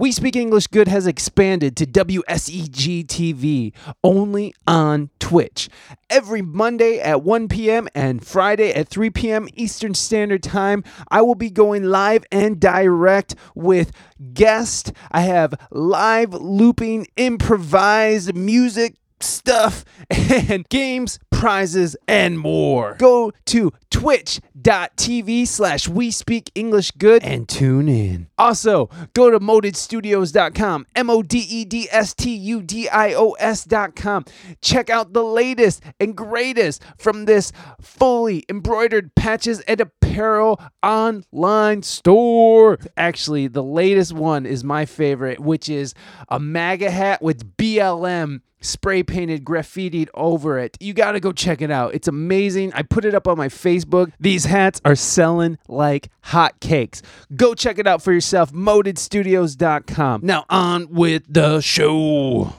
We Speak English Good has expanded to WSEG TV only on Twitch. Every Monday at 1 p.m. and Friday at 3 p.m. Eastern Standard Time, I will be going live and direct with guests. I have live looping, improvised music stuff and games, prizes, and more. Go to twitch.tv slash we speak English good and tune in. Also, go to modedstudios.com, M O D E D S T U D I O S.com. Check out the latest and greatest from this fully embroidered patches and apparel online store. Actually, the latest one is my favorite, which is a MAGA hat with BLM spray painted graffitied over it. You got to go check it out. It's amazing. I put it up on my Facebook. These hats are selling like hotcakes. Go check it out for yourself. Modedstudios.com. Now on with the show.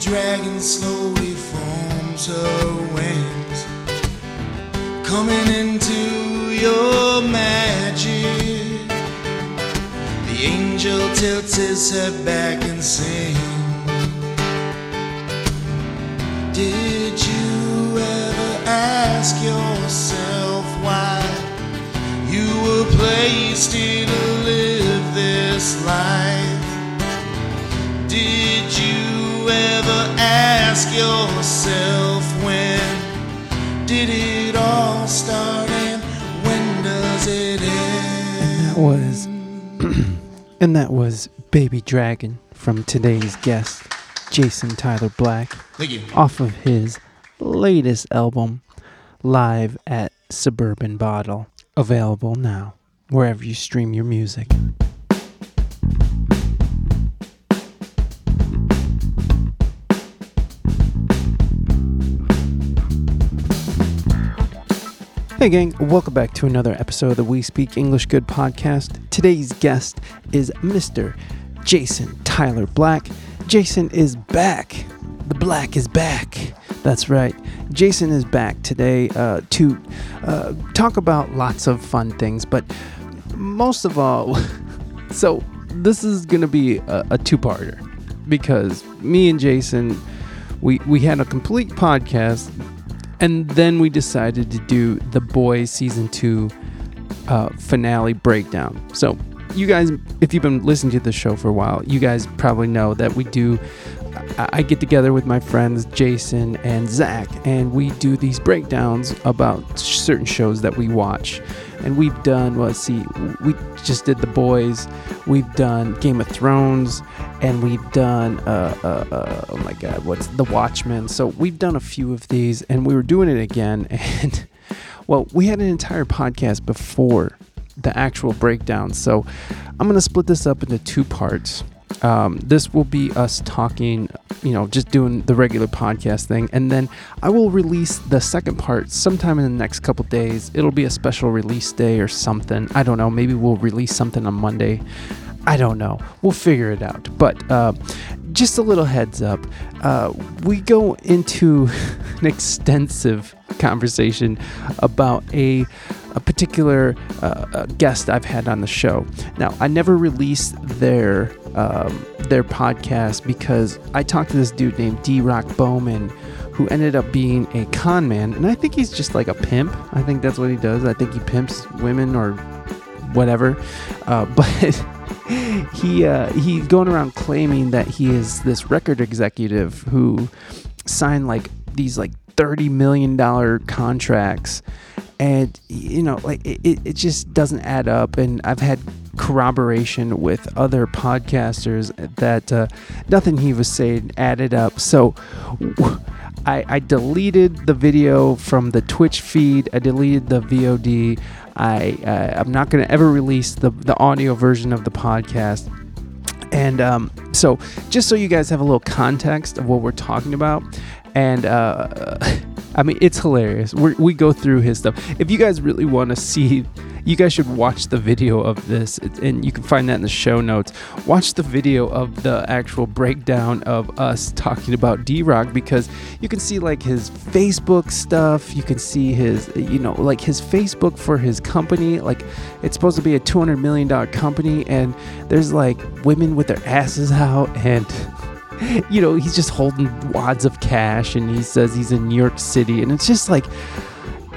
Dragon slowly forms her wings. Coming into your magic. The angel tilts his head back and sings. Did you ever ask yourself why you were placed here to live this life? Ask yourself when did it all start and when does it end? That was and that was Baby Dragon from today's guest, Jason Tyler Black, Thank you. off of his latest album, Live at Suburban Bottle, available now. wherever you stream your music. Hey, gang, welcome back to another episode of the We Speak English Good podcast. Today's guest is Mr. Jason Tyler Black. Jason is back. The black is back. That's right. Jason is back today uh, to uh, talk about lots of fun things, but most of all, so this is going to be a, a two parter because me and Jason, we, we had a complete podcast and then we decided to do the boys season two uh, finale breakdown. So, you guys, if you've been listening to the show for a while, you guys probably know that we do. I get together with my friends Jason and Zach, and we do these breakdowns about certain shows that we watch. And we've done, well, let's see, we just did The Boys, we've done Game of Thrones, and we've done, uh, uh, uh, oh my God, what's The Watchmen. So we've done a few of these, and we were doing it again. And, well, we had an entire podcast before the actual breakdown. So I'm going to split this up into two parts. Um, this will be us talking, you know, just doing the regular podcast thing. And then I will release the second part sometime in the next couple days. It'll be a special release day or something. I don't know. Maybe we'll release something on Monday. I don't know. We'll figure it out. But uh, just a little heads up uh, we go into an extensive conversation about a, a particular uh, guest I've had on the show. Now, I never released their um, their podcast because I talked to this dude named D Rock Bowman who ended up being a con man, and I think he's just like a pimp. I think that's what he does. I think he pimps women or whatever. Uh, but he uh, he's going around claiming that he is this record executive who signed like these like thirty million dollar contracts, and you know like it, it just doesn't add up. And I've had corroboration with other podcasters that uh, nothing he was saying added up. So. I, I deleted the video from the Twitch feed. I deleted the VOD. I uh, I'm not going to ever release the the audio version of the podcast. And um, so, just so you guys have a little context of what we're talking about, and uh, I mean, it's hilarious. we we go through his stuff. If you guys really want to see, you guys should watch the video of this, and you can find that in the show notes. Watch the video of the actual breakdown of us talking about D Rock because you can see like his Facebook stuff. You can see his, you know, like his Facebook for his company. Like it's supposed to be a $200 million company, and there's like women with their asses out and you know, he's just holding wads of cash and he says he's in New York City and it's just like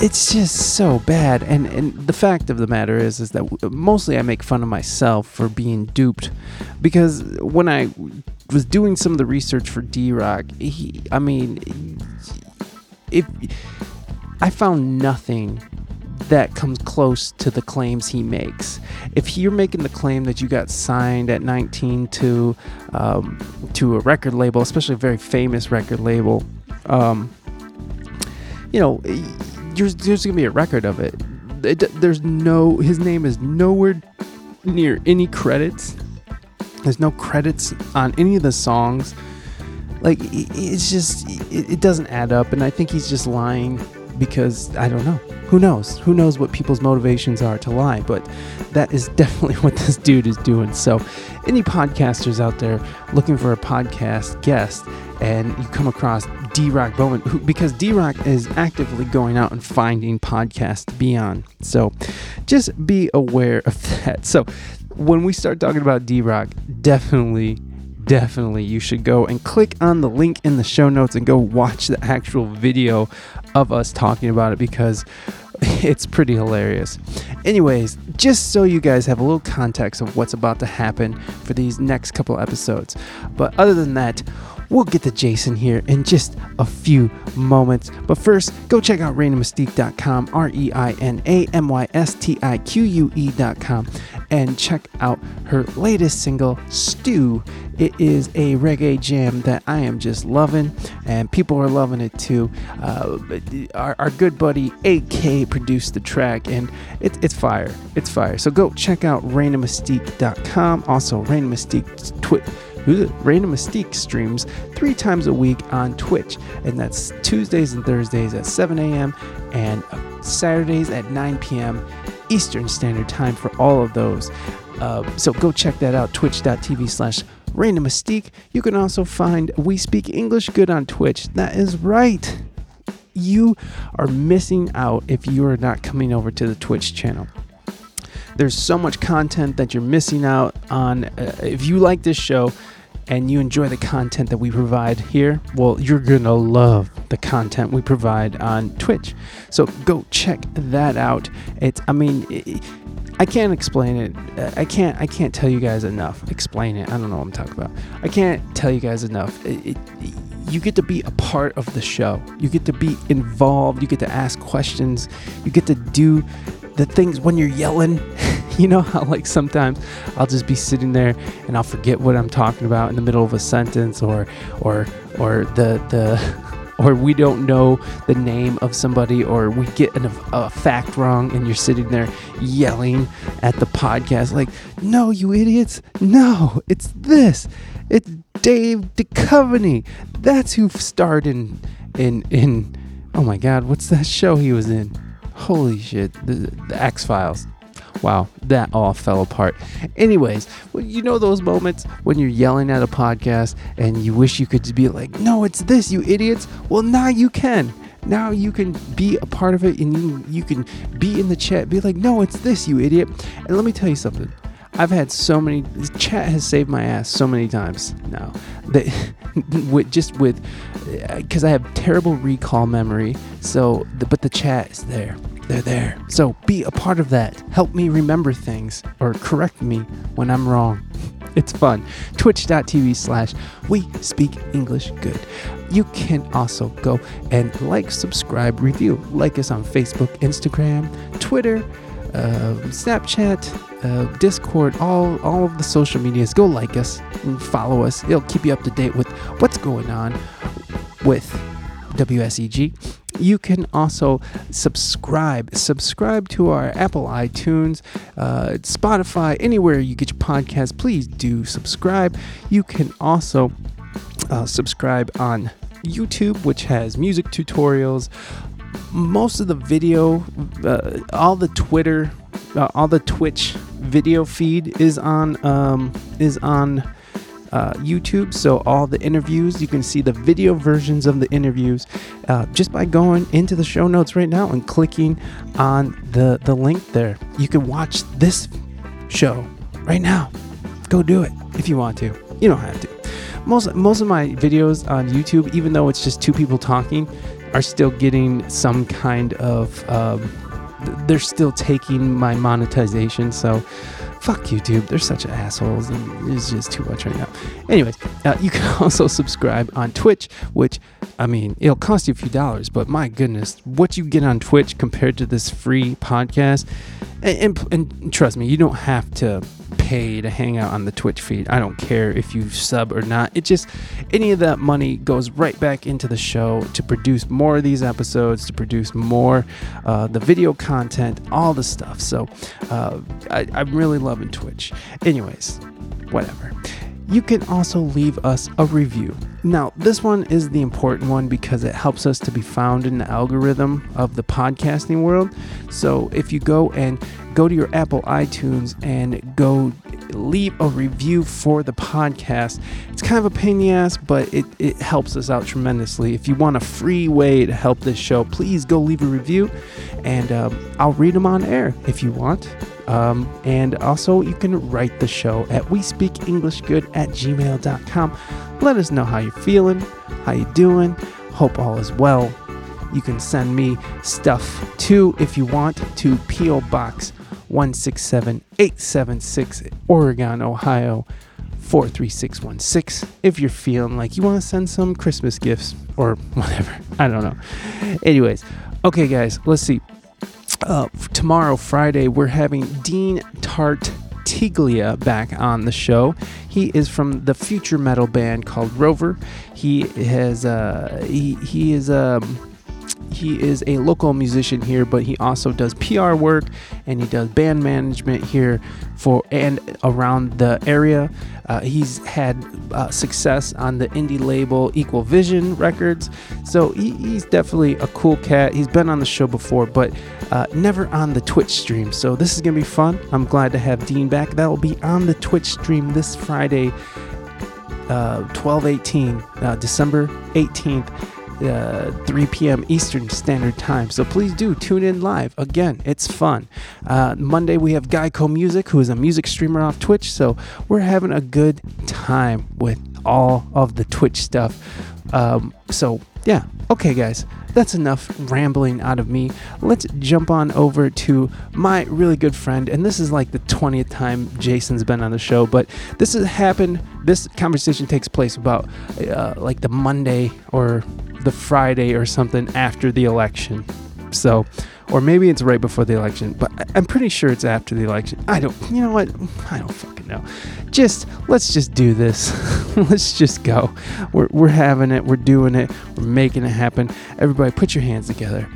it's just so bad. And and the fact of the matter is is that mostly I make fun of myself for being duped because when I was doing some of the research for D-Rock, he I mean if I found nothing that comes close to the claims he makes. If you're making the claim that you got signed at 19 to um, to a record label, especially a very famous record label, um, you know, there's, there's gonna be a record of it. it. There's no his name is nowhere near any credits. There's no credits on any of the songs. Like it's just it, it doesn't add up, and I think he's just lying because I don't know. Who knows? Who knows what people's motivations are to lie? But that is definitely what this dude is doing. So, any podcasters out there looking for a podcast guest and you come across D Rock Bowman, who, because D Rock is actively going out and finding podcasts to be on. So, just be aware of that. So, when we start talking about D Rock, definitely definitely you should go and click on the link in the show notes and go watch the actual video of us talking about it because it's pretty hilarious. Anyways, just so you guys have a little context of what's about to happen for these next couple episodes. But other than that, we'll get to Jason here in just a few moments. But first, go check out ReinaMystique.com, R E I N A M Y S T I Q U E.com. and check out her latest single, Stew. It is a reggae jam that I am just loving, and people are loving it too. Uh, our, our good buddy AK produced the track, and it, it's fire. It's fire. So go check out ReinaMystique.com. Also, Reina Mystique Twitter. Reina Mystique streams three times a week on Twitch, and that's Tuesdays and Thursdays at 7 a.m. and Saturdays at 9 p.m. Eastern Standard Time for all of those. Uh, so go check that out, twitch.tv slash Reina Mystique. You can also find We Speak English Good on Twitch. That is right. You are missing out if you are not coming over to the Twitch channel. There's so much content that you're missing out on. Uh, if you like this show, and you enjoy the content that we provide here, well, you're going to love the content we provide on Twitch. So go check that out. It's, I mean, I can't explain it. I can't. I can't tell you guys enough. Explain it. I don't know what I'm talking about. I can't tell you guys enough. It, it, you get to be a part of the show. You get to be involved. You get to ask questions. You get to do the things when you're yelling. you know how like sometimes I'll just be sitting there and I'll forget what I'm talking about in the middle of a sentence or or or the the or we don't know the name of somebody, or we get an, a fact wrong, and you're sitting there yelling at the podcast, like, no, you idiots, no, it's this, it's Dave Duchovny. That's who starred in, in, in, oh my God, what's that show he was in? Holy shit, the, the X Files. Wow, that all fell apart. Anyways, you know those moments when you're yelling at a podcast and you wish you could be like, no, it's this, you idiots. Well, now you can. Now you can be a part of it and you, you can be in the chat, be like, no, it's this, you idiot. And let me tell you something. I've had so many. Chat has saved my ass so many times now. That with just with because I have terrible recall memory. So, the, but the chat is there they're there. So be a part of that. Help me remember things or correct me when I'm wrong. It's fun. Twitch.tv slash we speak English good. You can also go and like, subscribe, review. Like us on Facebook, Instagram, Twitter, uh, Snapchat, uh, Discord, all all of the social medias. Go like us and follow us. It'll keep you up to date with what's going on with WSEG you can also subscribe. Subscribe to our Apple iTunes, uh, Spotify, anywhere you get your podcast. Please do subscribe. You can also uh, subscribe on YouTube, which has music tutorials. Most of the video, uh, all the Twitter, uh, all the Twitch video feed is on um, is on uh, YouTube. So all the interviews, you can see the video versions of the interviews uh, just by going into the show notes right now and clicking on the the link there. You can watch this show right now. Go do it if you want to. You don't have to. Most most of my videos on YouTube, even though it's just two people talking, are still getting some kind of. Um, they're still taking my monetization. So fuck YouTube. They're such assholes, and it's just too much right now. Anyways, uh, you can also subscribe on Twitch, which I mean, it'll cost you a few dollars, but my goodness, what you get on Twitch compared to this free podcast, and, and, and trust me, you don't have to pay to hang out on the Twitch feed. I don't care if you sub or not. It just any of that money goes right back into the show to produce more of these episodes, to produce more uh, the video content, all the stuff. So uh, I, I'm really loving Twitch. Anyways, whatever you can also leave us a review. Now, this one is the important one because it helps us to be found in the algorithm of the podcasting world. So, if you go and go to your Apple iTunes and go leave a review for the podcast, it's kind of a pain in the ass, but it, it helps us out tremendously. If you want a free way to help this show, please go leave a review and um, I'll read them on air if you want. Um, and also, you can write the show at we speak English good at gmail.com. Let us know how you're feeling, how you doing. Hope all is well. You can send me stuff too if you want to P.O. Box 167876 Oregon, Ohio 43616 if you're feeling like you want to send some Christmas gifts or whatever. I don't know. Anyways, okay, guys, let's see uh, tomorrow, Friday, we're having Dean Tart Batiglia back on the show. He is from the future metal band called Rover. He has uh, he he is um he is a local musician here, but he also does PR work and he does band management here for and around the area. Uh, he's had uh, success on the indie label Equal Vision Records, so he, he's definitely a cool cat. He's been on the show before, but uh, never on the Twitch stream. So this is gonna be fun. I'm glad to have Dean back. That will be on the Twitch stream this Friday, uh, 12:18, uh, December 18th uh, 3 p.m. Eastern Standard Time. So please do tune in live. Again, it's fun. Uh, Monday we have Geico Music, who is a music streamer off Twitch. So we're having a good time with all of the Twitch stuff. Um, so yeah, okay, guys that's enough rambling out of me. Let's jump on over to my really good friend, and this is like the 20th time Jason's been on the show, but this has happened. This conversation takes place about uh, like the Monday or the Friday or something after the election. So, or maybe it's right before the election, but I'm pretty sure it's after the election. I don't, you know what? I don't fucking know. Just let's just do this. let's just go. We're we're having it. We're doing it. We're making it happen. Everybody, put your hands together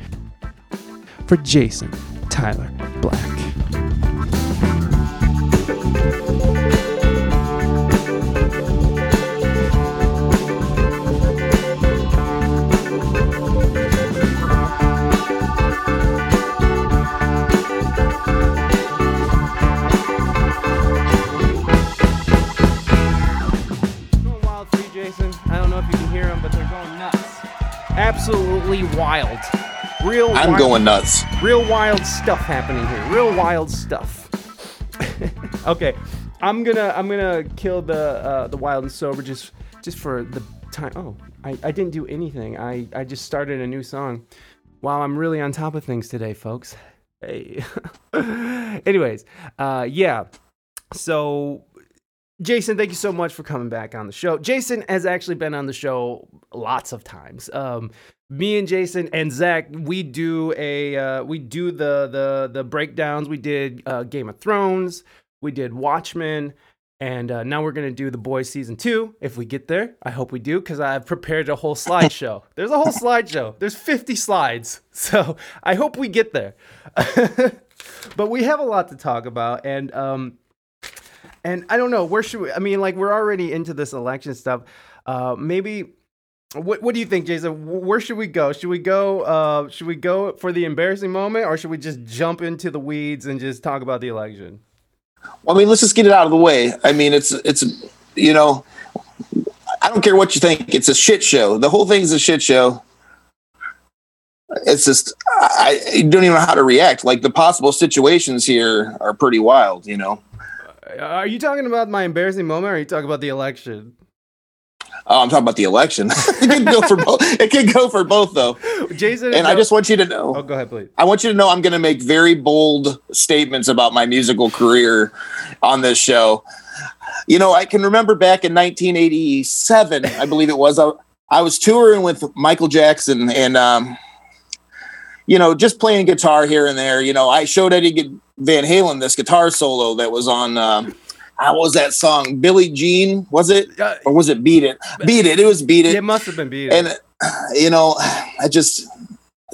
for Jason Tyler Black. Absolutely wild. Real I'm wild, going nuts. Real wild stuff happening here. Real wild stuff. okay. I'm gonna I'm gonna kill the uh, the wild and sober just just for the time. Oh, I, I didn't do anything. I, I just started a new song. Wow, I'm really on top of things today, folks. Hey. Anyways, uh, yeah. So Jason, thank you so much for coming back on the show. Jason has actually been on the show lots of times. Um, me and Jason and Zach, we do a uh, we do the the the breakdowns. We did uh, Game of Thrones, we did Watchmen, and uh, now we're gonna do The Boys season two. If we get there, I hope we do, because I've prepared a whole slideshow. There's a whole slideshow. There's 50 slides, so I hope we get there. but we have a lot to talk about, and um, and I don't know where should we. I mean, like we're already into this election stuff. Uh, maybe. What What do you think, Jason? Where should we go? Should we go? Uh, should we go for the embarrassing moment, or should we just jump into the weeds and just talk about the election? Well, I mean, let's just get it out of the way. I mean, it's it's you know, I don't care what you think. It's a shit show. The whole thing's a shit show. It's just I, I don't even know how to react. Like the possible situations here are pretty wild. You know. Are you talking about my embarrassing moment, or are you talking about the election? Oh, I'm talking about the election. it can go for both. It can go for both, though. Jason, and I just want you to know. Oh, go ahead, please. I want you to know I'm going to make very bold statements about my musical career on this show. You know, I can remember back in 1987, I believe it was. I, I was touring with Michael Jackson, and um, you know, just playing guitar here and there. You know, I showed Eddie Van Halen this guitar solo that was on. Um, how was that song? Billie Jean was it, uh, or was it Beat It? Beat It. It was Beat It. It must have been Beat It. And you know, I just.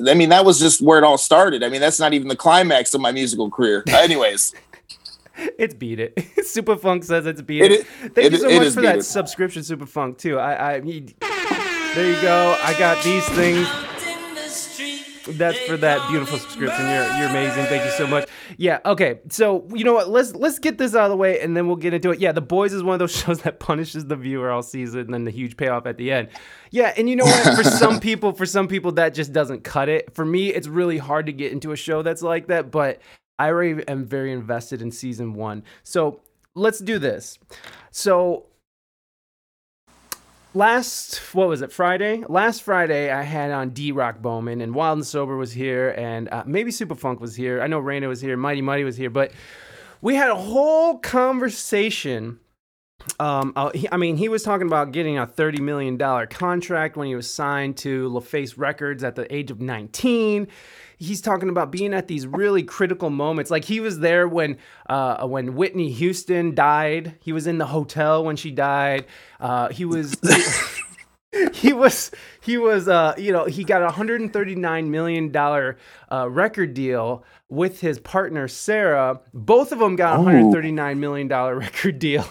I mean, that was just where it all started. I mean, that's not even the climax of my musical career. Anyways, it's beat it. Super Funk says it's beat it. it Thank it, you so much for that it. subscription, Super Funk too. I, I, there you go. I got these things that's for that beautiful subscription. You're you're amazing. Thank you so much. Yeah. Okay. So you know what? Let's let's get this out of the way, and then we'll get into it. Yeah, The Boys is one of those shows that punishes the viewer all season, and then the huge payoff at the end. Yeah, and you know what? For some people, for some people, that just doesn't cut it. For me, it's really hard to get into a show that's like that. But I already am very invested in season one. So let's do this. So last what was it friday last friday i had on d-rock bowman and wild and sober was here and uh, maybe super funk was here i know Reina was here mighty mighty was here but we had a whole conversation Um, uh, he, I mean, he was talking about getting a thirty million dollar contract when he was signed to LaFace Records at the age of nineteen. He's talking about being at these really critical moments. Like he was there when uh, when Whitney Houston died. He was in the hotel when she died. Uh, he was. he was he was uh you know he got a 139 million dollar uh record deal with his partner Sarah both of them got a 139 million dollar record deal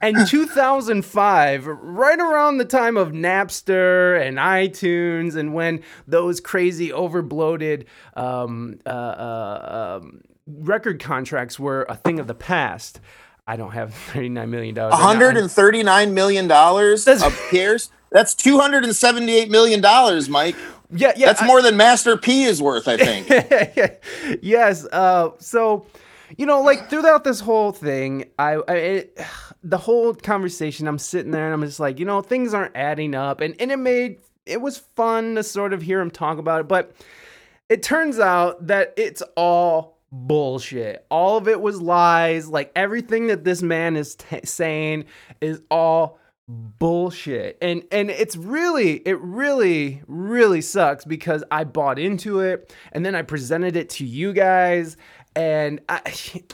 and 2005 right around the time of Napster and iTunes and when those crazy overbloated um uh, uh um record contracts were a thing of the past I don't have 39 million dollars 139 million dollars That's- appears. That's 278 million dollars, Mike. yeah yeah That's I- more than Master P is worth, I think. yes. Uh, so, you know, like throughout this whole thing, I, I it, the whole conversation, I'm sitting there and I'm just like, you know, things aren't adding up, and and it made it was fun to sort of hear him talk about it, but it turns out that it's all bullshit. All of it was lies. Like everything that this man is t- saying is all bullshit. And and it's really it really really sucks because I bought into it and then I presented it to you guys and I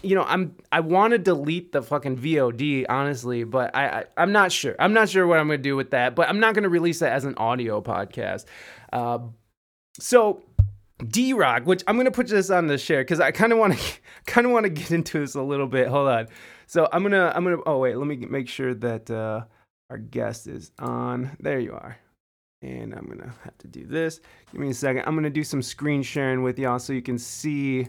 you know I'm I want to delete the fucking VOD honestly, but I, I I'm not sure. I'm not sure what I'm to do with that, but I'm not to release it as an audio podcast. Uh, so D Rock, which I'm gonna put this on the share because I kind of want to kind of want to get into this a little bit. Hold on. So I'm gonna I'm gonna oh wait let me make sure that uh, our guest is on. There you are. And I'm gonna have to do this. Give me a second. I'm gonna do some screen sharing with y'all so you can see.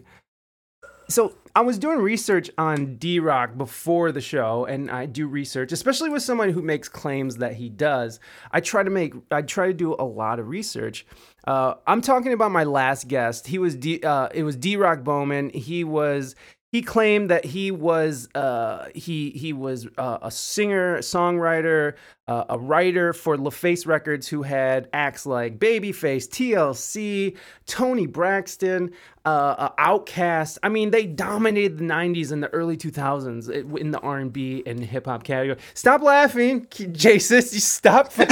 So I was doing research on D Rock before the show, and I do research, especially with someone who makes claims that he does. I try to make, I try to do a lot of research. Uh, I'm talking about my last guest. He was D, uh, it was D Rock Bowman. He was he claimed that he was uh, he he was uh, a singer, songwriter, uh, a writer for LaFace Records, who had acts like Babyface, TLC, Toni Braxton, uh, uh, Outkast. I mean, they dominated the '90s and the early 2000s in the R&B and hip hop category. Stop laughing, Jason. You stop.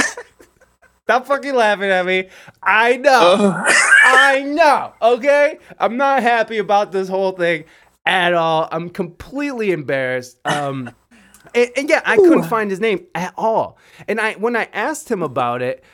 Stop fucking laughing at me. I know. I know. Okay? I'm not happy about this whole thing at all. I'm completely embarrassed. Um and, and yeah, I couldn't find his name at all. And I when I asked him about it,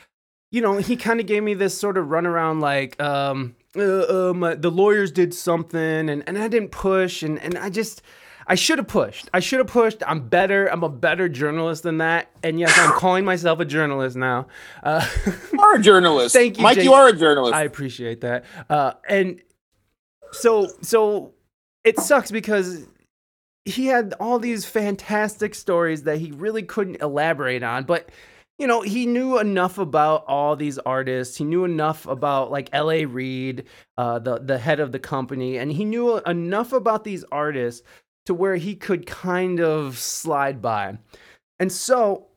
you know, he kind of gave me this sort of runaround like um uh, um, uh, the lawyers did something and, and I didn't push and, and I just I should have pushed. I should have pushed. I'm better. I'm a better journalist than that. And yes, I'm calling myself a journalist now. Uh, You are a journalist. Thank you, Mike. You are a journalist. I appreciate that. Uh, and so so it sucks because he had all these fantastic stories that he really couldn't elaborate on, but you know, he knew enough about all these artists. He knew enough about like L.A. Reid, uh, the the head of the company, and he knew enough about these artists to where he could kind of slide by. And so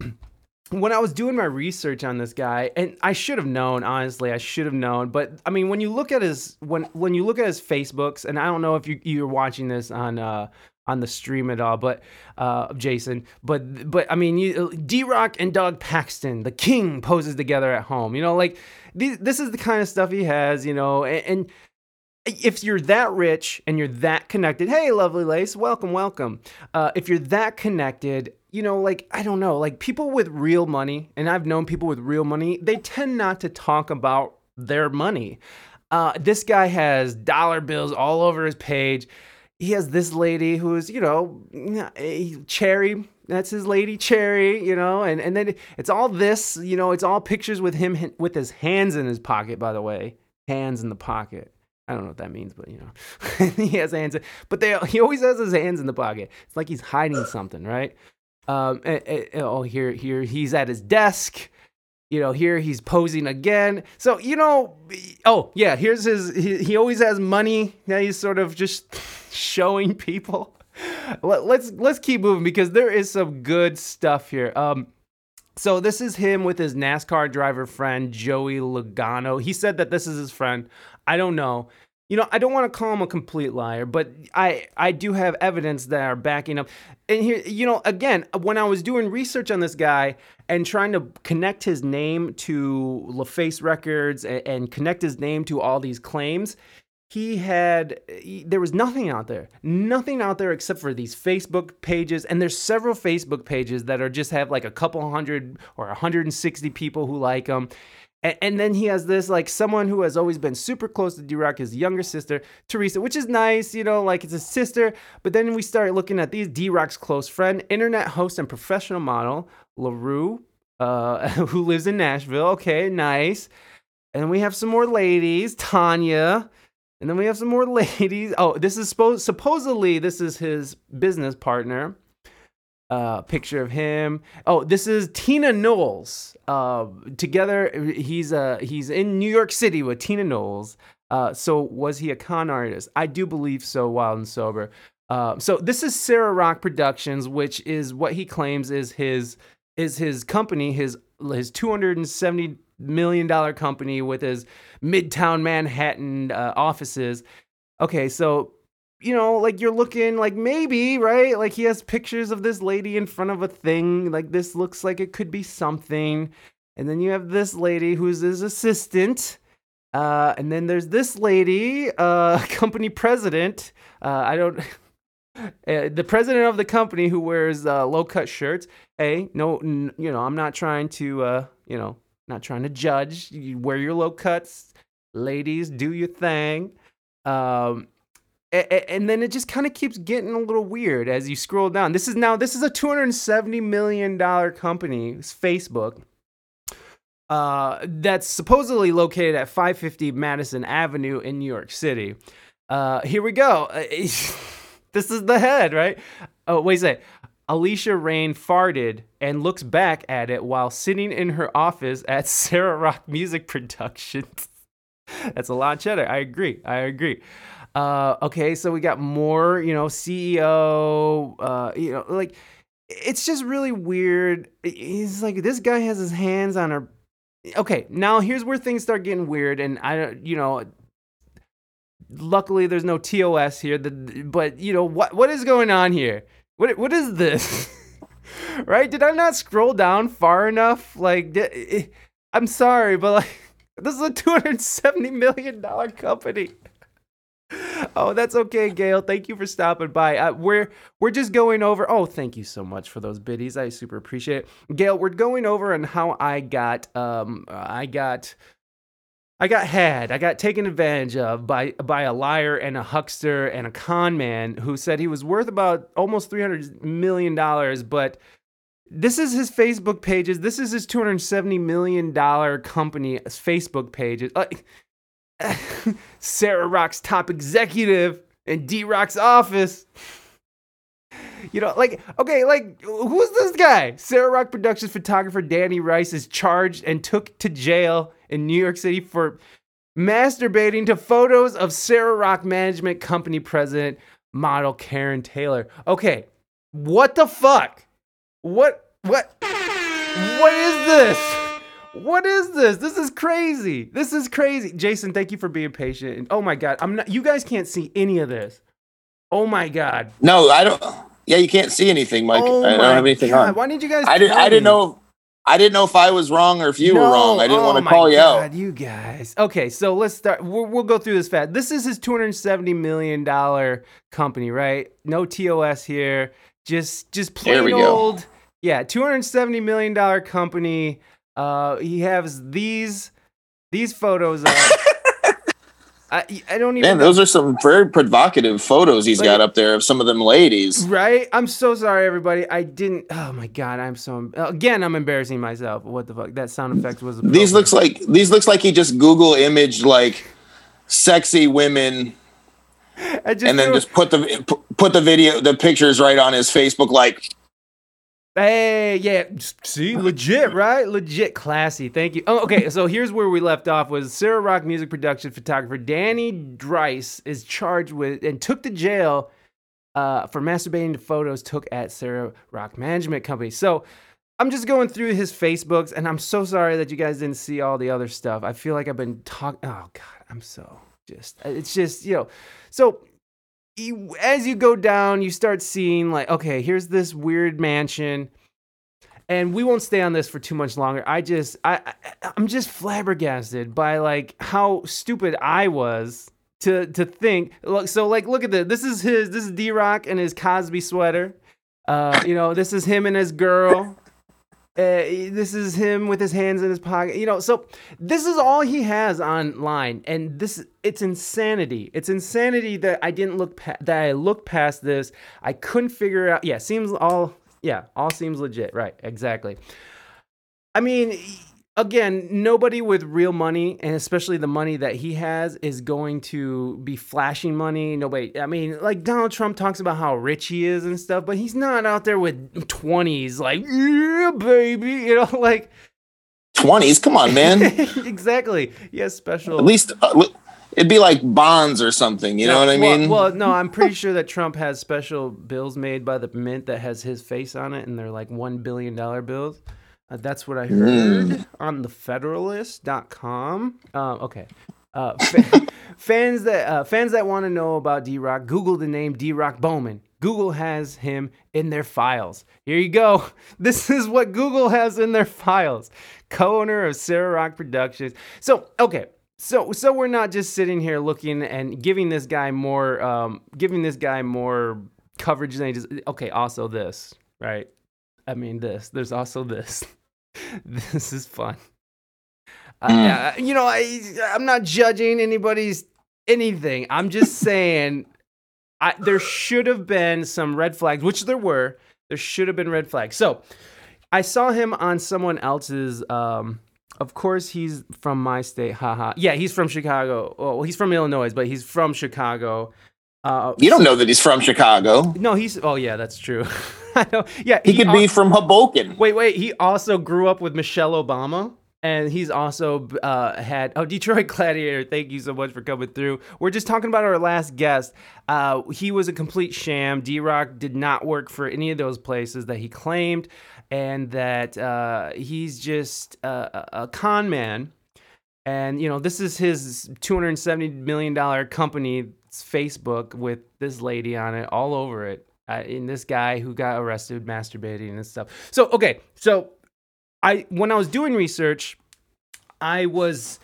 when I was doing my research on this guy, and I should have known, honestly, I should have known. But I mean, when you look at his when when you look at his Facebooks, and I don't know if you you're watching this on uh on the stream at all, but uh Jason, but but I mean, you D Rock and Doug Paxton, the King, poses together at home. You know, like these, this is the kind of stuff he has. You know, and, and if you're that rich and you're that connected, hey, lovely lace, welcome, welcome. Uh, if you're that connected, you know, like, I don't know, like people with real money, and I've known people with real money, they tend not to talk about their money. Uh, this guy has dollar bills all over his page. He has this lady who's, you know, eh, Cherry. That's his lady, Cherry, you know, and, and then it's all this, you know, it's all pictures with him with his hands in his pocket, by the way. Hands in the pocket. I don't know what that means, but you know, he has hands. But they he always has his hands in the pocket. It's like he's hiding something, right? Um, eh, eh, oh, here, here, he's at his desk. You know, here he's posing again. So you know, oh yeah, here's his. He, he always has money. Now he's sort of just showing people. Let, let's let's keep moving because there is some good stuff here. Um, so this is him with his NASCAR driver friend Joey Logano. He said that this is his friend. I don't know. You know, I don't want to call him a complete liar, but I I do have evidence that are backing up. And here, you know, again, when I was doing research on this guy and trying to connect his name to LaFace Records and, and connect his name to all these claims, he had he, there was nothing out there. Nothing out there except for these facebook pages. And there's several facebook pages that are just have like a couple hundred or 160 people who like them and, and then he has this like someone who has always been super close to D-Rock, his younger sister, Teresa, which is nice, you know, like it's a sister. But then we start looking at these D-Rock's close friend, internet host and professional model, LaRue, uh, who lives in Nashville. Okay, nice. And we have some more ladies, Tanya. And then we have some more ladies. Oh, this is supposed supposedly this is his business partner. Uh, picture of him. Oh, this is Tina Knowles. Uh, together, he's uh, he's in New York City with Tina Knowles. Uh, so was he a con artist? I do believe so. Wild and sober. Uh, so this is Sarah Rock Productions, which is what he claims is his is his company, his his two hundred and seventy million dollar company with his Midtown Manhattan uh, offices. Okay, so you know, like you're looking like maybe, right? Like he has pictures of this lady in front of a thing. Like this looks like it could be something. And then you have this lady who's his assistant. Uh, and then there's this lady, uh, company president. Uh, I don't. Uh, the president of the company who wears uh, low cut shirts. Hey, no, n- you know, I'm not trying to, uh, you know, not trying to judge. You wear your low cuts, ladies. Do your thing. Um, and then it just kind of keeps getting a little weird as you scroll down. This is now this is a 270 million dollar company, Facebook. Uh, that's supposedly located at 550 Madison Avenue in New York City. Uh, here we go. this is the head, right? Oh, wait a second. Alicia Rain farted and looks back at it while sitting in her office at Sarah Rock Music Productions. That's a lot of cheddar. I agree. I agree. Uh, okay, so we got more, you know, CEO, uh, you know, like it's just really weird. He's like, this guy has his hands on her. Okay, now here's where things start getting weird, and I don't, you know, luckily there's no TOS here, but you know what what is going on here? What what is this? right? Did I not scroll down far enough? Like, I'm sorry, but like, this is a 270 million dollar company oh, that's okay, Gail. Thank you for stopping by. Uh, we're we're just going over. Oh, thank you so much for those biddies. I super appreciate it, Gail. We're going over on how I got um I got I got had. I got taken advantage of by by a liar and a huckster and a con man who said he was worth about almost three hundred million dollars, but this is his Facebook pages. This is his two hundred seventy million dollar company's Facebook pages. Uh, Sarah Rock's top executive in D Rock's office. You know, like, okay, like, who's this guy? Sarah Rock Productions photographer Danny Rice is charged and took to jail in New York City for masturbating to photos of Sarah Rock Management Company president, model Karen Taylor. Okay, what the fuck? What, what, what is this? What is this? This is crazy. This is crazy. Jason, thank you for being patient. And oh my god, I'm not you guys can't see any of this. Oh my god. No, I don't yeah, you can't see anything, Mike. Oh I don't have anything god. on. Why didn't you guys I didn't I didn't know I didn't know if I was wrong or if you no. were wrong. I didn't oh want to call you god, out. You guys. Okay, so let's start. We'll, we'll go through this fast. This is his 270 million dollar company, right? No TOS here. Just just plain old. Go. Yeah, 270 million dollar company. Uh, he has these these photos. Up. I I don't even. Man, know. those are some very provocative photos he's like, got up there of some of them ladies. Right. I'm so sorry, everybody. I didn't. Oh my god. I'm so again. I'm embarrassing myself. What the fuck? That sound effect was. These looks like these looks like he just Google imaged like sexy women. and then just put the put the video the pictures right on his Facebook like Hey, yeah, see, legit, right? Legit, classy. Thank you. Oh, okay, so here's where we left off: was Sarah Rock music production photographer Danny Drice is charged with and took to jail uh, for masturbating to photos took at Sarah Rock Management Company. So I'm just going through his Facebooks, and I'm so sorry that you guys didn't see all the other stuff. I feel like I've been talking. Oh God, I'm so just it's just you know so you, as you go down you start seeing like okay here's this weird mansion and we won't stay on this for too much longer. I just i, I i'm just flabbergasted by like how stupid i was to to think look so like look at this this is his this is d-rock and his cosby sweater. Uh you know this is him and his girl uh, this is him with his hands in his pocket. You know, so this is all he has online, and this it's insanity. It's insanity that I didn't look pa- that I looked past this. I couldn't figure out. Yeah, seems all yeah, all seems legit. Right, exactly. I mean, again, nobody with real money, and especially the money that he has, is going to be flashing money. Nobody, I mean, like Donald Trump talks about how rich he is and stuff, but he's not out there with 20s, like, yeah, baby, you know, like. 20s? Come on, man. exactly. Yes, special. At least. Uh, It'd be like bonds or something, you no, know what I mean? Well, well, no, I'm pretty sure that Trump has special bills made by the mint that has his face on it, and they're like one billion dollar bills. Uh, that's what I heard mm. on the Federalist.com. Uh, okay. Uh, fa- fans that uh, fans that want to know about D Rock, Google the name D Rock Bowman. Google has him in their files. Here you go. This is what Google has in their files. Co-owner of Sarah Rock Productions. So okay, so so we're not just sitting here looking and giving this guy more um, giving this guy more coverage than he just okay. Also this right. I mean this. There's also this. this is fun. Mm. Uh, you know, I I'm not judging anybody's anything. I'm just saying I, there should have been some red flags, which there were. There should have been red flags. So I saw him on someone else's. Um, of course, he's from my state. Haha. Yeah, he's from Chicago. Well, he's from Illinois, but he's from Chicago. Uh, you don't know that he's from Chicago. No, he's. Oh yeah, that's true. Yeah, he, he could al- be from Hoboken. Wait, wait. He also grew up with Michelle Obama, and he's also uh, had. Oh, Detroit Gladiator. Thank you so much for coming through. We're just talking about our last guest. Uh, he was a complete sham. D Rock did not work for any of those places that he claimed, and that uh, he's just a, a con man. And you know, this is his two hundred seventy million dollar company Facebook with this lady on it, all over it. Uh, in this guy who got arrested masturbating and stuff. So okay, so I when I was doing research, I was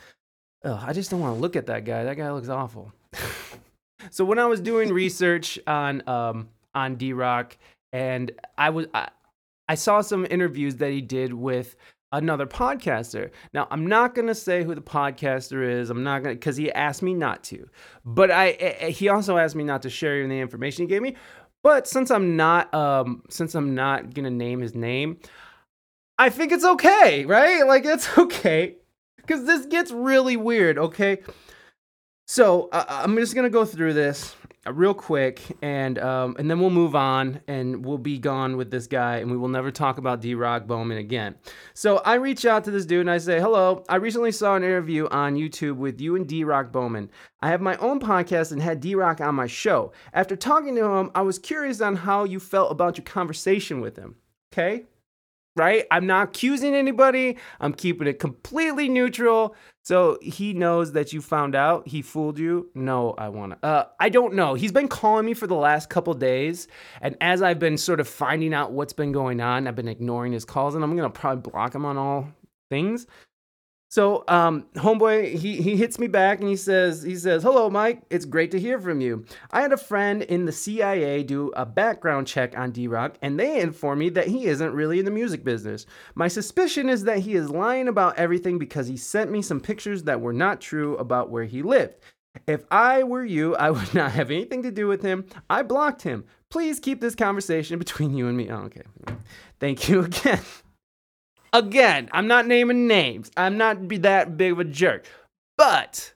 oh, I just don't want to look at that guy. That guy looks awful. so when I was doing research on um on D Rock, and I was I, I saw some interviews that he did with another podcaster. Now, I'm not going to say who the podcaster is. I'm not going to cuz he asked me not to. But I he also asked me not to share any information he gave me. But since I'm not um since I'm not to name his name, I think it's okay, right? Like it's okay cuz this gets really weird, okay? So, uh, I'm just to go through this real quick, and um, and then we'll move on, and we'll be gone with this guy, and we will never talk about D Rock Bowman again. So I reach out to this dude and I say, "Hello, I recently saw an interview on YouTube with you and D Rock Bowman. I have my own podcast and had D Rock on my show. After talking to him, I was curious on how you felt about your conversation with him. Okay, right? I'm not accusing anybody. I'm keeping it completely neutral. So he knows that you found out. He fooled you. No, I want to. Uh, I don't know. He's been calling me for the last couple days, and as I've been sort of finding out what's been going on, I've been ignoring his calls, and I'm gonna probably block him on all things. So, um, homeboy, he, he hits me back and he says, he says, hello, Mike. It's great to hear from you. I had a friend in the CIA do a background check on D-Rock and they informed me that he isn't really in the music business. My suspicion is that he is lying about everything because he sent me some pictures that were not true about where he lived. If I were you, I would not have anything to do with him. I blocked him. Please keep this conversation between you and me. Oh, okay. Thank you again. Again, I'm not naming names. I'm not be that big of a jerk. But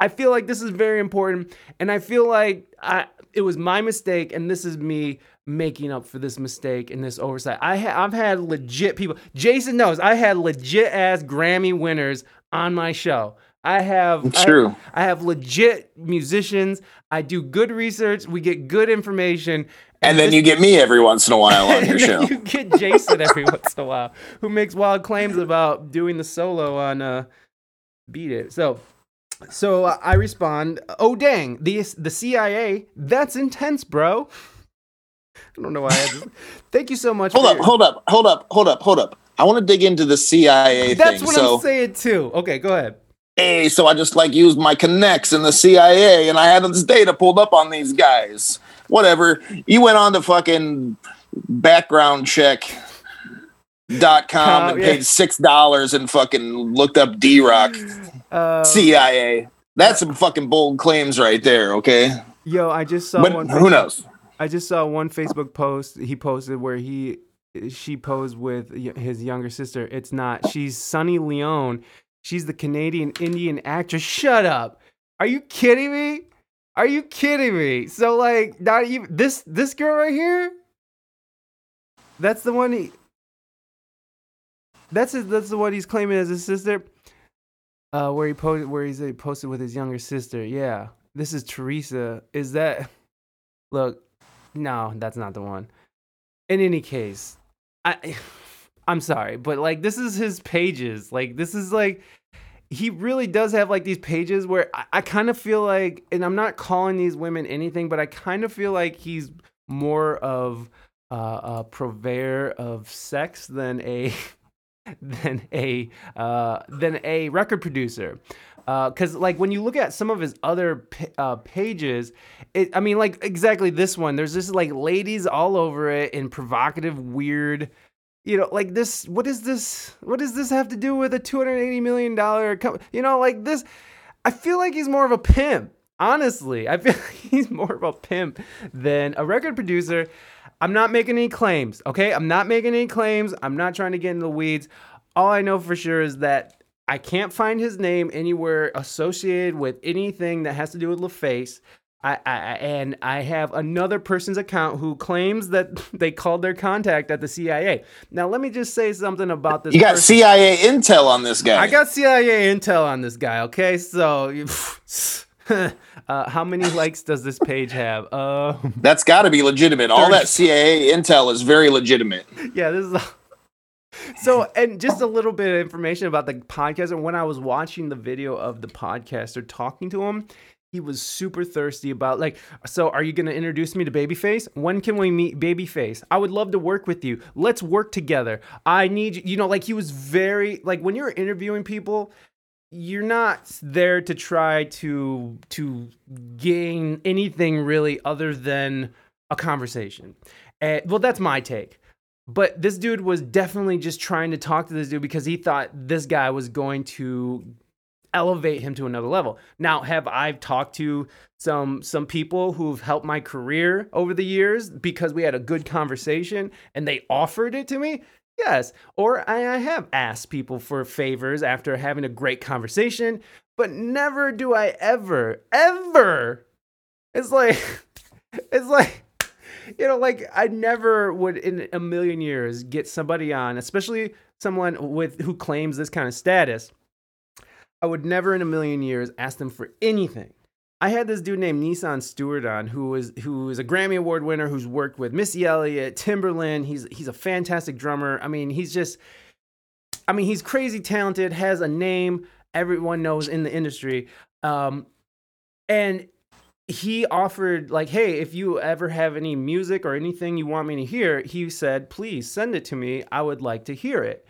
I feel like this is very important and I feel like I it was my mistake and this is me making up for this mistake and this oversight. I ha- I've had legit people. Jason knows I had legit ass Grammy winners on my show. I have. I, I have legit musicians. I do good research. We get good information, and then you get me every once in a while on your show. You get Jason every once in a while, who makes wild claims about doing the solo on uh, "Beat It." So, So uh, I respond, "Oh dang, the the CIA, that's intense, bro." I don't know why. I had this. Thank you so much. Hold up, your- hold up, hold up, hold up, hold up. I want to dig into the CIA thing. That's thing. what so, I'm saying too. Okay, go ahead. Hey, so I just like used my connects in the CIA, and I had this data pulled up on these guys. Whatever. You went on to fucking background check. Dot com Oh, and yeah. paid six dollars and fucking looked up D Rock Uh, CIA. That's some fucking bold claims right there. Okay, yo, I just saw but one. who knows? I just saw one Facebook post he posted where he she posed with his younger sister. It's not. She's Sunny Leone. She's the Canadian Indian actress. Shut up. Are you kidding me? Are you kidding me? So like not even this this girl right here? That's the one he That's his, that's the one he's claiming as his sister. Uh where he posted where he's uh, posted with his younger sister. Yeah. This is Teresa. Is that Look, no, that's not the one. In any case, I I'm sorry, but like this is his pages. Like this is like he really does have like these pages where I, I kind of feel like and I'm not calling these women anything, but I kind of feel like he's more of uh, a purveyor of sex than a than a uh, than a record producer. Because like when you look at some of his other uh, pages, it I mean like exactly this one. There's just like ladies all over it in provocative, weird. You know, like this. What is this? What does this have to do with a 280 million dollar? Co- you know, like this. I feel like he's more of a pimp. Honestly, I feel like he's more of a pimp than a record producer. I'm not making any claims, okay? I'm not making any claims. I'm not trying to get in the weeds. All I know for sure is that I can't find his name anywhere associated with anything that has to do with LaFace. I, I, and I have another person's account who claims that they called their contact at the CIA. Now, let me just say something about this. You got person. CIA intel on this guy. I got CIA intel on this guy. Okay, so uh, how many likes does this page have? Uh, That's got to be legitimate. All that CIA intel is very legitimate. yeah, this is. So, and just a little bit of information about the podcast. And when I was watching the video of the podcaster talking to him, he was super thirsty about like, so are you going to introduce me to Babyface? When can we meet Babyface? I would love to work with you. Let's work together. I need you. You know, like he was very like when you're interviewing people, you're not there to try to to gain anything really other than a conversation. And well, that's my take. But this dude was definitely just trying to talk to this dude because he thought this guy was going to elevate him to another level. Now, have I talked to some some people who've helped my career over the years because we had a good conversation and they offered it to me? Yes. Or I I have asked people for favors after having a great conversation, but never do I ever, ever. It's like, it's like, you know, like I never would in a million years get somebody on, especially someone with who claims this kind of status. I would never in a million years ask them for anything. I had this dude named Nisan Stewart on, who was who is a Grammy Award winner, who's worked with Missy Elliott, Timbaland. He's he's a fantastic drummer. I mean, he's just, I mean, he's crazy talented, has a name everyone knows in the industry, um, and he offered like, hey, if you ever have any music or anything you want me to hear, he said, please send it to me. I would like to hear it.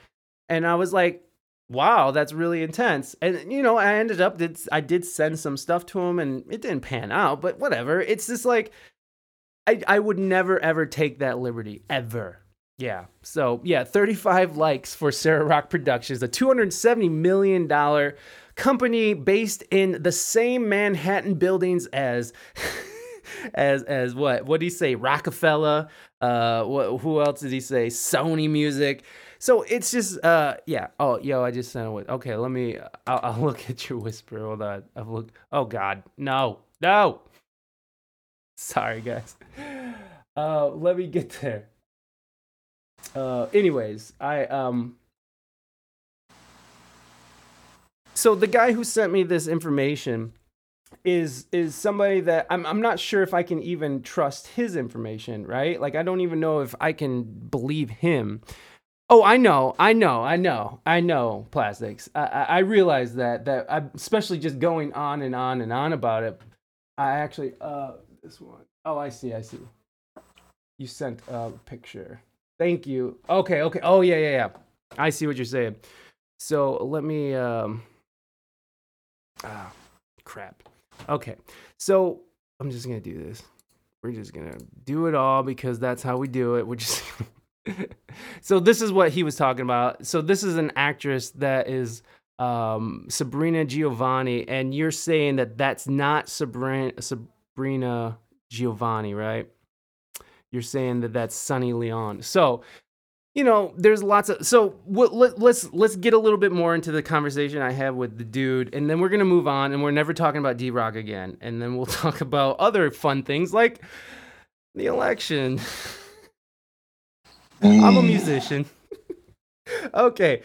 And I was like, wow, that's really intense. And you know, I ended up did I did send some stuff to him and it didn't pan out, but whatever. It's just like I I would never ever take that liberty ever. Yeah. So, yeah, 35 likes for Sarah Rock Productions, a 270 million dollar company based in the same Manhattan buildings as as as what? What did he say? Rockefeller. Uh, what, who else did he say? Sony Music. So it's just uh yeah. Oh yo, I just sent a it. Okay, let me. I'll, I'll look at your whisper. Hold on. I've looked. Oh God, no, no. Sorry guys. Uh, let me get there. Uh, anyways, I um. So the guy who sent me this information is is somebody that I'm I'm not sure if I can even trust his information, right? Like I don't even know if I can believe him. Oh, I know, I know, I know, I know. Plastics. I, I, I realize that that I, especially just going on and on and on about it. I actually, uh, this one. Oh, I see, I see. You sent a picture. Thank you. Okay, okay. Oh yeah, yeah, yeah. I see what you're saying. So let me. Um, ah, crap. Okay, so I'm just gonna do this. We're just gonna do it all because that's how we do it. We're just. so this is what he was talking about. So this is an actress that is um, Sabrina Giovanni, and you're saying that that's not Sabrina Sabrina Giovanni, right? You're saying that that's Sunny Leone. So you know, there's lots of so let, let's let's get a little bit more into the conversation I have with the dude, and then we're gonna move on, and we're never talking about D Rock again, and then we'll talk about other fun things like the election. I'm a musician. okay.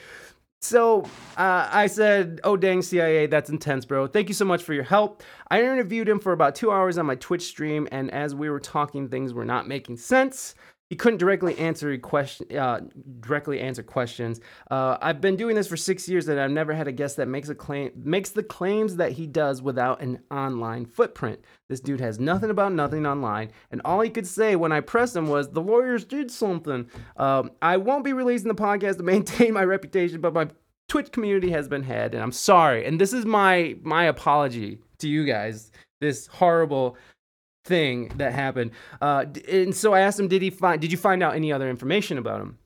So uh, I said, "Oh dang, CIA, that's intense, bro. Thank you so much for your help." I interviewed him for about two hours on my Twitch stream, and as we were talking, things were not making sense. He couldn't directly answer question, uh, directly answer questions. Uh, I've been doing this for six years, and I've never had a guest that makes a claim makes the claims that he does without an online footprint. This dude has nothing about nothing online, and all he could say when I pressed him was, "The lawyers did something." Um, I won't be releasing the podcast to maintain my reputation, but my Twitch community has been had, and I'm sorry. And this is my my apology to you guys. This horrible thing that happened. Uh, and so I asked him, did he find? Did you find out any other information about him?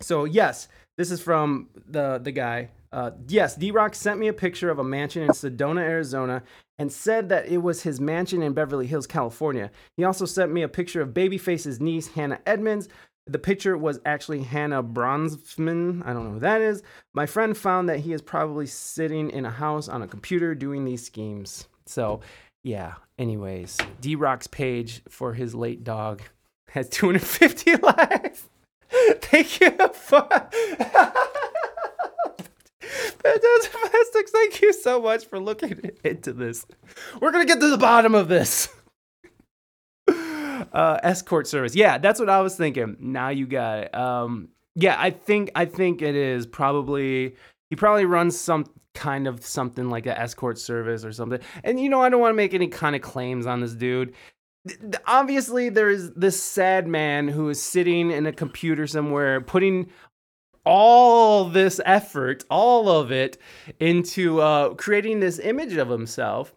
So yes, this is from the the guy. Uh, yes, D Rock sent me a picture of a mansion in Sedona, Arizona, and said that it was his mansion in Beverly Hills, California. He also sent me a picture of Babyface's niece, Hannah Edmonds. The picture was actually Hannah Bronsman. I don't know who that is. My friend found that he is probably sitting in a house on a computer doing these schemes. So yeah. Anyways, D Rock's page for his late dog has 250 likes. Thank you. Fantastic thank you so much for looking into this. We're gonna get to the bottom of this. Uh, escort service, yeah, that's what I was thinking. Now you got it. Um, yeah, I think I think it is probably he probably runs some kind of something like an escort service or something. And you know, I don't want to make any kind of claims on this dude. Obviously, there is this sad man who is sitting in a computer somewhere putting all this effort, all of it, into uh, creating this image of himself.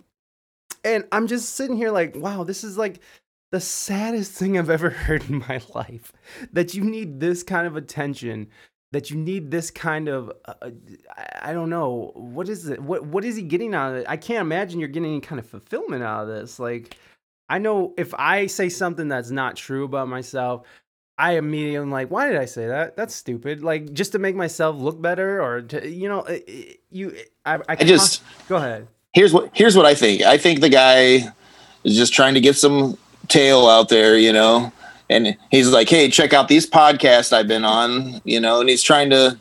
And I'm just sitting here like, wow, this is like the saddest thing I've ever heard in my life. That you need this kind of attention that you need this kind of uh, uh I don't know what is it what what is he getting out of it? I can't imagine you're getting any kind of fulfillment out of this. Like I know if I say something that's not true about myself, I immediately am like, why did I say that? That's stupid. Like just to make myself look better or to, you know, you I, I, I just go ahead. Here's what here's what I think. I think the guy is just trying to get some tail out there, you know and he's like, "Hey, check out these podcasts I've been on," you know, and he's trying to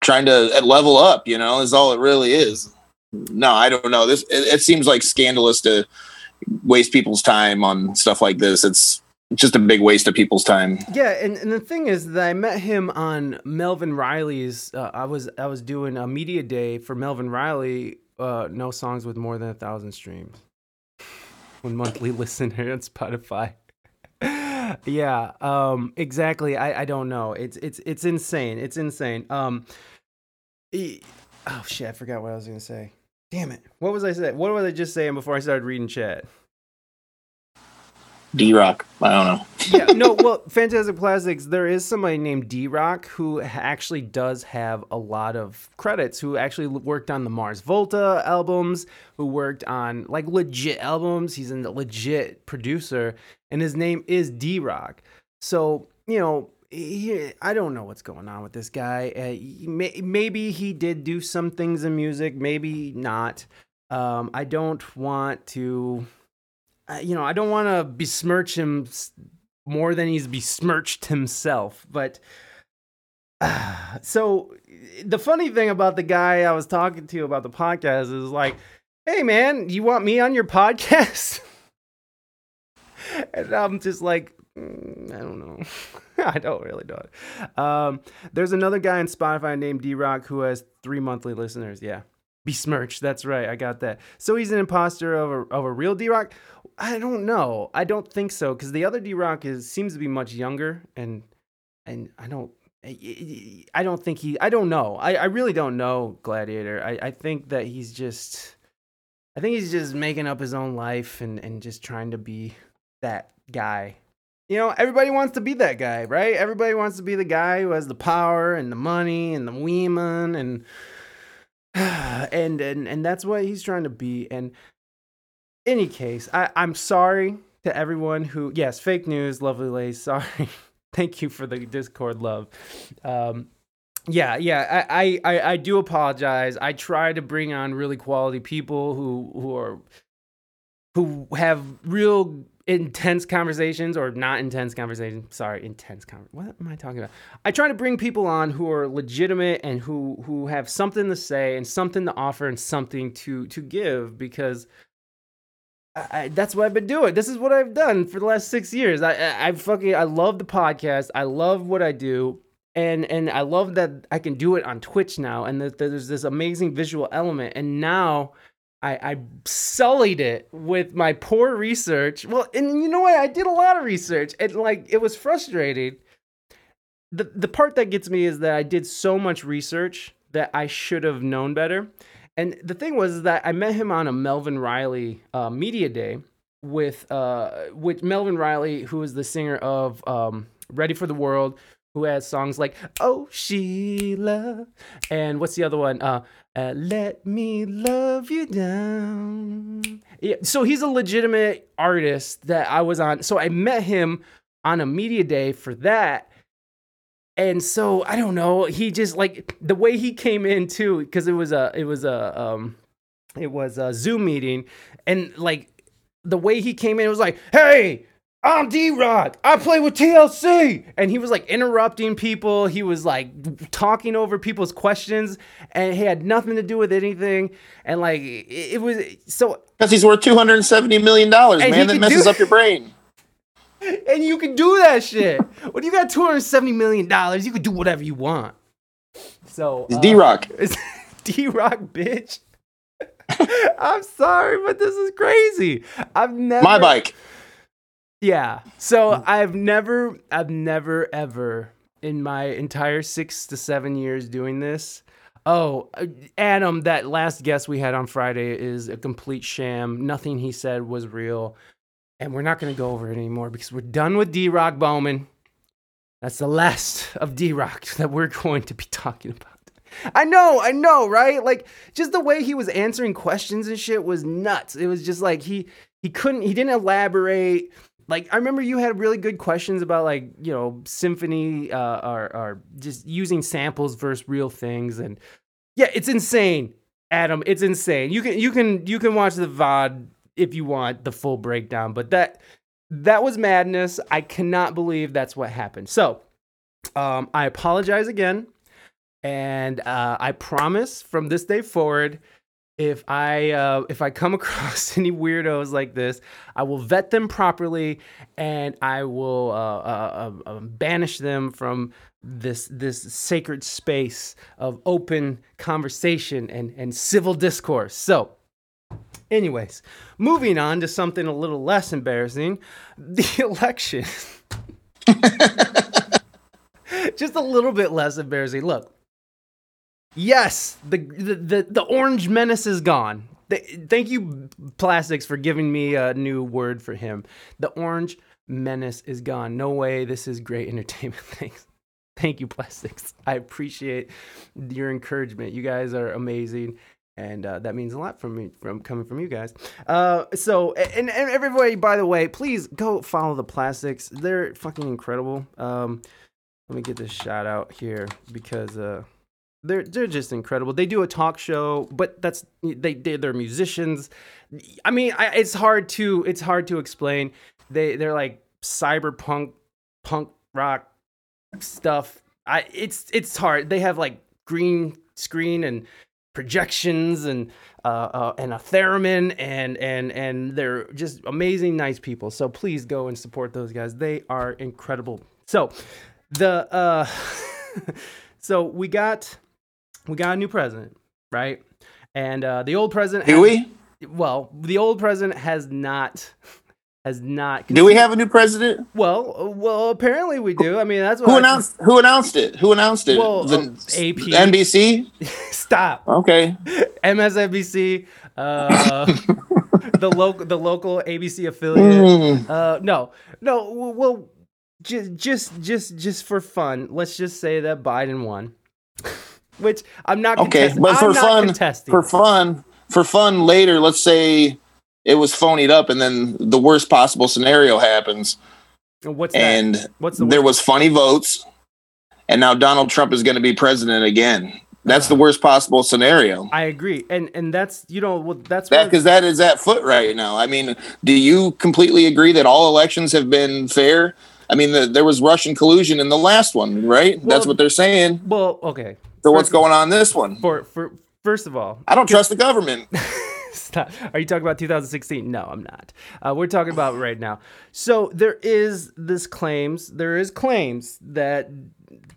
trying to level up, you know, is all it really is. No, I don't know. This it, it seems like scandalous to waste people's time on stuff like this. It's just a big waste of people's time. Yeah, and, and the thing is that I met him on Melvin Riley's. Uh, I was I was doing a media day for Melvin Riley. Uh, no songs with more than a thousand streams. One monthly listener on Spotify yeah, um, exactly. I, I don't know. It's it's it's insane. It's insane. Um, oh shit, I forgot what I was gonna say. Damn it. What was I saying? What was I just saying before I started reading chat? D Rock. I don't know. yeah, no, well, Fantastic Plastics, there is somebody named D Rock who actually does have a lot of credits, who actually worked on the Mars Volta albums, who worked on like legit albums. He's a legit producer, and his name is D Rock. So, you know, he, I don't know what's going on with this guy. Uh, he may, maybe he did do some things in music, maybe not. Um, I don't want to you know, I don't want to besmirch him more than he's besmirched himself, but uh, so the funny thing about the guy I was talking to about the podcast is like, "Hey man, you want me on your podcast?" and I'm just like, mm, I don't know. I don't really know. Um, there's another guy on Spotify named D Rock who has three monthly listeners. Yeah. Besmirched. That's right. I got that. So he's an imposter of a, of a real D Rock. I don't know. I don't think so because the other D Rock is seems to be much younger and and I don't. I don't think he. I don't know. I, I really don't know Gladiator. I, I think that he's just. I think he's just making up his own life and, and just trying to be that guy. You know, everybody wants to be that guy, right? Everybody wants to be the guy who has the power and the money and the women and and and and that's what he's trying to be. And any case, I, I'm sorry to everyone who yes, fake news, lovely lace, sorry. Thank you for the Discord love. Um, yeah, yeah, I, I, I do apologize. I try to bring on really quality people who who are who have real intense conversations or not intense conversations. Sorry, intense conver- What am I talking about? I try to bring people on who are legitimate and who who have something to say and something to offer and something to to give because I, I, that's what I've been doing. This is what I've done for the last six years. I, I I fucking I love the podcast. I love what I do. And, and I love that I can do it on Twitch now, and that there's this amazing visual element. And now I, I sullied it with my poor research. Well, and you know what? I did a lot of research, and like it was frustrating. The the part that gets me is that I did so much research that I should have known better. And the thing was that I met him on a Melvin Riley uh, media day with uh with Melvin Riley, who is the singer of um, Ready for the World, who has songs like "Oh Sheila" and what's the other one? Uh, uh, "Let Me Love You Down." Yeah, so he's a legitimate artist that I was on. So I met him on a media day for that. And so I don't know. He just like the way he came in too, because it was a it was a um it was a Zoom meeting, and like the way he came in it was like, "Hey, I'm D Rock. I play with TLC. And he was like interrupting people. He was like talking over people's questions and he had nothing to do with anything. And like it, it was so Because he's worth two hundred and seventy million dollars, man. That messes do- up your brain. and you can do that shit. when you got 270 million dollars, you can do whatever you want. So He's uh, D Rock. D Rock, bitch. I'm sorry, but this is crazy. I've never My bike. Yeah. So I've never, I've never, ever in my entire six to seven years doing this. Oh, uh, Adam, that last guest we had on Friday is a complete sham. Nothing he said was real. And we're not going to go over it anymore because we're done with D Rock Bowman. That's the last of D Rock that we're going to be talking about. I know, I know, right? Like just the way he was answering questions and shit was nuts. It was just like he he couldn't he didn't elaborate. Like I remember you had really good questions about like, you know, symphony uh or or just using samples versus real things and yeah, it's insane. Adam, it's insane. You can you can you can watch the VOD if you want the full breakdown, but that that was madness. I cannot believe that's what happened. So, um, I apologize again, and uh, I promise from this day forward, if I uh, if I come across any weirdos like this, I will vet them properly, and I will uh, uh, uh, uh, banish them from this this sacred space of open conversation and and civil discourse. So. Anyways, moving on to something a little less embarrassing the election. Just a little bit less embarrassing. Look, yes, the, the, the, the orange menace is gone. Th- Thank you, Plastics, for giving me a new word for him. The orange menace is gone. No way. This is great entertainment. Thanks. Thank you, Plastics. I appreciate your encouragement. You guys are amazing and uh, that means a lot from me from coming from you guys uh, so and, and everybody by the way please go follow the plastics they're fucking incredible um, let me get this shout out here because uh, they're they're just incredible. They do a talk show but that's they, they they're musicians. I mean I, it's hard to it's hard to explain. They they're like cyberpunk punk rock stuff. I it's it's hard. They have like green screen and projections and uh, uh, and a theremin and and and they're just amazing nice people. So please go and support those guys. They are incredible. So the uh, so we got we got a new president, right? And uh, the old president. Do we? Well, the old president has not has not. Do we have a new president? Well, well, apparently we do. I mean, that's what Who I- announced? Who announced it? Who announced it? Well, the uh, AP. NBC. Stop. Okay. MSNBC, uh, the local the local ABC affiliate. Mm. Uh, no, no. Well, just just just just for fun, let's just say that Biden won. Which I'm not. Okay, contesting. but for I'm fun, contesting. for fun, for fun later, let's say it was phonied up, and then the worst possible scenario happens, What's that? and What's the there was funny votes, and now Donald Trump is going to be president again. That's uh, the worst possible scenario. I agree, and and that's you know well, that's That because that is at foot right now. I mean, do you completely agree that all elections have been fair? I mean, the, there was Russian collusion in the last one, right? That's what they're saying. well okay. So what's going on in this one? For for first of all, I don't trust the government. Stop. Are you talking about 2016? No, I'm not. Uh, we're talking about right now. So there is this claims. There is claims that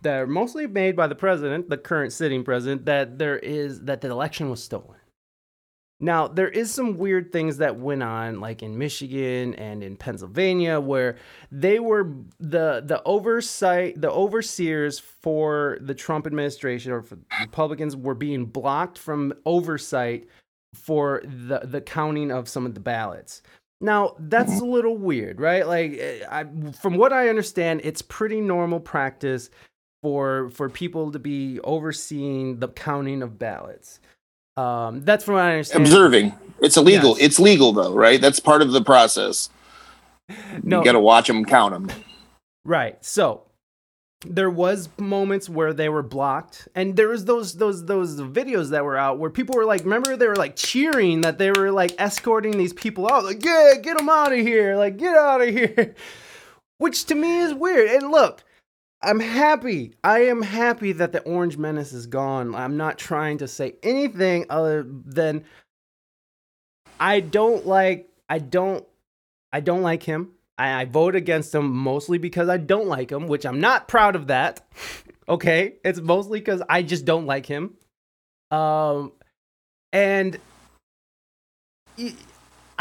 that are mostly made by the president, the current sitting president, that there is that the election was stolen. Now there is some weird things that went on, like in Michigan and in Pennsylvania, where they were the the oversight, the overseers for the Trump administration or Republicans were being blocked from oversight for the the counting of some of the ballots. Now that's a little weird, right? Like, eh, I, from what I understand, it's pretty normal practice for for people to be overseeing the counting of ballots. Um, that's from what I understand. Observing. It's illegal. Yes. It's legal though, right? That's part of the process. No. You got to watch them count them. Right. So there was moments where they were blocked, and there was those those those videos that were out where people were like, remember they were like cheering that they were like escorting these people out, like yeah, get them out of here, like get out of here, which to me is weird. And look. I'm happy. I am happy that the Orange Menace is gone. I'm not trying to say anything other than I don't like I don't I don't like him. I, I vote against him mostly because I don't like him, which I'm not proud of that. okay, it's mostly because I just don't like him. Um, and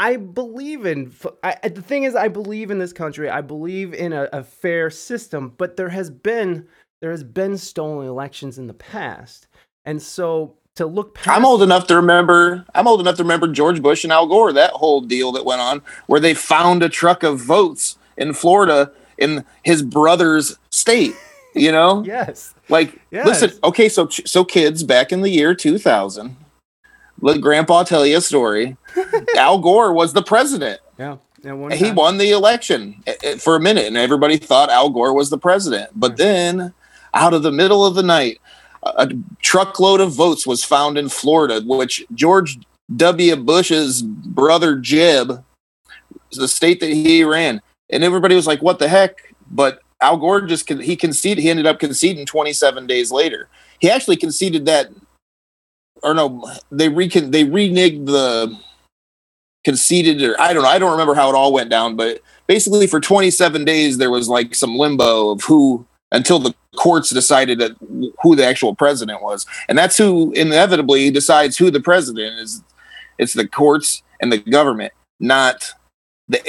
I believe in. I- the thing is, I believe in this country. I believe in a, a fair system, but there has been there has been stolen elections in the past, and so to look past. I'm old enough to remember. I'm old enough to remember George Bush and Al Gore. That whole deal that went on, where they found a truck of votes in Florida in his brother's state. You know, Yes. like Yes. listen. Okay, so so kids back in the year 2000. Let Grandpa tell you a story. Al Gore was the president. Yeah. Yeah. he won the election eh, eh, for a minute and everybody thought al gore was the president but then out of the middle of the night a a truckload of votes was found in florida which george w bush's brother jeb the state that he ran and everybody was like what the heck but al gore just he conceded he ended up conceding 27 days later he actually conceded that or no they recon they reneged the conceded or I don't know. I don't remember how it all went down, but basically for 27 days there was like some limbo of who until the courts decided that who the actual president was. And that's who inevitably decides who the president is. It's the courts and the government, not the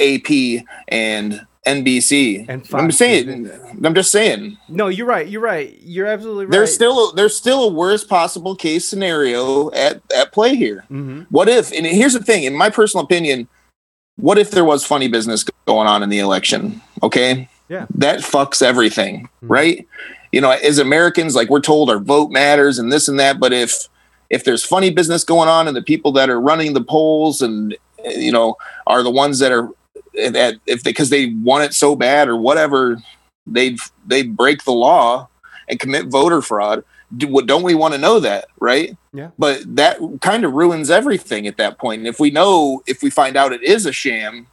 AP and NBC. And I'm Fox saying I'm just saying No, you're right. You're right. You're absolutely right. there's still there's still a worst possible case scenario at at play here. hmm What if, and here's the thing, in my personal opinion, what if there was funny business going on in the election? Okay. Yeah. That fucks everything, Mhm. right? You know, as Americans, like we're told our vote matters and this and that, but if if there's funny business going on and the people that are running the polls and you know are the ones that are that if they because they want it so bad or whatever, they they break the law and commit voter fraud. Do, what- don't we want to know that, right? Yeah. but that kind of ruins everything at that point. And if we know, if we find out it is a sham,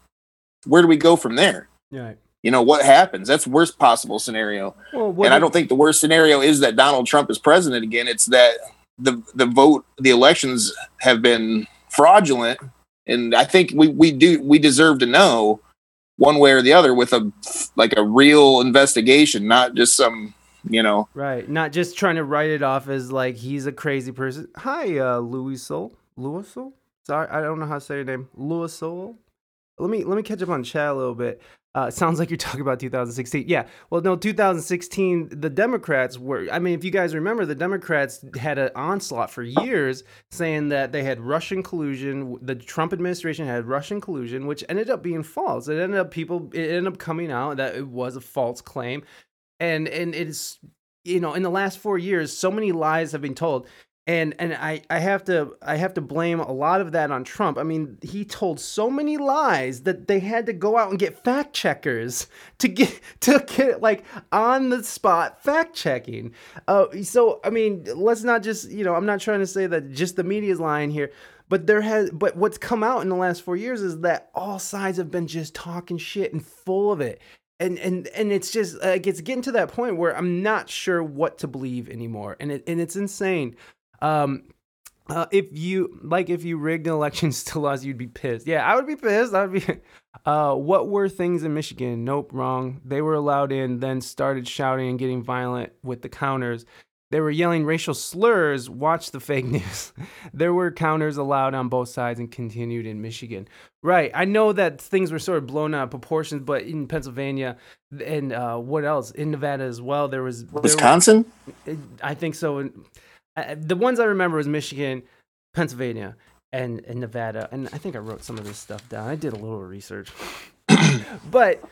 where do we go from there? Yeah. You know, what happens? That's worst possible scenario. Well, and I don't think the worst scenario is that Donald Trump is president again. It's that the the vote, the elections have been fraudulent. And I think we, we do we deserve to know one way or the other with a like a real investigation, not just some you know. Right. Not just trying to write it off as like he's a crazy person. Hi, uh, Louis Soul. Louis Soul. Sorry, I don't know how to say your name. Louis Soul. Let me let me catch up on chat a little bit. Uh, sounds like you're talking about 2016. Yeah. Well, no, 2016, the Democrats were. I mean, if you guys remember, the Democrats had an onslaught for years saying that they had Russian collusion. The Trump administration had Russian collusion, which ended up being false. It ended up people. It ended up coming out that it was a false claim, and and it's you know in the last four years, so many lies have been told and and I, I have to I have to blame a lot of that on Trump. I mean, he told so many lies that they had to go out and get fact checkers to get to get like on the spot fact checking. Uh, so I mean, let's not just you know I'm not trying to say that just the media is lying here, but there has but what's come out in the last four years is that all sides have been just talking shit and full of it. And, and and it's just like it's getting to that point where I'm not sure what to believe anymore, and it and it's insane. Um, uh, if you like, if you rigged an election still lost, you'd be pissed. Yeah, I would be pissed. I would be. Uh, what were things in Michigan? Nope, wrong. They were allowed in, then started shouting and getting violent with the counters. They were yelling racial slurs. Watch the fake news. there were counters allowed on both sides and continued in Michigan. Right. I know that things were sort of blown out of proportions, but in Pennsylvania and uh, what else? In Nevada as well, there was there Wisconsin. Was, I think so the ones I remember was Michigan, Pennsylvania, and, and Nevada. And I think I wrote some of this stuff down. I did a little research. but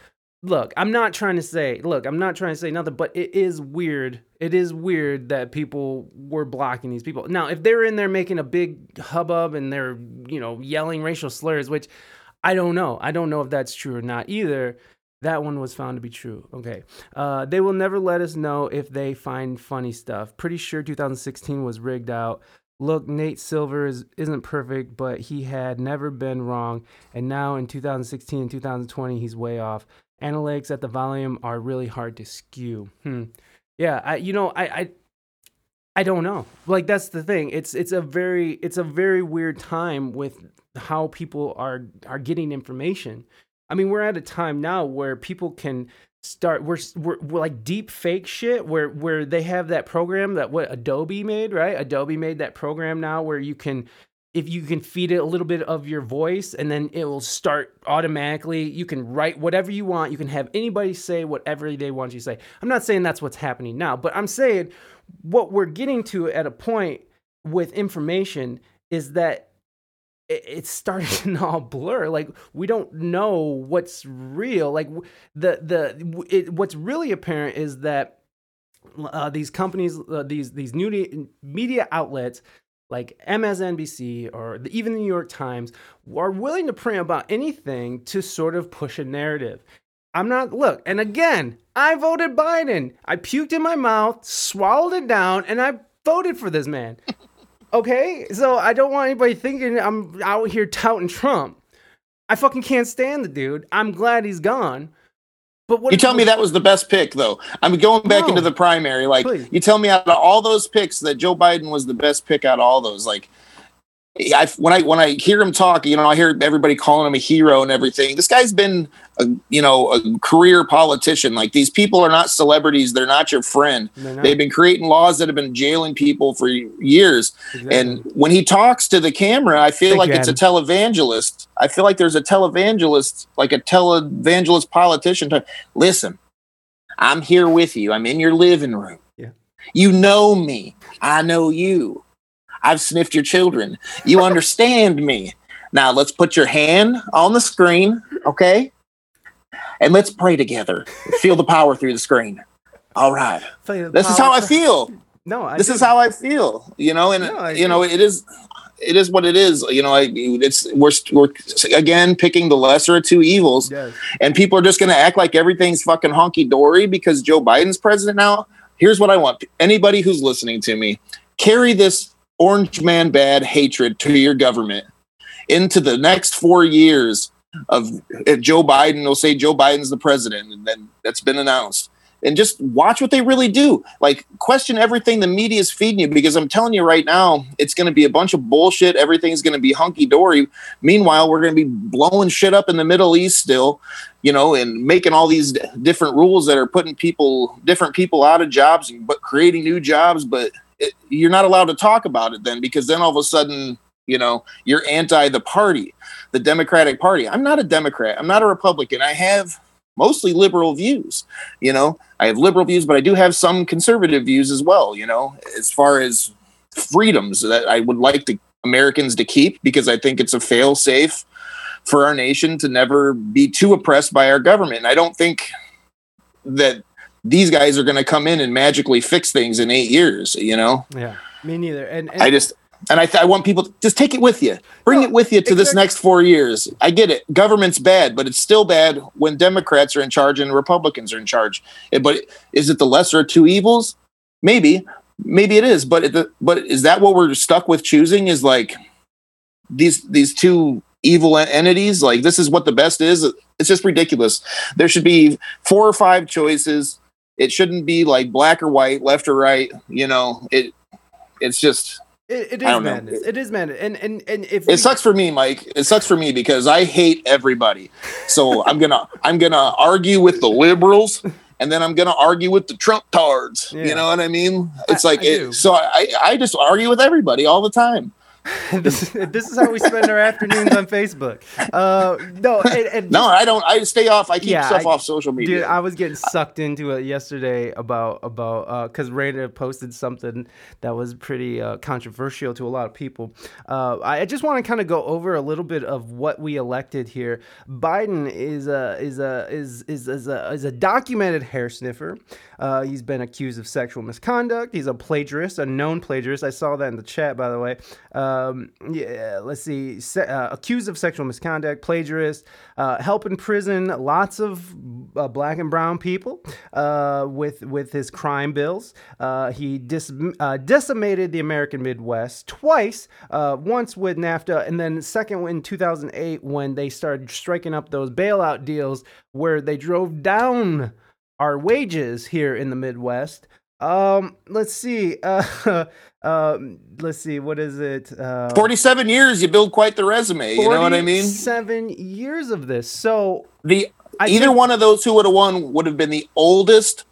look, I'm not trying to say, look, I'm not trying to say nothing, but it is weird. It is weird that people were blocking these people. Now, if they're in there making a big hubbub and they're, you know, yelling racial slurs, which I don't know. I don't know if that's true or not either. That one was found to be true. Okay. Uh, they will never let us know if they find funny stuff. Pretty sure 2016 was rigged out. Look, Nate Silver is, isn't perfect, but he had never been wrong. And now in 2016 and 2020, he's way off. Analytics at the volume are really hard to skew. Hmm. Yeah, I, you know, I, I, I don't know. Like that's the thing. It's it's a very it's a very weird time with how people are are getting information. I mean, we're at a time now where people can start we're, we're, we're, like deep fake shit where where they have that program that what Adobe made, right? Adobe made that program now where you can if you can feed it a little bit of your voice and then it will start automatically. You can write whatever you want. You can have anybody say whatever they want you to say. I'm not saying that's what's happening now but i'm saying what we're getting to at a point with information is that it's starting to all blur like we don't know what's real like the the it, what's really apparent is that uh, these companies uh, these these new media outlets like MSNBC or the, even the New York Times are willing to print about anything to sort of push a narrative. I'm not look, and again, I voted Biden. I puked in my mouth, swallowed it down, and I voted for this man. Okay, so I don't want anybody thinking I'm out here touting Trump. I fucking can't stand the dude. I'm glad he's gone. But what you tell me that was the best pick, though. I'm going back no, into the primary. Like please. you tell me out of all those picks that Joe Biden was the best pick out of all those. Like I, when I when I hear him talk, you know, I hear everybody calling him a hero and everything. This guy's been, a, you know, a career politician. Like these people are not celebrities; they're not your friend. Not. They've been creating laws that have been jailing people for years. Exactly. And when he talks to the camera, I feel Thank like it's a televangelist. I feel like there's a televangelist, like a televangelist politician. Listen, I'm here with you. I'm in your living room. Yeah. You know me. I know you. I've sniffed your children. You understand me. Now let's put your hand on the screen, okay? And let's pray together. Feel the power through the screen. All right. This is how I feel. No, I this didn't. is how I feel. You know, and no, you know, it is it is what it is. You know, I, it's we're we're again picking the lesser of two evils, yes. and people are just going to act like everything's fucking honky dory because Joe Biden's president now. Here's what I want: anybody who's listening to me, carry this orange man bad hatred to your government into the next four years of if Joe Biden They'll say Joe Biden's the president, and then that's been announced. and just watch what they really do. Like question everything the media is feeding you because I'm telling you right now, it's going to be a bunch of bullshit. Everything's going to be hunky dory. Meanwhile, we're going to be blowing shit up in the Middle East still, you know, and making all these different rules that are putting people, different people out of jobs, but creating new jobs. But it, you're not allowed to talk about it then because then all of a sudden, you know, you're anti the party, the Democratic Party. I'm not a Democrat. I'm not a Republican. I have mostly liberal views. You know, I have liberal views, but I do have some conservative views as well. You know, as far as freedoms that I would like the Americans to keep because I think it's a fail safe for our nation to never be too oppressed by our government. And I don't think that these guys are going to come in and magically fix things in eight years. You know? Yeah, me neither. And, and I just and I, th- I want people to just take it with you. Bring no, it with you to exactly. this next four years. I get it. Government's bad, but it's still bad when Democrats are in charge and Republicans are in charge. But is it the lesser of two evils? Maybe, maybe it is. But it, but is that what we're stuck with choosing? Is like these these two evil entities? Like this is what the best is? It's just ridiculous. There should be four or five choices. It shouldn't be like black or white, left or right. You know, it. It's just it, it is madness. It is madness. And and and if it we... sucks for me, Mike. It sucks for me because I hate everybody. So I'm gonna I'm gonna argue with the liberals, and then I'm gonna argue with the Trump tards. Yeah. You know what I mean? It's I, like I it, so I I just argue with everybody all the time. this, this is how we spend our afternoons on Facebook. Uh, no, and, and no, I don't. I stay off. I keep yeah, stuff I, off social media. Dude, I was getting sucked into it yesterday about about because uh, posted something that was pretty uh, controversial to a lot of people. Uh, I just want to kind of go over a little bit of what we elected here. Biden is a is a is is, is a is a documented hair sniffer. Uh, he's been accused of sexual misconduct. He's a plagiarist, a known plagiarist. I saw that in the chat, by the way. Um, yeah, let's see. Se- uh, accused of sexual misconduct, plagiarist, uh, help in prison lots of uh, black and brown people uh, with with his crime bills. Uh, he dis- decimated the American Midwest twice. once with NAFTA, and then second in 2008 when they started striking up those bailout deals where they drove down our wages here in the Midwest. Um, let's see. Uh, uh, let's see. What is it? Uh, Forty-seven years. You build quite the resume. You know what I mean? Seven years of this. So the I either think, one of those who would have won would have been the oldest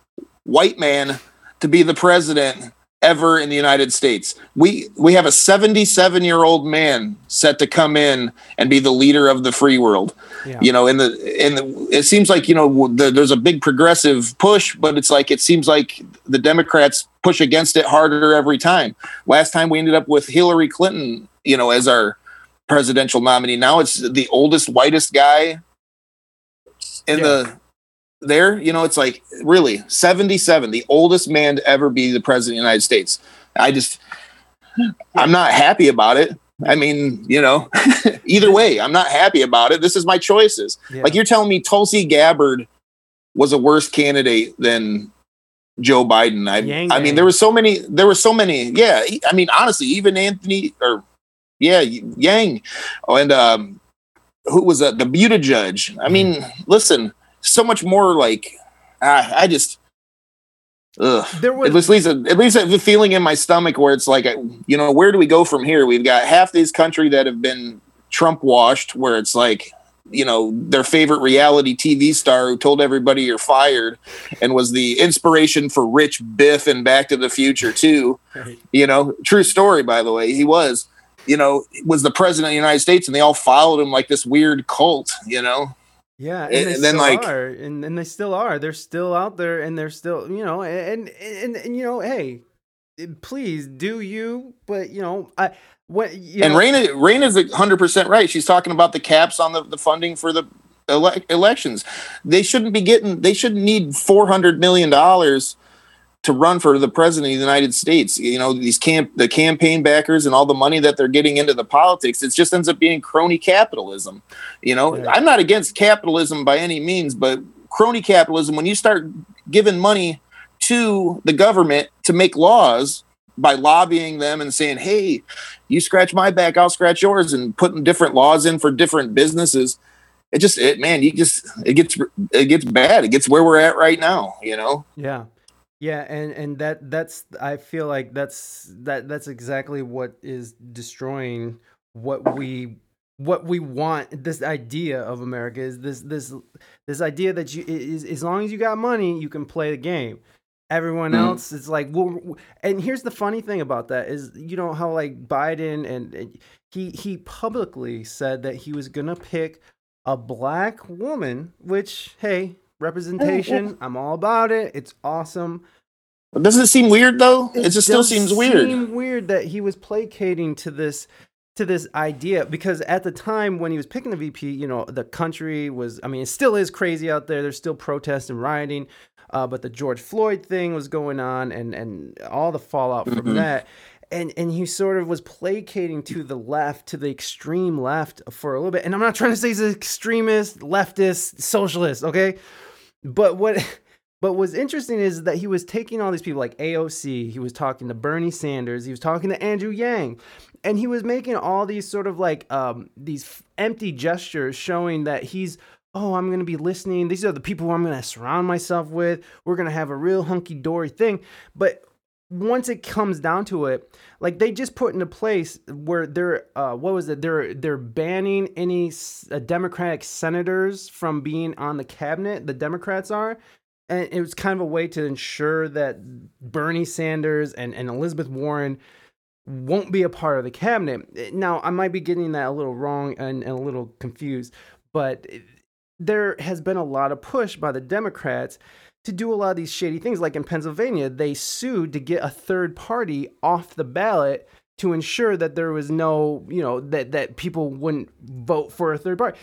white man to be the president ever in the United States. We we have a 77 year old man set to come in and be the leader of the free world. Yeah. You know, in the in the it seems like you know the, there's a big progressive push, but it's like it seems like the Democrats push against it harder every time. Last time we ended up with Hillary Clinton, you know, as our presidential nominee. Now it's the oldest, whitest guy in yeah. the there, you know, it's like really 77, the oldest man to ever be the president of the United States. I just, I'm not happy about it. I mean, you know, either way, I'm not happy about it. This is my choices. Yeah. Like you're telling me Tulsi Gabbard was a worse candidate than Joe Biden. I, Yang I mean, there were so many, there were so many. Yeah. I mean, honestly, even Anthony or yeah, Yang and, um, who was a, the Buttigieg. I mean, listen, so much more like uh, I just Ugh. There was at least at least a feeling in my stomach where it's like, you know, where do we go from here? We've got half this country that have been Trump washed, where it's like, you know, their favorite reality TV star who told everybody you're fired, and was the inspiration for Rich Biff and Back to the Future too. Right. You know, true story by the way, he was. You know, was the president of the United States, and they all followed him like this weird cult. You know. Yeah, and, and, and then like are, and, and they still are. They're still out there, and they're still, you know, and and and you know, hey, please do you, but you know, I what you and know, Reina Reina's hundred percent right. She's talking about the caps on the the funding for the ele- elections. They shouldn't be getting. They shouldn't need four hundred million dollars to run for the president of the United States. You know, these camp the campaign backers and all the money that they're getting into the politics, it just ends up being crony capitalism. You know, yeah. I'm not against capitalism by any means, but crony capitalism, when you start giving money to the government to make laws by lobbying them and saying, hey, you scratch my back, I'll scratch yours, and putting different laws in for different businesses it just it man, you just it gets it gets bad. It gets where we're at right now, you know. Yeah. Yeah, and and that that's I feel like that's that that's exactly what is destroying what we what we want this idea of America is this this this idea that you is as long as you got money you can play the game everyone mm. else is like well and here's the funny thing about that is you know how like Biden and, and he he publicly said that he was going to pick a black woman which hey representation I'm all about it it's awesome doesn't it seem weird though it, it just still seems weird seem weird that he was placating to this to this idea because at the time when he was picking the VP, you know, the country was, I mean, it still is crazy out there. There's still protests and rioting, uh, but the George Floyd thing was going on and, and all the fallout from mm-hmm. that. And, and he sort of was placating to the left, to the extreme left for a little bit. And I'm not trying to say he's an extremist, leftist, socialist, okay? But what but what's interesting is that he was taking all these people like AOC, he was talking to Bernie Sanders, he was talking to Andrew Yang, and he was making all these sort of like um, these empty gestures showing that he's oh i'm going to be listening. These are the people who i'm going to surround myself with. We're going to have a real hunky-dory thing. But once it comes down to it like they just put into place where they're uh, what was it they're they're banning any uh, democratic senators from being on the cabinet the democrats are and it was kind of a way to ensure that bernie sanders and, and elizabeth warren won't be a part of the cabinet. Now, I might be getting that a little wrong and, and, a little confused, but there has been a lot of push by the Democrats to do a lot of these shady things. Like in Pennsylvania, they sued to get a third party off the ballot to ensure that there was no, you know, that, that people wouldn't vote for a third party.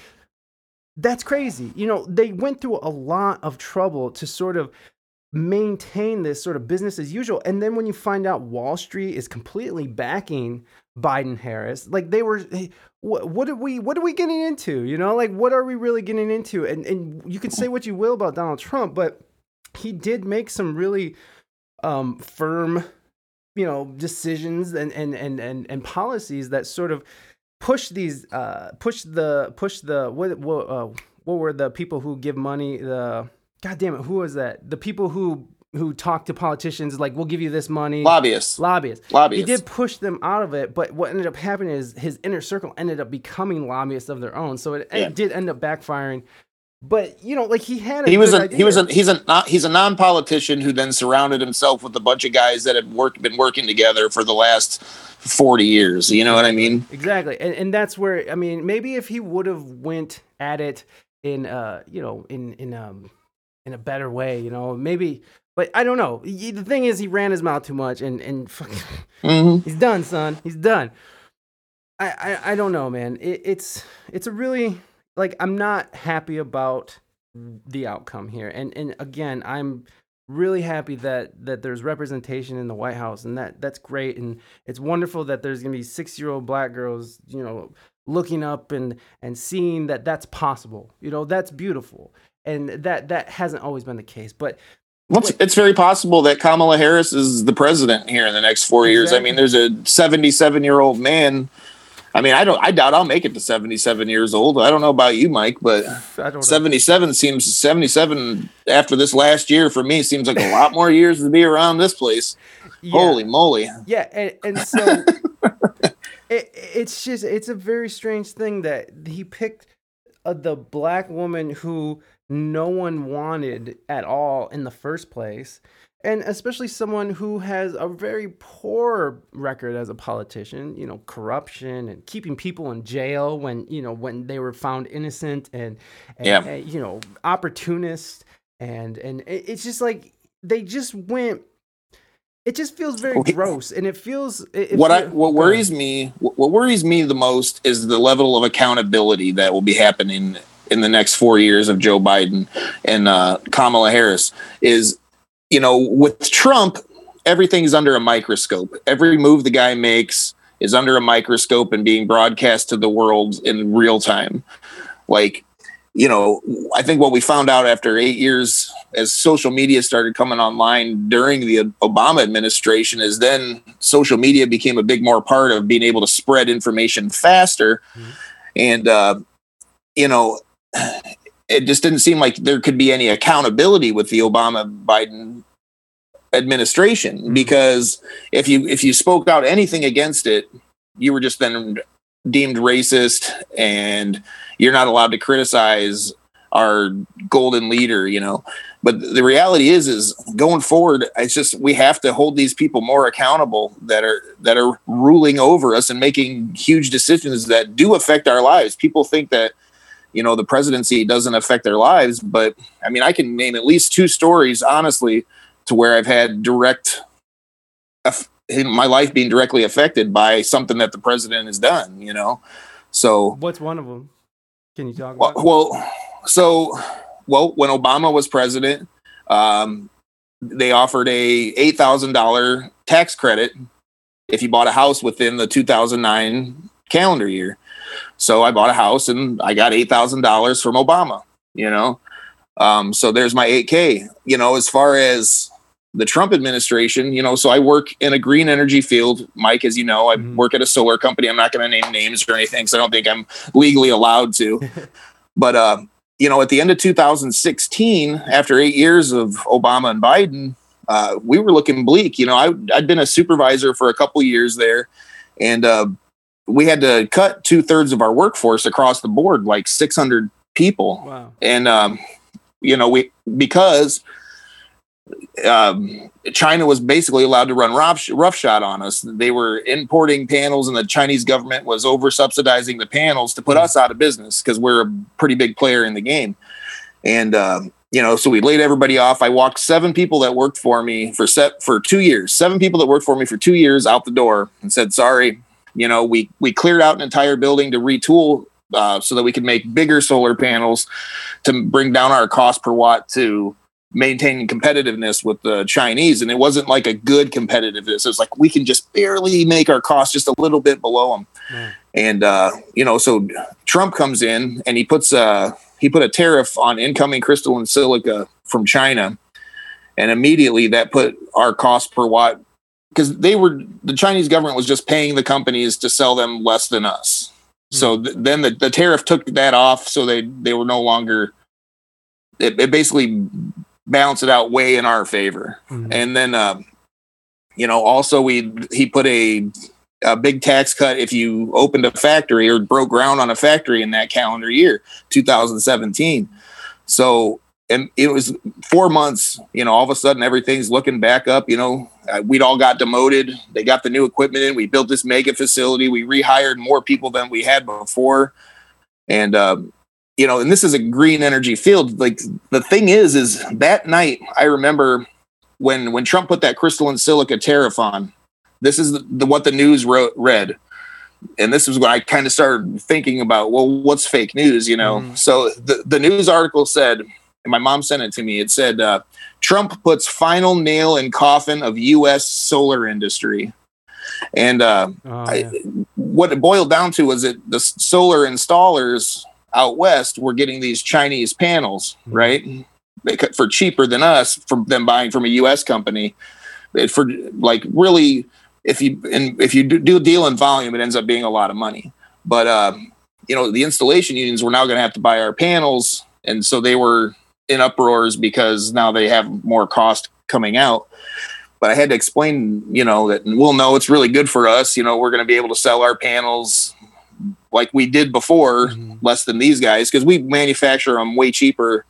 That's crazy. You know, they went through a lot of trouble to sort of maintain this sort of business as usual. And then when you find out Wall Street is completely backing Biden Harris, like they were, what, what are we, what are we getting into? You know, like what are we really getting into? And and you can say what you will about Donald Trump, but he did make some really um, firm, you know, decisions and and and and and policies that sort of push these, uh, push the push the what what uh, what were the people who give money the God damn it, who was that? The people who who talk to politicians like we'll give you this money. Lobbyists. Lobbyists. Lobbyists. He did push them out of it but what ended up happening is his inner circle ended up becoming lobbyists of their own. So it, yeah. it did end up backfiring. But you know like he had he was a idea. he was a he's a he's a non-politician who then surrounded himself with a bunch of guys that had worked been working together for the last 40 years. You know what i mean? Exactly. And, and that's where i mean maybe if he would have went at it in uh you know in in um in a better way, you know, maybe. But I don't know. He, the thing is, he ran his mouth too much, and and mm-hmm. he's done, son. He's done. I, I, I don't know, man. It, it's it's a really like I'm not happy about the outcome here, and and again, I'm really happy that that there's representation in the White House, and that that's great, and it's wonderful that there's gonna be six year old black girls, you know, looking up and and seeing that that's possible. You know, that's beautiful and that that hasn't always been the case. But well, it's, it's, very possible that Kamala Harris is the president here in the next four exactly. years. I mean, there's a 77 year old man. I mean, I don't. I doubt I'll make it to 77 years old. I don't know about you, Mike, but 77 know. seems 77 after this last year for me seems like a lot more years to be around this place. Yeah. Holy moly! Yeah, and, and so it, it's just it's a very strange thing that he picked uh, the black woman who no one wanted at all in the first place. And especially someone who has a very poor record as a politician, you know, corruption and keeping people in jail when, you know, when they were found innocent and, and, yeah. and you know, opportunist. And, and it's just like they just went it just feels very gross and it feels it, what i what worries me what worries me the most is the level of accountability that will be happening in the next four years of Joe Biden and uh, Kamala Harris is, you know, with Trump, everything's under a microscope. Every move the guy makes is under a microscope and being broadcast to the world in real time. Like, you know, I think what we found out after eight years, as social media started coming online during the Obama administration, is then social media became a big more part of being able to spread information faster. Mm-hmm. And, uh, you know, it just didn't seem like there could be any accountability with the Obama Biden administration Mhm. because if you if you spoke out anything against it, you were just then deemed racist and you're not allowed to criticize our golden leader, you know. But the reality is is going forward, it's just we have to hold these people more accountable that are that are ruling over us and making huge decisions that do affect our lives. People think that you know the presidency doesn't affect their lives, but I mean I can name at least two stories honestly to where I've had direct my life being directly affected by something that the president has done, you know. So What's one of them? Can you talk well, about? well so well when Obama was president, um, they offered a eight thousand dollar tax credit if you bought a house within the 2009 calendar year. So I bought a house and I got eight thousand dollars from Obama. You know, um, so there's my 8K. You know, as far as the Trump administration, you know, so I work in a green energy field, Mike, as you know, I Mhm. work at a solar company. I'm not going to name names or anything, so I don't think I'm legally allowed to. but uh, you know, at the end of 2016, after eight years of Obama and Biden, uh, we were looking bleak. You know, I, I'd been a supervisor for a couple years there, and uh, we had to cut two thirds of our workforce across the board, like 600 people Wow. and um, you know we because um, China was basically allowed to run rough, roughshod on us. They were importing panels, and the Chinese government was over subsidizing the panels to put us out of business because we're a pretty big player in the game. And um, you know, so we laid everybody off. I walked seven people that worked for me for set for two years. Seven people that worked for me for two years out the door and said, "Sorry." You know, we we cleared out an entire building to retool uh, so that we could make bigger solar panels to bring down our cost per watt to maintain competitiveness with the Chinese. And it wasn't like a good competitiveness. It was like we can just barely make our cost just a little bit below them. Wow. And uh, you know, so Trump comes in and he puts a he put a tariff on incoming crystalline silica from China, and immediately that put our cost per watt because they were the Chinese government was just paying the companies to sell them less than us. So th- then the, the tariff took that off, so they they were no longer. It, it basically balanced it out way in our favor, Mhm. and then um, you know also we he put a a big tax cut if you opened a factory or broke ground on a factory in that calendar year 2017 so and it was four months you know all of a sudden everything's looking back up you know uh, we'd all got demoted. They got the new equipment in. We built this mega facility. We rehired more people than we had before. And um, you know and this is a green energy field. Like the thing is is that night i remember when when trump put that crystalline silica tariff on this is the, the what the news wrote read. And this is when i kind of started thinking about well what's fake news you know? Mhm. so the, the news article said and my mom sent it to me it said uh, trump puts final nail in coffin of us solar industry and uh, Oh, I, what it boiled down to was that the solar installers out west were getting these Chinese panels, Mhm. right? They cut for cheaper than us from them buying from a U.S. company. It for like really, if you and if you do, do a deal in volume, it ends up being a lot of money. But uh, you know, the installation unions were now going to have to buy our panels, and so they were in uproars because now they have more cost coming out but I had to explain, you know, that we'll know it's really good for us. You know, we're going to be able to sell our panels like we did before, Mhm. less than these guys, because we manufacture them way cheaper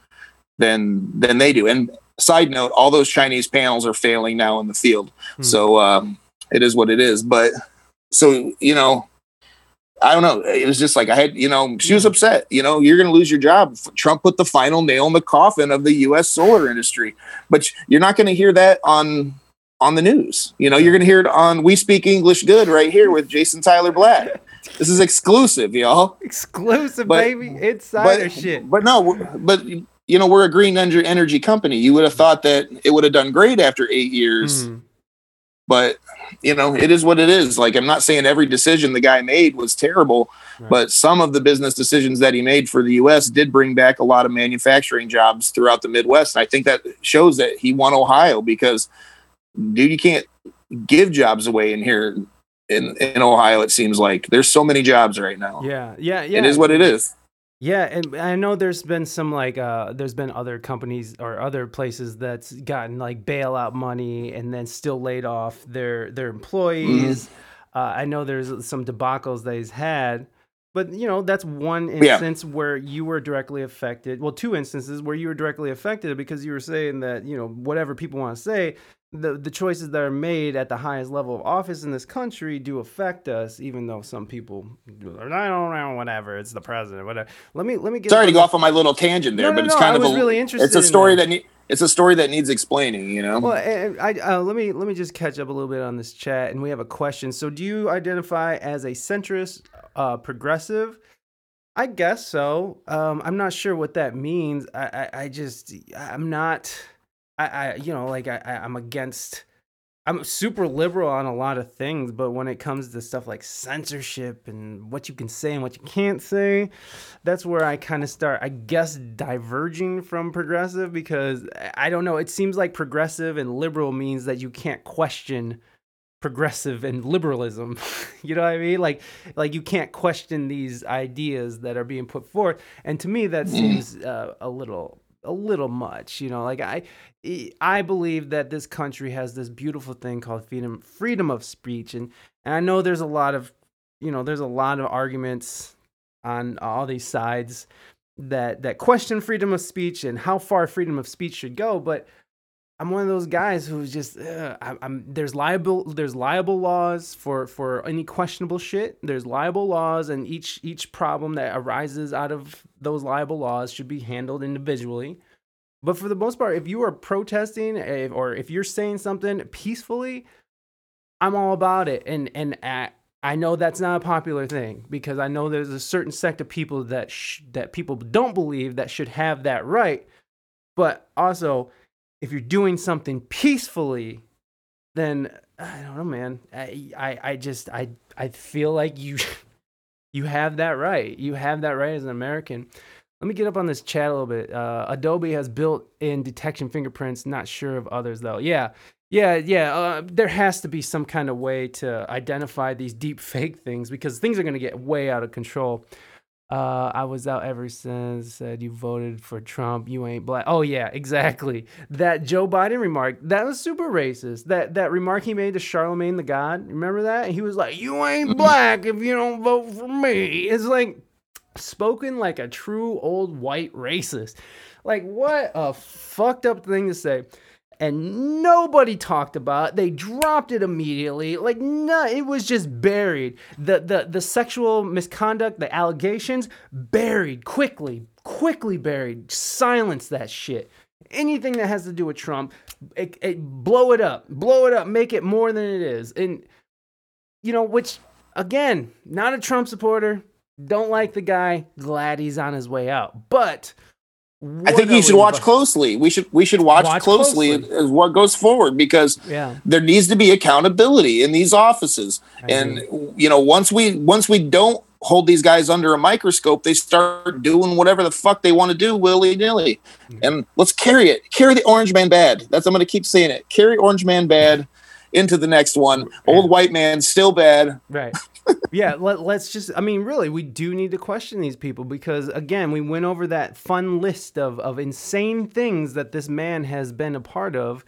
than than they do. And side note, all those Chinese panels are failing now in the field. Hmm. So um, it is what it is. But so you know. I don't know. It was just like I had, you know, she was upset. You know, you're going to lose your job. Trump put the final nail in the coffin of the U.S. solar industry, but you're not going to hear that on on the news. You know, you're going to hear it on We Speak English Good right here with Jason Tyler Black. This is exclusive, y'all. Exclusive, But- baby. Insider But shit. but no, but you know, we're a green energy company. You would have thought that it would have done great after eight years, Mhm. But you know, it is what it is. Like I'm not saying every decision the guy made was terrible, Right. but some of the business decisions that he made for the U.S. did bring back a lot of manufacturing jobs throughout the Midwest. And I think that shows that he won Ohio because, dude, you can't give jobs away in here in, in Ohio. It seems like there's so many jobs right now. Yeah, yeah, yeah. It is what it is. Yeah, and I know there's been some like uh there's been other companies or other places that's gotten like bailout money and then still laid off their their employees. Uh, I know there's some debacles that he's had, but you know that's one Yeah. instance where you were directly affected. Well, two instances where you were directly affected because you were saying that you know whatever people want to say, the the choices that are made at the highest level of office in this country do affect us, even though some people I don't know whatever it's the president whatever. Let me let me get Sorry to go off on my little tangent there, No, but it's no, kind I of was a really it's interested a in story that. that, ne- it's a story that needs explaining. You know. Well, I uh, let me let me just catch up a little bit on this chat, and we have a question. So, do you identify as a centrist, uh, progressive? I guess so. Um, I'm not sure what that means. I, I, I just I'm not. I, I you know like I, I I'm against. I'm super liberal on a lot of things, but when it comes to stuff like censorship and what you can say and what you can't say, that's where I kind of start, I guess, diverging from progressive because I- don't know. It seems like progressive and liberal means that you can't question progressive and liberalism. you know what I mean? Like, like you can't question these ideas that are being put forth. And to me, that seems uh, a little, a little much. You know, like I, I believe that this country has this beautiful thing called freedom, freedom of speech, and and I know there's a lot of, you know, there's a lot of arguments on all these sides that that question freedom of speech and how far freedom of speech should go, but I'm one of those guys who's just uh, I, I'm there's liable there's liable laws for for any questionable shit. There's liable laws, and each each problem that arises out of those liable laws should be handled individually. But for the most part, if you are protesting eh, or if you're saying something peacefully, I'm all about it. And and uh, I know that's not a popular thing because I know there's a certain sect of people that sh- that people don't believe that should have that right. But also, if you're doing something peacefully, then I don't know, man. I I, I just I I feel like you you have that right. You have that right as an American. Let me get up on this chat a little bit. Uh, Adobe has built-in detection fingerprints. Not sure of others though. Yeah, yeah, yeah. Uh, there has to be some kind of way to identify these deep fake things because things are going to get way out of control. Uh, I was out ever since. Said you voted for Trump. You ain't black. Oh yeah, exactly. That Joe Biden remark that was super racist. That that remark he made to Charlamagne the God. Remember that? He was like, "You ain't black if you don't vote for me." It's like spoken like a true old white racist. Like what a fucked up thing to say. And nobody talked about. They dropped it immediately. Like no, it was just buried. The the the sexual misconduct, the allegations buried quickly, quickly buried. Silence that shit. Anything that has to do with Trump, it, it, blow it up, blow it up, make it more than it is. And you know, which again, not a Trump supporter, don't like the guy, glad he's on his way out. But I think you should watch closely. We should we should watch, Watch closely, closely. as what goes forward because Yeah. there needs to be accountability in these offices. I and you know, once we once we don't hold these guys under a microscope, they start doing whatever the fuck they want to do willy nilly. Mm-hmm. And let's carry it. Carry the orange man bad. That's I'm gonna keep saying it. Carry orange man bad into the next one. Old white man still bad. Right. Yeah, let, let's just I mean really we do need to question these people because again, we went over that fun list of of insane things that this man has been a part of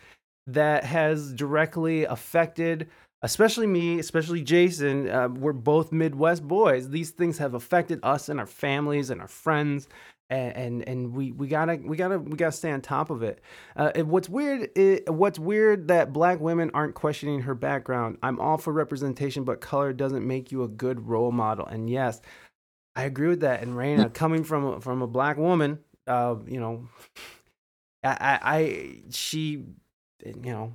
that has directly affected especially me, especially Jason, uh, we're both Midwest boys. These things have affected us and our families and our friends. And, and and we we gotta we gotta we gotta stay on top of it. Uh, what's weird is, what's weird that black women aren't questioning her background. I'm all for representation, but color doesn't make you a good role model. And yes, I agree with that. And Reina, coming from a, from a black woman, uh, you know, I, I, I she, you know,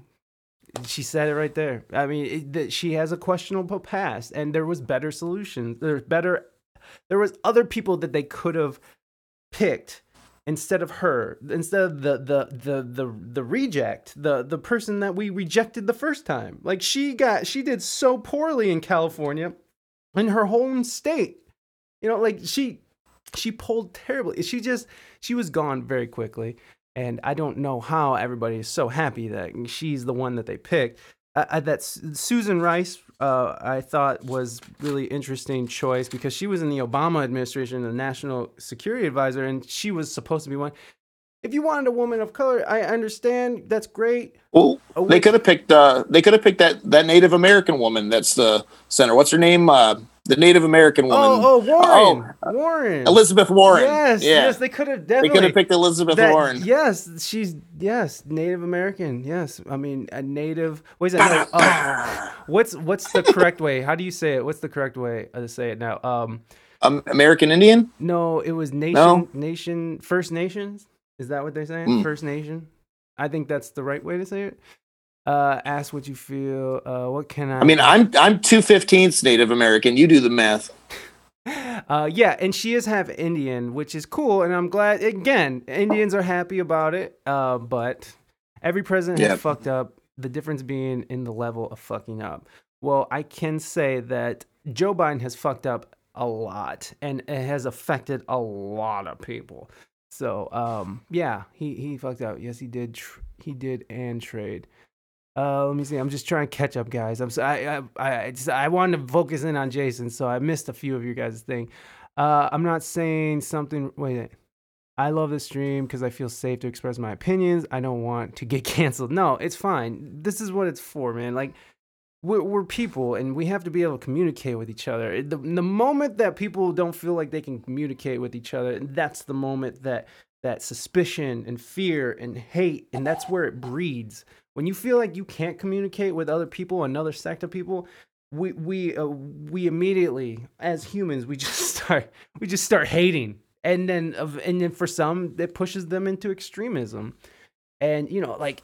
she said it right there. I mean, it, that she has a questionable past, and there was better solutions. There's better. There was other people that they could have picked instead of her, instead of the the the the the reject, the the person that we rejected the first time. Like she got, she did so poorly in California, in her home state. You know, like she she pulled terribly. She just she was gone very quickly. And I don't know how everybody is so happy that she's the one that they picked. That Susan Rice, uh, I thought was really interesting choice because she was in the Obama administration, the national security advisor, and she was supposed to be one. If you wanted a woman of color, I understand. That's great. Well, Oh, they could have picked. Uh, they could have picked that that Native American woman. That's the center. What's her name? Uh, the Native American woman. Oh, oh, Warren, Warren, Elizabeth Warren. Yes, yeah. yes, they could have they definitely. could have picked Elizabeth that- Warren. Yes, she's yes, Native American. Yes, I mean a Native. What is that? No, uh, what's what's the correct way? How do you say it? What's the correct way to say it now? Um, Um, American Indian. no, it was nation, No? nation, First Nations. Is that what they're saying? Mm. First Nation. I think that's the right way to say it. Uh, ask what you feel. Uh, what can I? I mean, I'm I'm two fifteenths Native American. You do the math. Uh, yeah, and she is half Indian, which is cool, and I'm glad. Again, Indians are happy about it. Uh, but every president Yeah. has fucked up. The difference being in the level of fucking up. Well, I can say that Joe Biden has fucked up a lot, and it has affected a lot of people. So, um, yeah, he he fucked up. Yes, he did. Tr- he did and trade. Uh, let me see. I'm just trying to catch up, guys. I'm so, I I I, just, I wanted to focus in on Jason, so I missed a few of your guys' thing. Uh, I'm not saying something. Wait. I love this stream because I feel safe to express my opinions. I don't want to get canceled. No, it's fine. This is what it's for, man. Like we're, we're people and we have to be able to communicate with each other. The, the moment that people don't feel like they can communicate with each other, that's the moment that that suspicion and fear and hate and that's where it breeds. When you feel like you can't communicate with other people, another sect of people, we we uh, we immediately as humans we just start we just start hating and then of and then for some it pushes them into extremism and you know like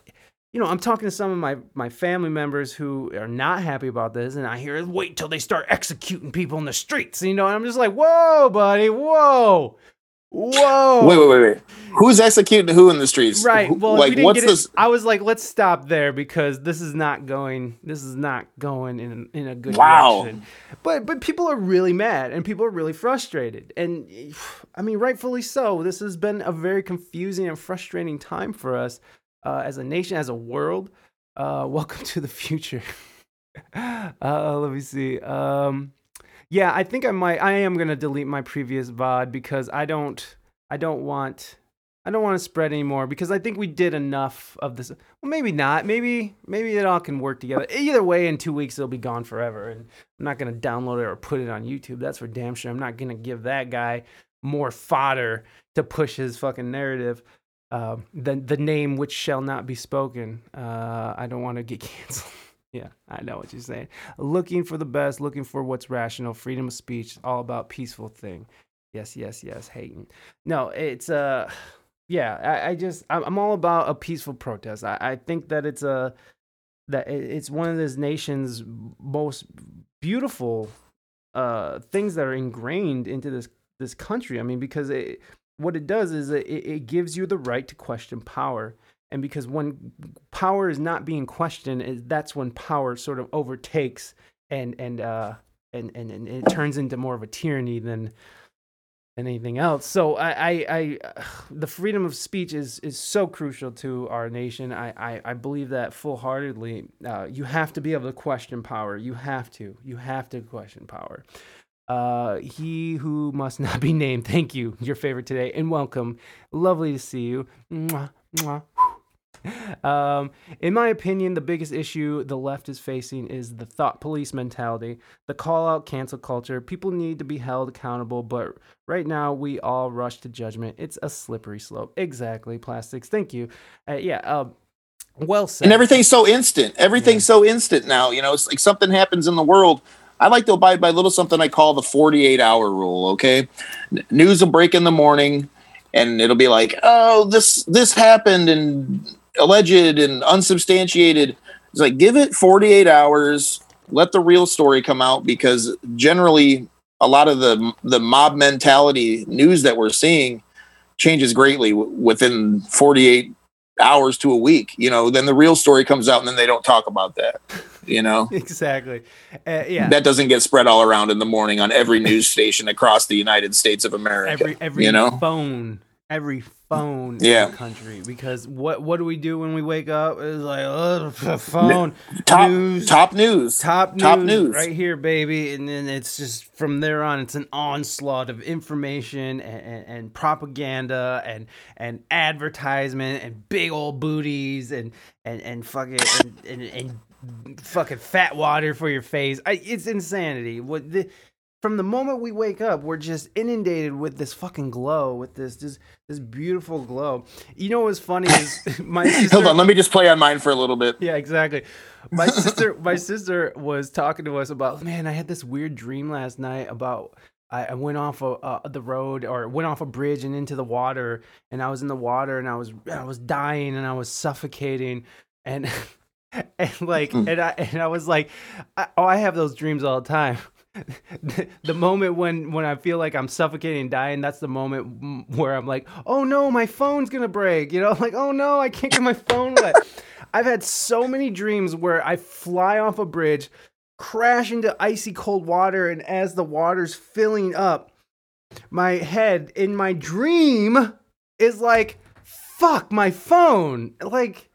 you know i'm talking to some of my my family members who are not happy about this and i hear wait till they start executing people in the streets you know and i'm just like whoa buddy whoa whoa Wait, wait, wait, wait. Who's executing who in the streets? Right. Well, we like didn't what's get this? It. I was like, let's stop there because this is not going. This is not going in in a good Wow. direction. But but people are really mad and people are really frustrated, and I mean, rightfully so. This has been a very confusing and frustrating time for us uh, as a nation, as a world. Uh, welcome to the future. uh, let me see. Um, yeah, I think I might. I am gonna delete my previous VOD because I don't. I don't want. I don't want to spread anymore because I think we did enough of this. Well, maybe not. Maybe maybe it all can work together. Either way, in two weeks it'll be gone forever, and I'm not gonna download it or put it on YouTube. That's for damn sure. I'm not gonna give that guy more fodder to push his fucking narrative. Uh, the the name which shall not be spoken. Uh, I don't want to get canceled. yeah, I know what you're saying. Looking for the best, looking for what's rational, freedom of speech, all about peaceful thing. Yes, yes, yes. Hating. No, it's uh yeah, I, I just I'm, all about a peaceful protest. I, I think that it's a that it's one of this nation's most beautiful uh things that are ingrained into this this country. I mean, because it what it does is it, it gives you the right to question power. And because when power is not being questioned, that's when power sort of overtakes and and uh and, and, and it turns into more of a tyranny than than anything else. So I, I, I the freedom of speech is is so crucial to our nation. I, I, I believe that full heartedly. Uh, you have to be able to question power. You have to. You have to question power. Uh, he who must not be named. Thank you. Your favorite today and welcome. Lovely to see you. Mwah, mwah. Um, in my opinion, the biggest issue the left is facing is the thought police mentality, the call out cancel culture. People need to be held accountable, but right now we all rush to judgment. It's a slippery slope. Exactly, plastics. Thank you. Uh, yeah. Uh, well said. and everything's so instant. Everything's so instant now. You know, it's like something happens in the world. I like to abide by a little something I call the 48 hour rule. Okay. News will break in the morning and it'll be like, oh, this, this happened and alleged and unsubstantiated. It's like, give it 48 hours, let the real story come out because generally a lot of the, the mob mentality news that we're seeing changes greatly w- within 48 hours to a week you know then the real story comes out and then they don't talk about that you know exactly. Uh, yeah. that doesn't get spread all around in the morning on every news station across the united states of america every every you know phone every phone Yeah. in the country because what what do we do when we wake up? is like oh, phone Top news, top news. top news, top news. right here, baby. And then it's just from there on, it's an onslaught of information and, and, and propaganda and and advertisement and big old booties and and and fucking and, and, and fucking fat water for your face. I, it's insanity. What the from the moment we wake up, we're just inundated with this fucking glow, with this this this beautiful glow. You know what's funny is my sister. Hold on, let me just play on mine for a little bit. Yeah, exactly. My sister, my sister was talking to us about, man, I had this weird dream last night about I, went off of, uh, the road or went off a bridge and into the water, and I was in the water and I was I was dying and I was suffocating, and and like Hmm. and I and I was like, I, oh, I have those dreams all the time. the, the moment when when I feel like I'm suffocating and dying, that's the moment mm, where I'm like, oh no, my phone's gonna break. You know, like oh no, I can't get my phone wet. I've had so many dreams where I fly off a bridge, crash into icy cold water, and as the water's filling up, my head in my dream is like, fuck my phone. Like,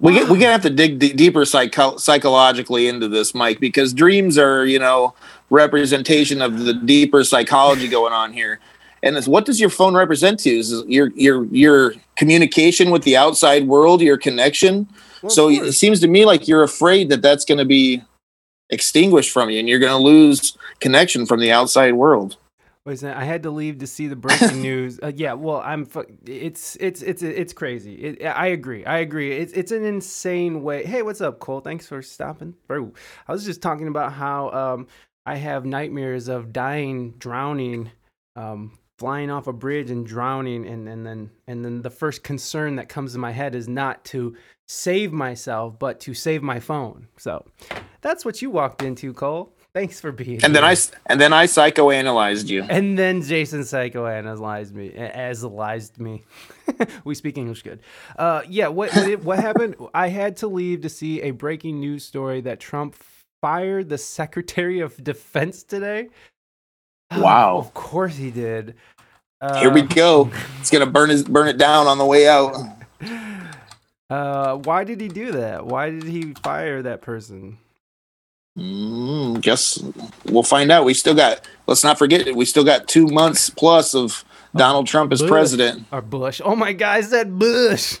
We get, we're gonna have to dig d- deeper psycho- psychologically into this, Mike, because dreams are you know representation of the deeper psychology going on here. And it's, what does your phone represent to? you? Is your your your communication with the outside world, your connection. well, so it seems to me like you're afraid that that's going to be extinguished from you, and you're going to lose connection from the outside world. Wait I had to leave to see the breaking news. Uh, yeah, well, I'm. Fu- it's it's it's it's crazy. It, I agree. I agree. It's it's an insane way. Hey, what's up, Cole? Thanks for stopping, bro. I was just talking about how um I have nightmares of dying, drowning, um flying off a bridge and drowning, and and then and then the first concern that comes to my head is not to save myself, but to save my phone. So that's what you walked into, Cole. Thanks for being. And then here. I s- and then I psychoanalyzed you. And then Jason psychoanalyzed me, analyzed me. we speak English good. Uh, yeah. What what, what happened? I had to leave to see a breaking news story that Trump fired the Secretary of Defense today. Wow. of course he did. Uh, Here we go. It's gonna burn his burn it down on the way out. Uh, why did he do that? Why did he fire that person? Mm, guess we'll find out. We still got. Let's not forget it. We still got two months plus of Donald Trump as Bush. president. Or Bush? Oh my God, I said Bush.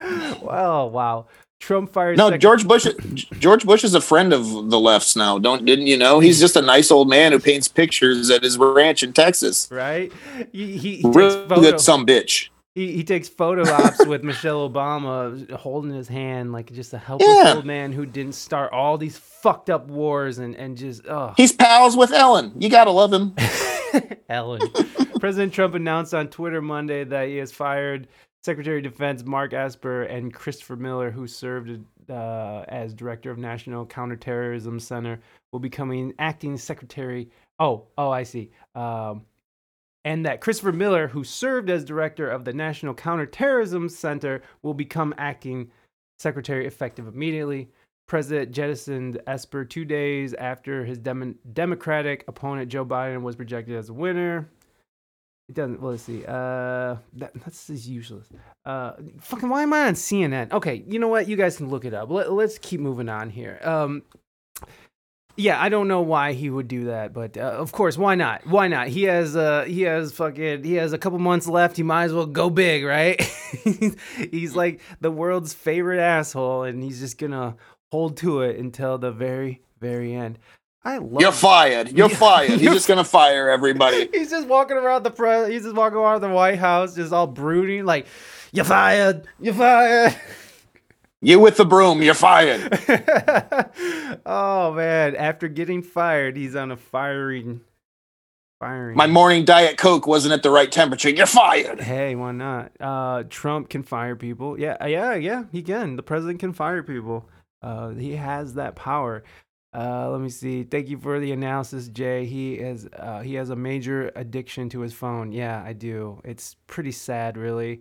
wow, wow. Trump fired. No, Sec- George Bush. George Bush is a friend of the left's now. Don't didn't you know? He's just a nice old man who paints pictures at his ranch in Texas. right? He, he, he Real good, some bitch. He, he takes photo ops with Michelle Obama holding his hand like just a helpless Yeah. old man who didn't start all these fucked up wars and and just oh He's pals with Ellen. You gotta love him. Ellen. President Trump announced on Twitter Monday that he has fired Secretary of Defense Mark Esper and Christopher Miller, who served uh, as Director of National Counterterrorism Center, will be becoming acting Secretary. Oh, oh, I see. Um, and that Christopher Miller, who served as Director of the National Counterterrorism Center, will become acting Secretary effective immediately. President jettisoned Esper two days after his dem- Democratic opponent Joe Biden was projected as a winner. It doesn't. Well, let's see. Uh, that, that's just useless. Uh, fucking. Why am I on CNN? Okay, you know what? You guys can look it up. Let, let's keep moving on here. Um, yeah, I don't know why he would do that, but uh, of course, why not? Why not? He has uh he has fucking he has a couple months left. He might as well go big, right? he's like the world's favorite asshole, and he's just gonna hold to it until the very very end. I love. You're fired. You're fired. He's just gonna fire everybody. He's just walking around the pre- He's just walking around the White House, just all brooding, like, "You're fired. You're fired." You with the broom. You're fired. oh man! After getting fired, he's on a firing, firing. My morning diet coke wasn't at the right temperature. You're fired. Hey, why not? Uh, Trump can fire people. Yeah, uh, yeah, yeah. He can. The president can fire people. Uh, he has that power. Uh, let me see. Thank you for the analysis, Jay. He has uh, he has a major addiction to his phone. Yeah, I do. It's pretty sad, really.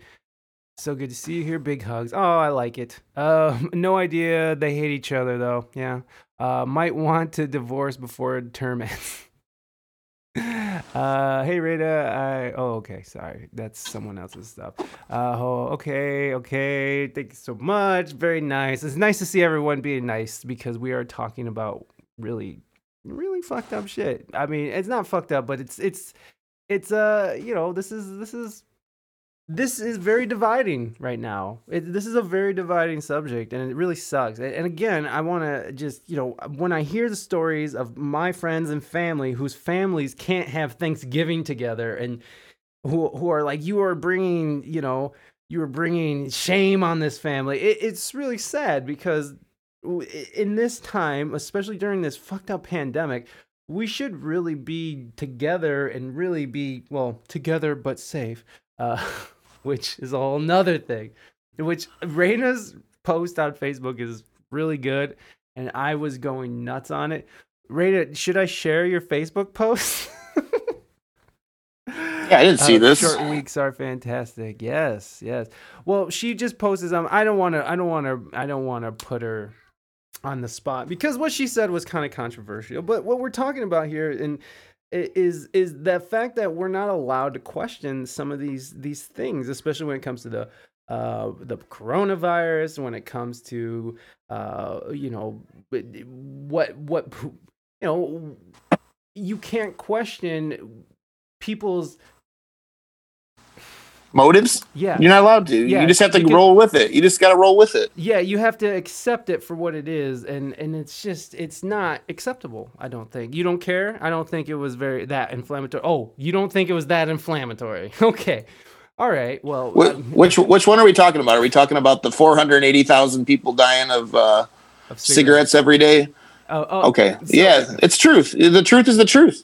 So good to see you here. Big hugs. Oh, I like it. Uh, no idea they hate each other though. Yeah. Uh, might want to divorce before term ends. Uh, hey Rita, I oh okay, sorry, that's someone else's stuff. Uh, oh, okay, okay, thank you so much, very nice. It's nice to see everyone being nice because we are talking about really, really fucked up shit. I mean, it's not fucked up, but it's it's it's uh you know this is this is this is very dividing right now. It, this is a very dividing subject, and it really sucks. And, and again, I want to just, you know, when I hear the stories of my friends and family whose families can't have Thanksgiving together, and who who are like, you are bringing, you know, you are bringing shame on this family. It, it's really sad because in this time, especially during this fucked up pandemic, we should really be together and really be well together but safe. Uh, which is a whole nother thing. Which Reina's post on Facebook is really good, and I was going nuts on it. Reina, should I share your Facebook post? yeah, I didn't see uh, this. Short weeks are fantastic. Yes, yes. Well, she just posted um I don't want to I don't want to I don't want to put her on the spot because what she said was kind of controversial. But what we're talking about here and is is the fact that we're not allowed to question some of these these things, especially when it comes to the uh, the coronavirus, when it comes to uh, you know what what you know you can't question people's motives. Yeah, you're not allowed to. Yeah. You just have to roll with it. You just got to roll with it. Yeah, you have to accept it for what it is, and and it's just it's not acceptable. I don't think you don't care. I don't think it was very that inflammatory. Oh, you don't think it was that inflammatory? Okay. All right. Well, which, which which one are we talking about? Are we talking about the 480,000 people dying of, uh, of cigarettes. cigarettes. every day? Oh, oh okay. So, yeah, it's truth. The truth is the truth.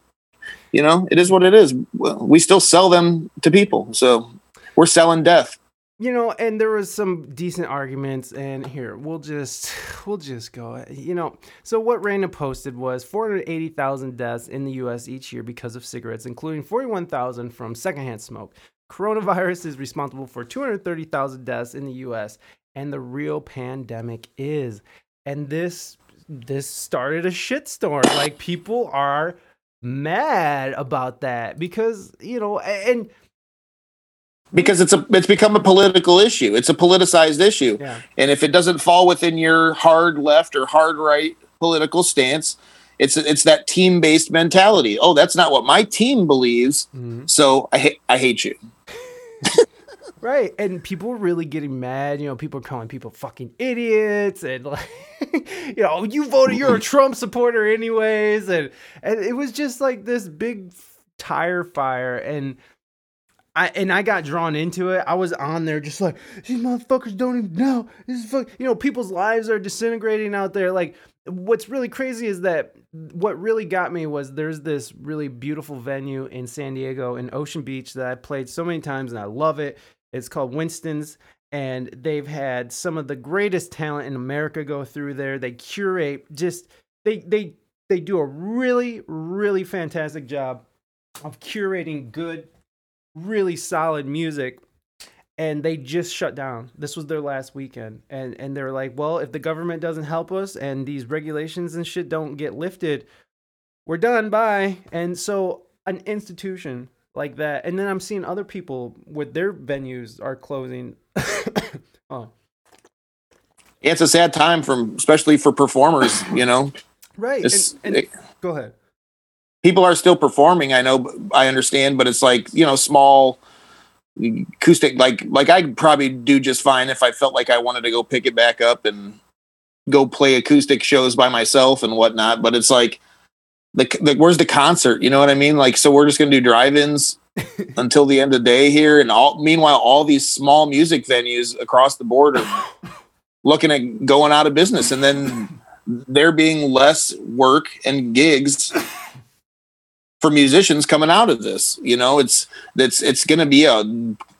You know, it is what it is. We still sell them to people. So we're selling death. You know and there was some decent arguments and here we'll just we'll just go you know. So what Reina posted was 480,000 deaths in the US each year because of cigarettes including 41,000 from secondhand smoke. Coronavirus is responsible for 230,000 deaths in the US and the real pandemic is. And this this started a shitstorm. Like people are mad about that because you know and because it's a it's become a political issue. It's a politicized issue. Yeah. And if it doesn't fall within your hard left or hard right political stance, it's it's that team based mentality. Oh, that's not what my team believes. Mm-hmm. So I hate I hate you. right. And people are really getting mad. You know, people are calling people fucking idiots and like you know, you voted you're a Trump supporter anyways and and it was just like this big tire fire and I, and I got drawn into it. I was on there just like these motherfuckers don't even know. This is fuck. You know, people's lives are disintegrating out there. Like, what's really crazy is that what really got me was there's this really beautiful venue in San Diego in Ocean Beach that I played so many times and I love it. It's called Winston's, and they've had some of the greatest talent in America go through there. They curate just they they they do a really really fantastic job of curating good really solid music and they just shut down. This was their last weekend, and and they're like, well, if the government doesn't help us and these regulations and shit don't get lifted, we're done. Bye. And so an institution like that, and then I'm seeing other people with their venues are closing. oh. It's a sad time from, especially for performers. You know, right? And, and it, go ahead people are still performing. I know, I understand, but it's like you know, small acoustic. Like like I probably do just fine if I felt like I wanted to go pick it back up and go play acoustic shows by myself and whatnot. But it's like, the, the where's the concert? You know what I mean? Like, so we're just gonna do drive-ins until the end of the day here, and all. Meanwhile, all these small music venues across the board are looking at going out of business, and then there being less work and gigs for musicians coming out of this. You know, it's it's it's going to be a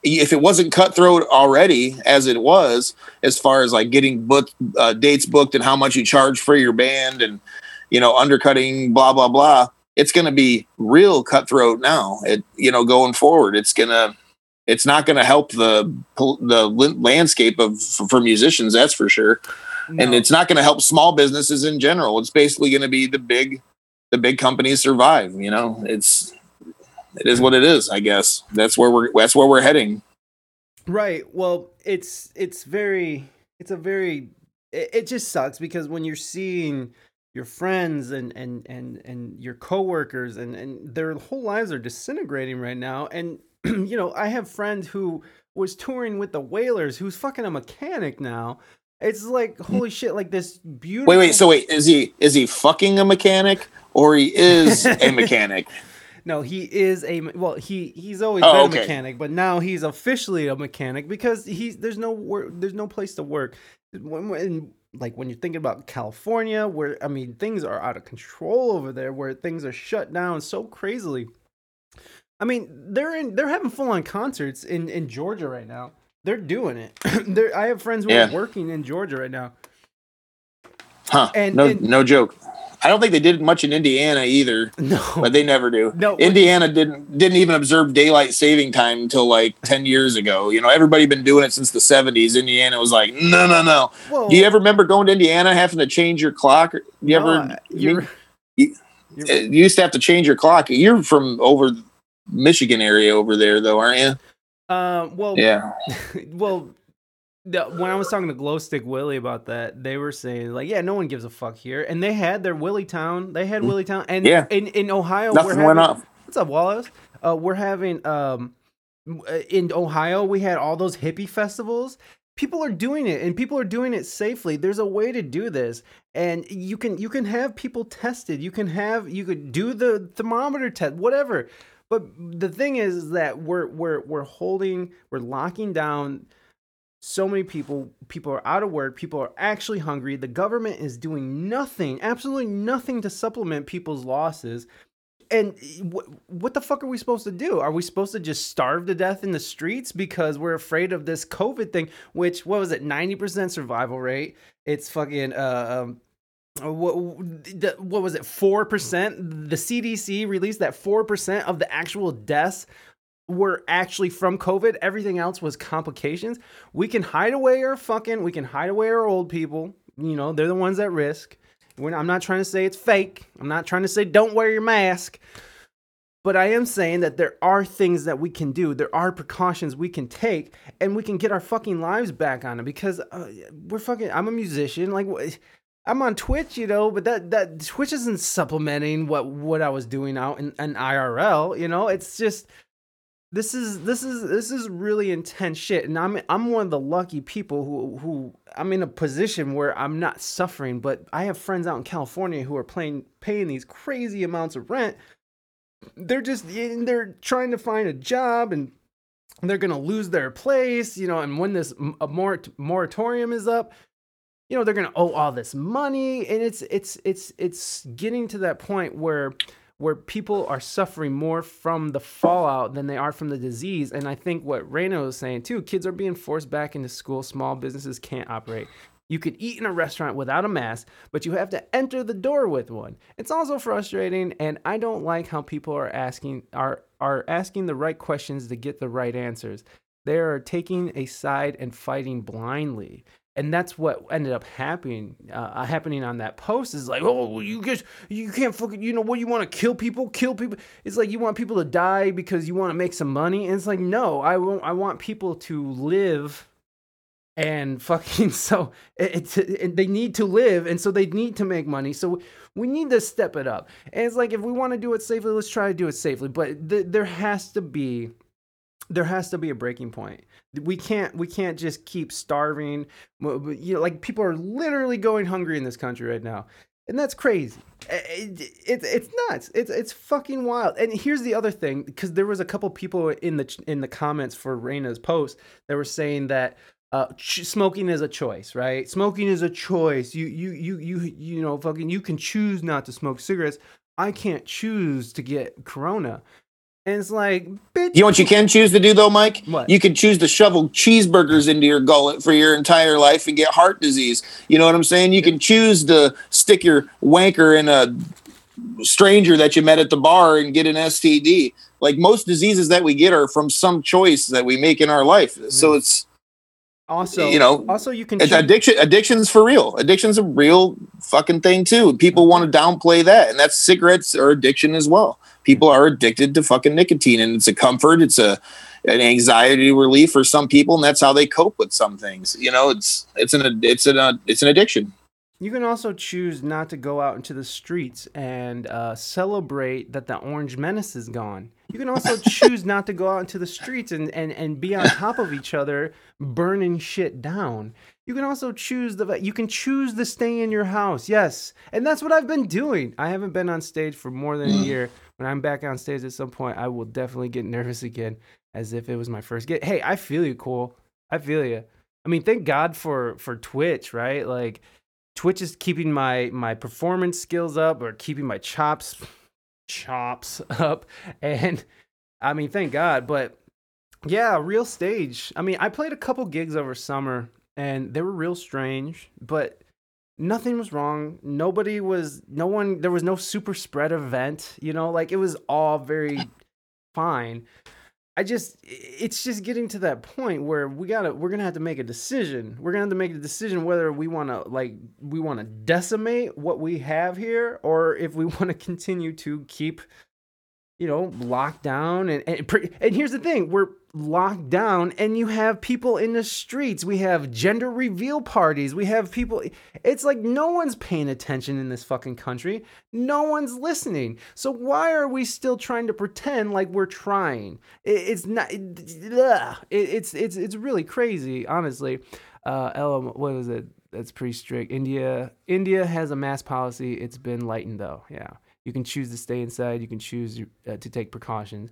if it wasn't cutthroat already as it was as far as like getting book uh, dates booked and how much you charge for your band and you know undercutting blah blah blah. It's going to be real cutthroat now. It you know going forward, it's gonna it's not going to help the the landscape of for musicians. That's for sure. No. And it's not going to help small businesses in general. It's basically going to be the big the big companies survive. You know, it's it is what it is. I guess that's where we're that's where we're heading. Right. Well, it's it's very it's a very it, it just sucks because when you're seeing your friends and and and and your coworkers and and their whole lives are disintegrating right now and you know, I have friends who was touring with the whalers who's fucking a mechanic now. It's like hmm. holy shit, like this beautiful Wait, wait. So wait, is he is he fucking a mechanic or he is a mechanic? No, he is a well. He he's always Oh, been okay. a mechanic, but now he's officially a mechanic because he's there's no work, there's no place to work. When, when like when you're thinking about California, where I mean things are out of control over there, where things are shut down so crazily. I mean, they're in they're having full on concerts in in Georgia right now. They're doing it. they're, I have friends who Yeah. are working in Georgia right now. Huh? And- no, and- no joke. I don't think they did much in Indiana either, No, but they never do. No, Indiana didn't didn't even observe daylight saving time until like ten years ago. You know, everybody been doing it since the seventies. Indiana was like, no, no, no. Whoa. Do you ever remember going to Indiana having to change your clock? You No, ever? You're, you- you're- uh, you used to have to change your clock. You're from over Michigan area over there, though, aren't you? uh, well, Yeah. well, the, when I was talking to Glow Stick Willie about that, they were saying like, yeah, no one gives a fuck here, and they had their Willie Town. They had Willie Town, and. Yeah. in in Ohio, Nothing we're went having, off. What's up, Wallace? Uh, we're having um uh, in Ohio, we had all those hippie festivals. People are doing it, and people are doing it safely. There's a way to do this, and you can you can have people tested. You can have you could do the thermometer test, whatever. But the thing is that we're we're we're holding, we're locking down so many people people are out of work people are actually hungry. The government is doing nothing absolutely nothing to supplement people's losses. And wh- what the fuck are we supposed to do? Are we supposed to just starve to death in the streets because we're afraid of this covid thing which what was it 90% survival rate? It's fucking uh um, what, what was it 4% the cdc released that 4% of the actual deaths were actually from COVID. Everything else was complications. We can hide away our fucking, we can hide away our old people. You know, they're the ones at risk. We're, I'm not trying to say it's fake. I'm not trying to say don't wear your mask. But I am saying that there are things that we can do. There are precautions we can take, and we can get our fucking lives back on it. Because uh, we're fucking. I'm a musician. Like I'm on Twitch, you know, but that that Twitch isn't supplementing what what I was doing out in, in IRL. You know, it's just this is this is this is really intense shit. And i'm i'm one of the lucky people who who i'm in a position where i'm not suffering but i have friends out in california who are playing paying these crazy amounts of rent. They're just they're trying to find a job and they're going to lose their place you know and when this moratorium is up you know they're going to owe all this money. And it's it's it's it's getting to that point where where people are suffering more from the fallout than they are from the disease. And I think what Reina was saying too, kids are being forced back into school. Small businesses can't operate. You could eat in a restaurant without a mask, but you have to enter the door with one. It's also frustrating, and I don't like how people are asking are are asking the right questions to get the right answers. They are taking a side and fighting blindly and that's what ended up happening uh, happening on that post is like oh you guys you can't fucking you know what you want to kill people kill people. It's like you want people to die because you want to make some money. And it's like no i want i want people to live and fucking so it, it's it, they need to live and so they need to make money. So we need to step it up. And it's like if we want to do it safely let's try to do it safely. But th- there has to be there has to be a breaking point we can't we can't just keep starving you know like people are literally going hungry in this country right now and that's crazy it, it, it's nuts it's it's fucking wild and here's the other thing because there was a couple people in the in the comments for Reina's post that were saying that uh, ch- smoking is a choice, right? Smoking is a choice. You, you, you, you, you know, fucking, you can choose not to smoke cigarettes. I can't choose to get corona. And it's like, bitch. You know what you can choose to do though, Mike? What? You can choose to shovel cheeseburgers into your gullet for your entire life and get heart disease. You know what I'm saying? You can choose to stick your wanker in a stranger that you met at the bar and get an STD. Like most diseases that we get are from some choice that we make in our life. So Mm. it's Also, you know, also you can addiction. Addiction's for real. Addiction's a real fucking thing too. People mm-hmm. want to downplay that, and that's cigarettes or addiction as well. People are addicted to fucking nicotine, and it's a comfort. It's a an anxiety relief for some people, and that's how they cope with some things. You know, it's it's an it's an it's an addiction. You can also choose not to go out into the streets and uh, celebrate that the Orange Menace is gone. You can also choose not to go out into the streets and, and, and be on top of each other, burning shit down. You can also choose the you can choose to stay in your house. Yes, and that's what I've been doing. I haven't been on stage for more than a year. When I'm back on stage at some point, I will definitely get nervous again, as if it was my first gig. Hey, I feel you, cool. I feel you. I mean, thank God for for Twitch, right? Like Twitch is keeping my my performance skills up or keeping my chops chops up. And I mean thank God but yeah real stage. I mean I played a couple gigs over summer and they were real strange but nothing was wrong. Nobody was no one there was no super spread event you know? Like it was all very fine I just it's just getting to that point where we gotta we're gonna have to make a decision. We're gonna have to make a decision whether we wanna like we wanna decimate what we have here or if we wanna continue to keep you know locked down and and, and here's the thing we're locked down and you have people in the streets. We have gender reveal parties. We have people it's like no one's paying attention in this fucking country. No one's listening. So why are we still trying to pretend like we're trying? It, it's not. It- it's it's it's really crazy honestly. Uh Ella, what was it? That's pretty strict. India india has a mask policy. It's been lightened though yeah you can choose to stay inside you can choose uh, to take precautions.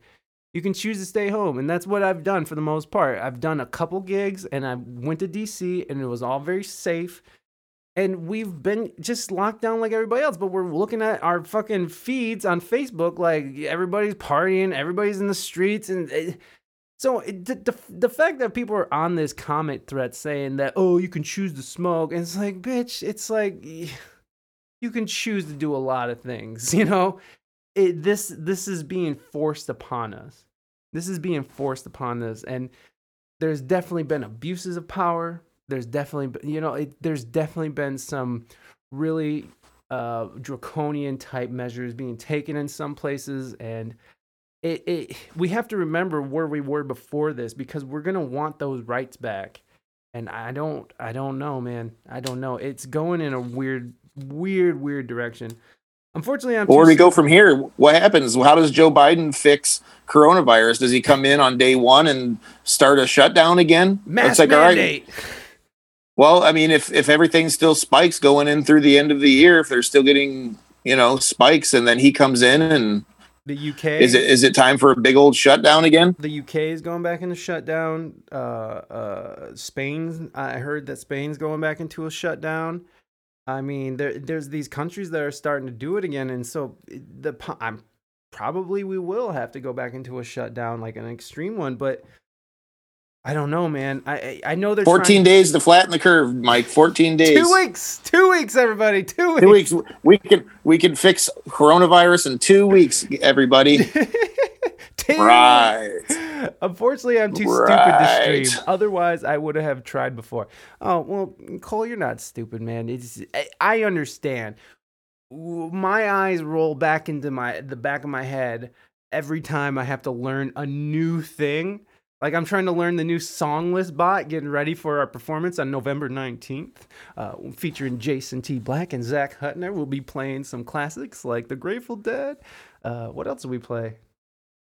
You can choose to stay home and that's what i've done for the most part. I've done a couple gigs and i went to dc and it was all very safe. And we've been just locked down like everybody else but we're looking at our fucking feeds on facebook like everybody's partying everybody's in the streets and it, so it, the, the, the fact that people are on this comment thread saying that oh you can choose to smoke and it's like bitch it's like you can choose to do a lot of things you know? It, this this is being forced upon us. This is being forced upon us and there's definitely been abuses of power. There's definitely been- you know it, there's definitely been some really uh, draconian type measures being taken in some places and it, it we have to remember where we were before this because we're gonna want those rights back. And i don't i don't know man. I don't know. It's going in a weird weird weird direction unfortunately i'm Where do we go from here? What happens? How does Joe Biden fix coronavirus? Does he come in on day one and start a shutdown again? mass It's like, all right, mandate Well, I mean, if if everything still spikes going in through the end of the year, if they're still getting you know spikes, and then he comes in, and the uk is it is it time for a big old shutdown again? the UK is going back into shutdown. Uh, uh, Spain, I heard that Spain's going back into a shutdown. I mean, there, there's these countries that are starting to do it again, and so eh, the I'm probably we will have to go back into a shutdown, like an extreme one. But I don't know, man. I I, know Fourteen trying- days to flatten the curve, Mike. Fourteen days. Two weeks, two weeks, everybody, two weeks. Two weeks. We can we can fix coronavirus in two weeks, everybody. Right. Unfortunately, I'm too Right. stupid to stream. Otherwise, I would have tried before. Oh well, Cole, you're not stupid, man. It's I, I understand. My eyes roll back into my the back of my head every time I have to learn a new thing. Like I'm trying to learn the new song list bot, getting ready for our performance on November 19th, uh, featuring Jason T. Black and Zach Hutner. We'll be playing some classics like The Grateful Dead. Uh, what else do we play?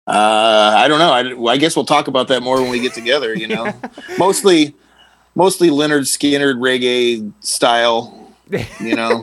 Uh, I don't know. I, well, I guess we'll talk about that more when we get together. You know, mostly, mostly Lynyrd Skynyrd reggae style. You know,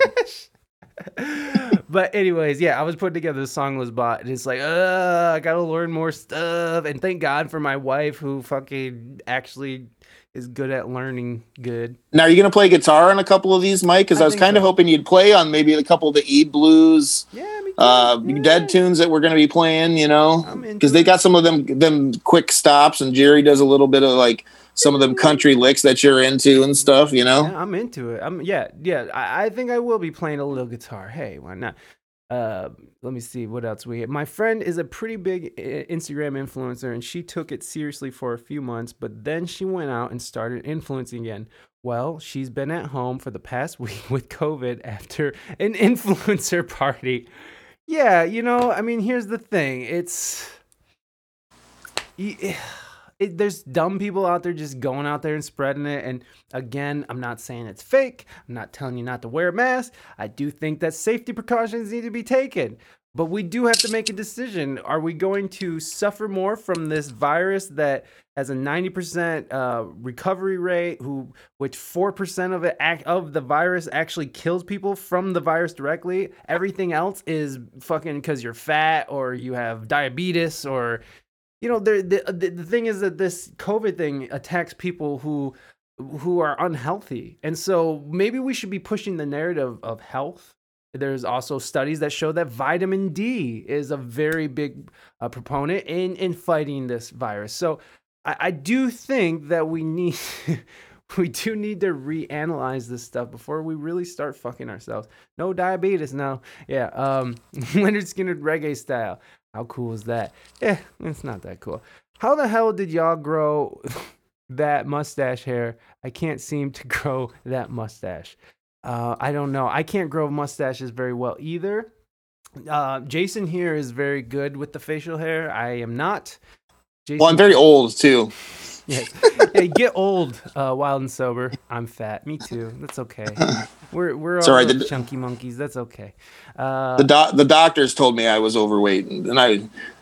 but anyways, yeah, I was putting together the song list bot, and it's like, uh, I gotta learn more stuff. And thank God for my wife, who fucking actually is good at learning good. now are you gonna play guitar on a couple of these, Mike? Because I I, was kind of so. hoping you'd play on maybe a couple of the E blues, Yeah, uh, Yeah. dead tunes that we're gonna be playing. You know, because they got some of them them quick stops, and Jerry does a little bit of like some of them country licks that you're into and stuff. You know, Yeah, I'm into it. I'm yeah, yeah. I, I think I will be playing a little guitar. Hey, why not? Uh, let me see what else we have. My friend is a pretty big Instagram influencer, and she took it seriously for a few months, but then she went out and started influencing again. Well, she's been at home for the past week with COVID after an influencer party. Yeah, you know, I mean, here's the thing. It's y- it, there's dumb people out there just going out there and spreading it. And again, I'm not saying it's fake. I'm not telling you not to wear a mask. I do think that safety precautions need to be taken. But we do have to make a decision. Are we going to suffer more from this virus that has a 90% uh, recovery rate, who which 4% of it of the virus actually kills people from the virus directly? Everything else is fucking because you're fat or you have diabetes or you know the, the the thing is that this covid thing attacks people who who are unhealthy. And so maybe we should be pushing the narrative of health. There's also studies that show that vitamin d is a very big uh, proponent in in fighting this virus. So i, I do think that we need we do need to reanalyze this stuff before we really start fucking ourselves. No diabetes no. Yeah um Lynyrd Skynyrd reggae style how cool is that? Eh, it's not that cool. How the hell did y'all grow that mustache hair? I can't seem to grow that mustache. Uh, I don't know. I can't grow mustaches very well either. Uh, Jason here is very good with the facial hair. I am not. Jason, Well, I'm very old too. Yes. hey, get old, uh, wild and sober. I'm fat. Me too. That's okay. We're we're all right, the- chunky monkeys. That's okay. Uh, The doc, the doctors told me I was overweight, and I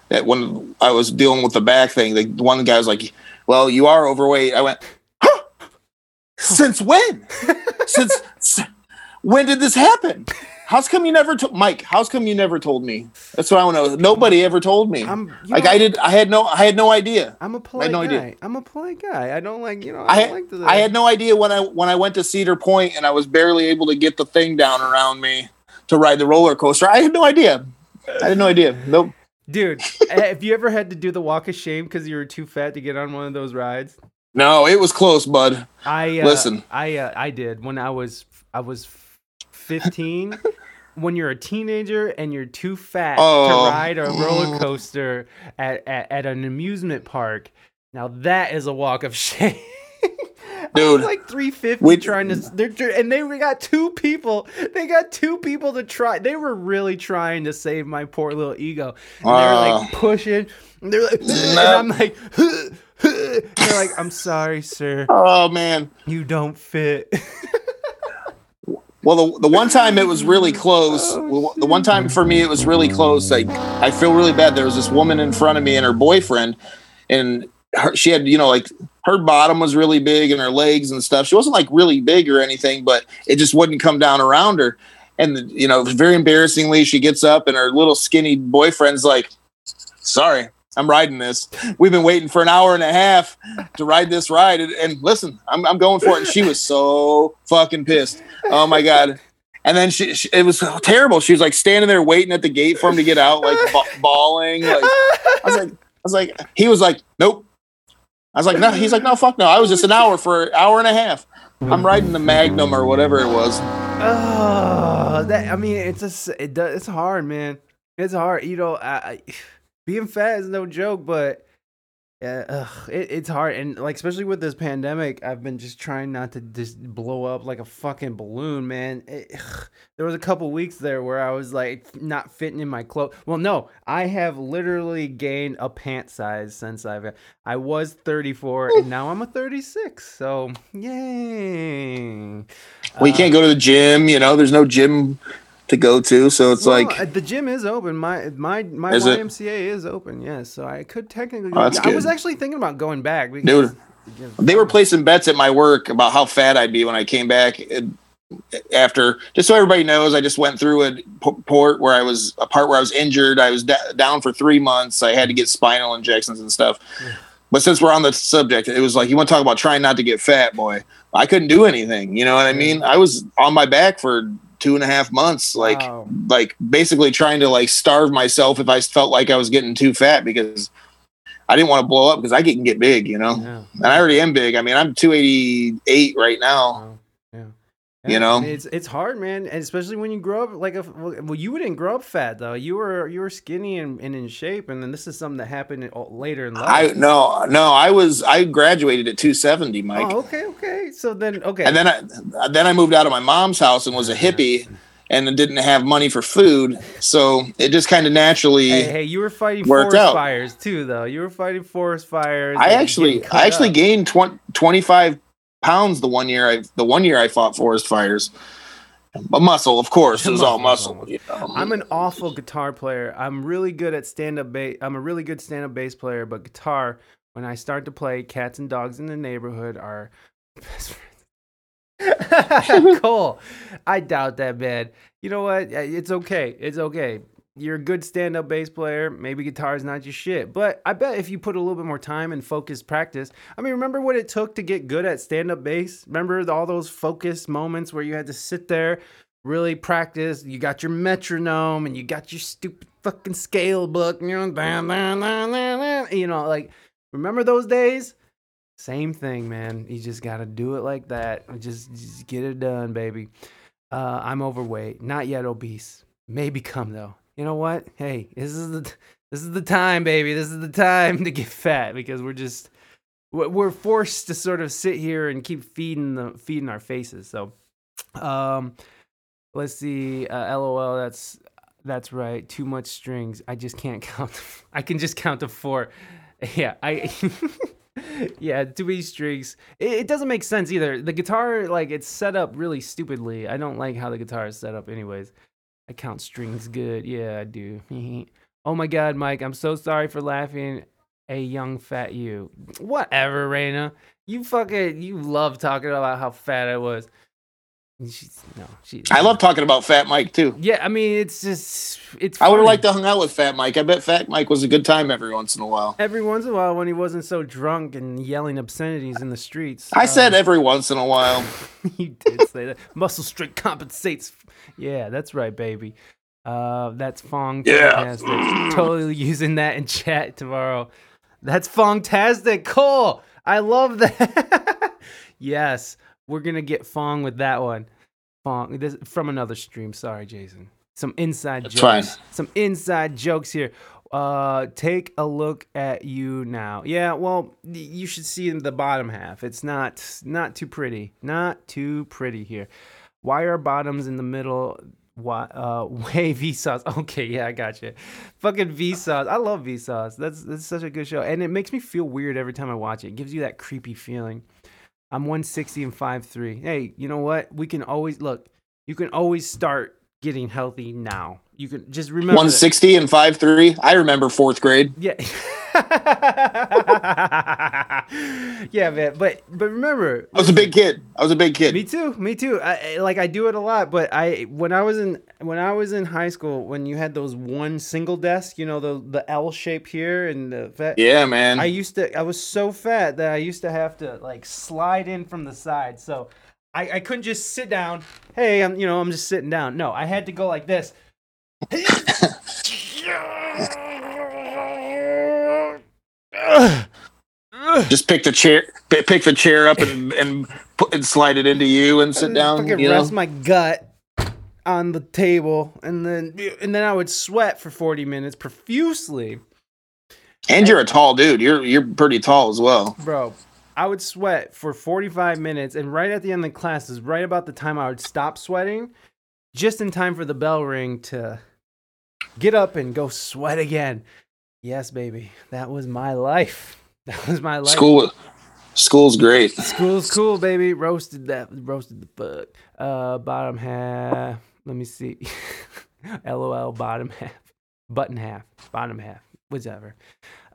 that when I was dealing with the back thing, the one guy was like, "Well, you are overweight." I went, "Huh? Since when? Since when did this happen? How's come you never told Mike? How's come you never told me? That's what I want to know. Nobody ever told me. I'm like know, I did. I had no. I had no idea. I'm a polite no guy. idea. I'm a polite guy. I don't like you know. I, I don't had, like the. I had no idea when I when I went to Cedar Point and I was barely able to get the thing down around me to ride the roller coaster. I had no idea. I had no idea. Nope. Dude, have you ever had to do the walk of shame because you were too fat to get on one of those rides? No, it was close, bud. I uh, Listen. I uh, I did when I was I was 15. when you're a teenager and you're too fat Oh. to ride a roller coaster at, at, at an amusement park, now that is a walk of shame. Dude. like 350 We- trying to they're and they got two people they got two people to try they were really trying to save my poor little ego and they're like Uh. pushing and they're like and i'm like they're like i'm sorry sir Oh man. you don't fit Well, the, the one time it was really close. The one time for me it was really close. Like I feel really bad. There was this woman in front of me and her boyfriend, and her, she had you know like her bottom was really big and her legs and stuff. She wasn't like really big or anything, but it just wouldn't come down around her. And you know, very embarrassingly, she gets up and her little skinny boyfriend's like, "Sorry, I'm riding this. We've been waiting for an hour and a half to ride this ride, and, and listen, I'm, I'm going for it." And she was so fucking pissed. Oh my god. And then she, she, it was terrible. She was like standing there waiting at the gate for him to get out, like ba- bawling. Like I was like, I was like, he was like, nope. I was like, no. He's like, no, fuck no. I was just an hour for an hour and a half. I'm riding the Magnum or whatever it was. oh that i mean it's just it it's hard man it's hard you know I, I, being fat is no joke but ugh, it, it's hard, and like especially with this pandemic, I've been just trying not to just blow up like a fucking balloon, man. It, ugh, there was a couple weeks there where I was like not fitting in my clothes. Well, no, I have literally gained a pant size since I've. I was 34 and now I'm a 36. So yay! Well, you can't go to the gym. You know, there's no gym to go to, so it's Well, like uh, the gym is open. My my my Is? YMCA is open. Yes, so I could technically. Oh, I was actually thinking about going back. Because, Dude, they were placing bets at my work about how fat I'd be when I came back after. Just so everybody knows, I just went through a port where I was a part where I was injured. I was da- down for three months. I had to get spinal injections and stuff. But since we're on the subject, it was like you want to talk about trying not to get fat, boy. I couldn't do anything. You know what I mean? I was on my back for two and a half months, like Wow. like basically trying to like starve myself if I felt like I was getting too fat because I didn't want to blow up because I can get big, you know. Yeah. And I already am big. I mean, I'm 288 right now. Wow. Yeah. You know? I mean, it's it's hard, man, and especially when you grow up like a well, you didn't grow up fat though. You were you were skinny and, and in shape, and then this is something that happened uh, later in life. I no no I was I graduated at 270, Mike. oh, okay, okay. So then, okay, And then I then I moved out of my mom's house and was a hippie and didn't have money for food. So it just kind of naturally hey, hey, you were fighting forest out. fires too, though. You were fighting forest fires. I actually I actually up. gained 20, 25 pounds the one year I the one year I fought forest fires. But muscle, of course, it was all Muscle, muscle. you know. I'm an awful guitar player. I'm really good at stand up bass. I'm a really good stand up bass player, but guitar, when I start to play, cats and dogs in the neighborhood are best friends. Cole, I doubt that, man. You know what? It's okay. It's okay. You're a good stand up bass player. Maybe guitar is not your shit. But I bet if you put a little bit more time and focused practice, I mean, remember what it took to get good at stand up bass? Remember all those focused moments where you had to sit there, really practice? You got your metronome and you got your stupid fucking scale book, you know, you know, like, remember those days? Same thing, man. You just got to do it like that. Just, just get it done, baby. Uh, I'm overweight, not yet obese. May become though. You know what? Hey, this is the this is the time, baby. This is the time to get fat because we're just we're forced to sort of sit here and keep feeding the feeding our faces. So, um, let's see. Uh, LOL. That's that's right. Too much strings. I just can't count. I can just count to four. Yeah, I. yeah, too many strings. It, it doesn't make sense either. The guitar, like, it's set up really stupidly. I don't like how the guitar is set up, anyways. I count strings good. Yeah, I do. oh my God, Mike, I'm so sorry for laughing. A young fat you. Whatever, Reina. You fucking, you love talking about how fat I was. She's, no, she. I love talking about Fat Mike too. Yeah, I mean, it's just, it's. I would have liked to hung out with Fat Mike. I bet Fat Mike was a good time every once in a while. Every once in a while, when he wasn't so drunk and yelling obscenities in the streets. I uh, said every once in a while. you did say that. Muscle strength compensates. Yeah, that's right, baby. Uh, that's Fong. Yeah. Totally using that in chat tomorrow. That's Fongtastic. Cool. I love that. yes, we're gonna get Fong with that one. Fong this from another stream. Sorry, Jason. Some inside That's jokes. fine. Some inside jokes here. Uh, take a look at you now. Yeah, well, y- you should see in the bottom half. It's not not too pretty. Not too pretty here. Why are bottoms in the middle? Why, uh, way Vsauce. Okay, yeah, I got you. Fucking Vsauce. I love Vsauce. That's that's such a good show, and it makes me feel weird every time I watch it. It gives you that creepy feeling. I'm 160 and 5'3. Hey, you know what? We can always look. You can always start getting healthy now. You can just remember. that- 160 and 5'3. I remember fourth grade. Yeah. yeah, man. But but remember, I was a big kid. I was a big kid. me too. Me too. I, I- like I do it a lot, but I when I was in when I was in high school, when you had those one single desk, you know the the L shape here and the fat. Yeah, man. I used to. I was so fat that I used to have to like slide in from the side. So I, I couldn't just sit down. Hey, I'm you know I'm just sitting down. No, I had to go like this. Just pick the chair, pick the chair up and and put and slide it into you and sit and down. Fucking You know? rest my gut on the table, and then and then I would sweat for forty minutes profusely, And you're a tall dude. You're you're pretty tall as well. bro. I would sweat for forty five minutes, and right at the end of the class is right about the time I would stop sweating, just in time for the bell ring to get up and go sweat again. Yes, baby, that was my life. That was my life. School, school's great. School's cool, baby. Roasted that. Roasted the fuck. Uh, bottom half. Let me see. LOL. Bottom half. Button half. Bottom half. Whichever.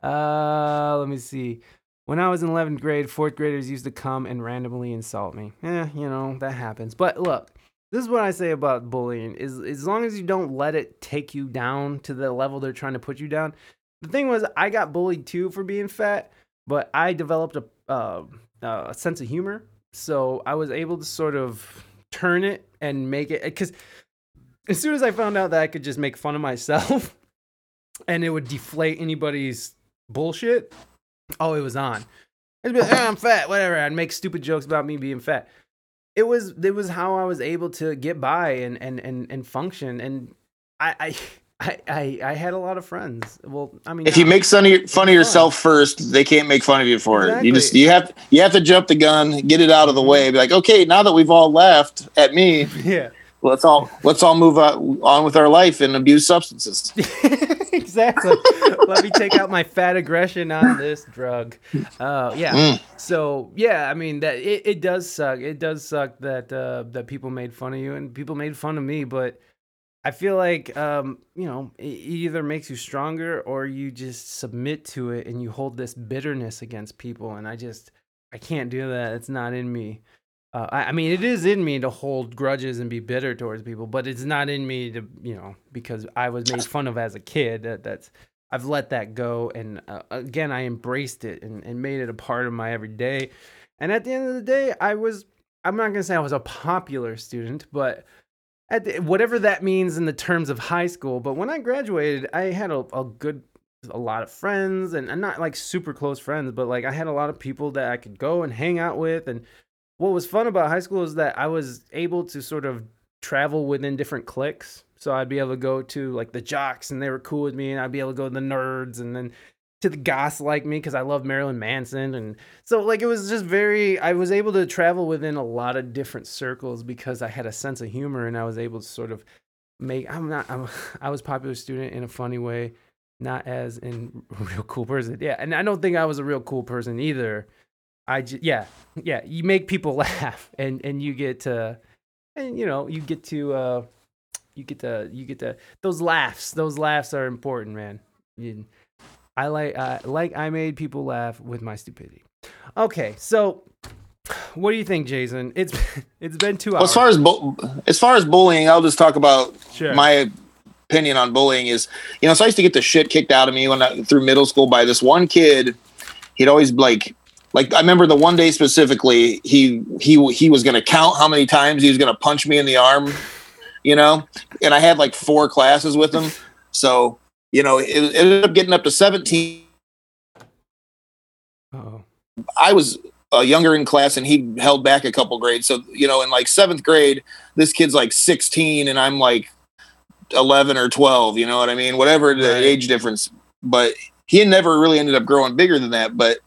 Uh, let me see. When I was in 11th grade, fourth graders used to come and randomly insult me. Eh, you know that happens. But look, this is what I say about bullying: is as long as you don't let it take you down to the level they're trying to put you down. The thing was, I got bullied too for being fat, but I developed a uh, a sense of humor, so I was able to sort of turn it and make it because as soon as I found out that I could just make fun of myself and it would deflate anybody's bullshit, oh, it was on. I'd be like, "Ah, I'm fat, whatever. I'd make stupid jokes about me being fat. It was it was how I was able to get by and and and, and function. And I, I I, I I had a lot of friends. Well, I mean, If you make fun of, your, fun of yourself first, they can't make fun of you for it. You just you have you have to jump the gun, get it out of the way. Be like, okay, now that we've all laughed at me, yeah, let's all let's all move on, on with our life and abuse substances. exactly. Let me take out my fat aggression on this drug. Uh, yeah. Mm. So yeah, I mean that it, it does suck. It does suck that uh, that people made fun of you and people made fun of me, but I feel like um, you know it either makes you stronger or you just submit to it and you hold this bitterness against people. And I just I can't do that. It's not in me. Uh, I, I mean, it is in me to hold grudges and be bitter towards people, but it's not in me to, you know, because I was made fun of as a kid. That that's I've let that go, and uh, again, I embraced it and, and made it a part of my everyday. And at the end of the day, I was I'm not gonna say I was a popular student, but at the, whatever that means in the terms of high school. But when I graduated, I had a, a good a lot of friends and, and not like super close friends, but like I had a lot of people that I could go and hang out with. And what was fun about high school is that I was able to sort of travel within different cliques. So I'd be able to go to like the jocks and they were cool with me, and I'd be able to go to the nerds and then to the goths like me because I love Marilyn Manson. And so like it was just very I was able to travel within a lot of different circles because I had a sense of humor and I was able to sort of make I'm not I'm, I was popular student in a funny way not as in real cool person. Yeah, and I don't think I was a real cool person either. I just yeah yeah you make people laugh and and you get to and you know you get to uh you get to you get to those laughs those laughs are important man. You, I like uh, like I made people laugh with my stupidity. Okay, so what do you think, Jason? It's it's been two Well, hours. as far as bu- as far as bullying, I'll just talk about Sure. my opinion on bullying is, you know, so I used to get the shit kicked out of me when I, through middle school by this one kid. He'd always like, like I remember the one day specifically, he he he was going to count how many times he was going to punch me in the arm, you know, and I had like four classes with him, so you know, it, it ended up getting up to seventeen. oh I was uh, younger in class and he held back a couple grades. So, you know, in like seventh grade, this kid's like 16 and I'm like 11 or 12, you know what I mean? Whatever the age difference. But he never really ended up growing bigger than that. But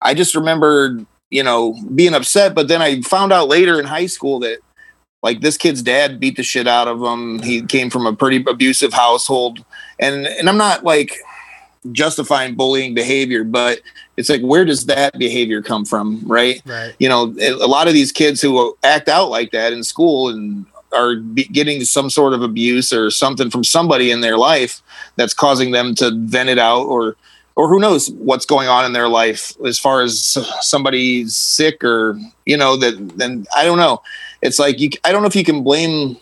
I just remembered, you know, being upset. But then I found out later in high school that like this kid's dad beat the shit out of him. He came from a pretty abusive household. And, and I'm not like justifying bullying behavior, but it's like where does that behavior come from right right you know a a lot of these kids who act out like that in school and are be getting some sort of abuse or something from somebody in their life that's causing them to vent it out or or who knows what's going on in their life as far as somebody's sick or you know that then i don't know it's like you i don't know if you can blame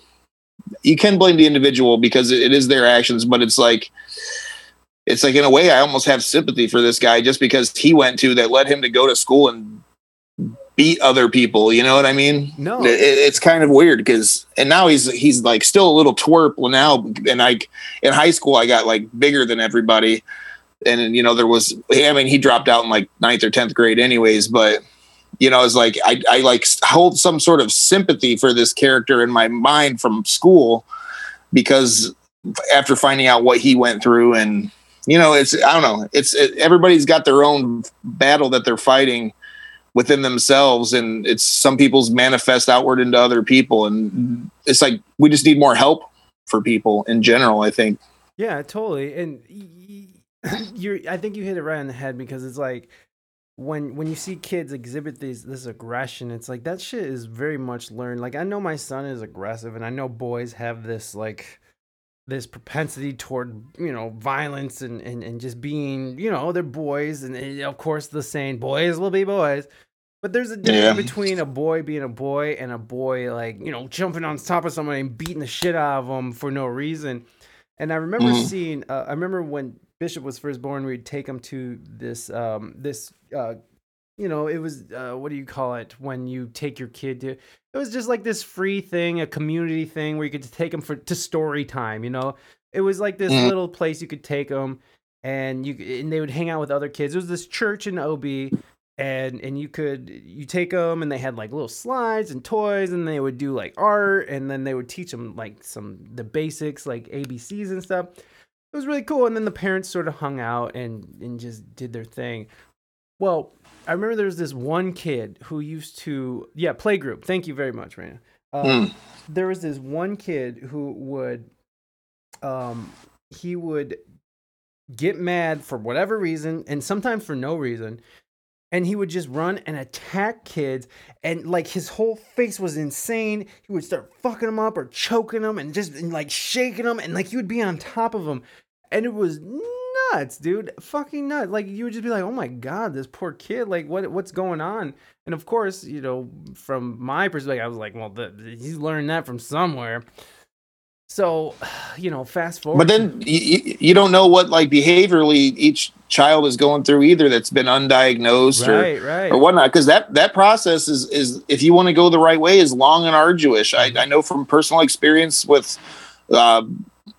you can blame the individual because it is their actions but it's like it's like in a way I almost have sympathy for this guy just because he went to that led him to go to school and beat other people. You know what I mean? No. It- it's kind of weird because and now he's he's like still a little twerp now. And I in high school I got like bigger than everybody, and you know there was I mean he dropped out in like ninth or tenth grade anyways, but. You know, it's like I, I like hold some sort of sympathy for this character in my mind from school because after finding out what he went through and you know it's i don't know it's it, everybody's got their own battle that they're fighting within themselves and it's some people's manifest outward into other people and it's like we just need more help for people in general i think Yeah, totally. And you're I think you hit it right on the head because it's like when when you see kids exhibit these this aggression, it's like that shit is very much learned. Like I know my son is aggressive and I know boys have this like this propensity toward, you know, violence and and, and just being, you know, they're boys and eh, of course the saying boys will be boys. But there's a difference Yeah. between a boy being a boy and a boy like, you know, jumping on top of somebody and beating the shit out of them for no reason. And I remember Mhm. seeing. Uh, I remember when Bishop was first born, we'd take him to this. Um, this. Uh, you know, it was. Uh, what do you call it when you take your kid to? It was just like this free thing, a community thing where you could take them for to story time. You know, it was like this Mhm. little place you could take them, and you and they would hang out with other kids. It was this church in OB. and and you could you take them and they had like little slides and toys and they would do like art and then they would teach them like some the basics like abcs and stuff it was really cool. And then the parents sort of hung out and and just did their thing. Well i remember there was this one kid who used to yeah playgroup. Thank you very much Reina. Um, there was this one kid who would um he would get mad for whatever reason and sometimes for no reason. And he would just run and attack kids. And like his whole face was insane. He would start fucking them up or choking them and just and, like shaking them and like he would be on top of them and it was nuts dude. Fucking nuts. Like you would just be like oh my god this poor kid. Like what what's going on? And of course you know from my perspective i was like well the, he's learned that from somewhere. So you know fast forward. But then you, you don't know what like behaviorally each child is going through either that's been undiagnosed or right right. or whatnot. Because that that process is is if you want to go the right way is long and arduous. I, I know from personal experience with uh,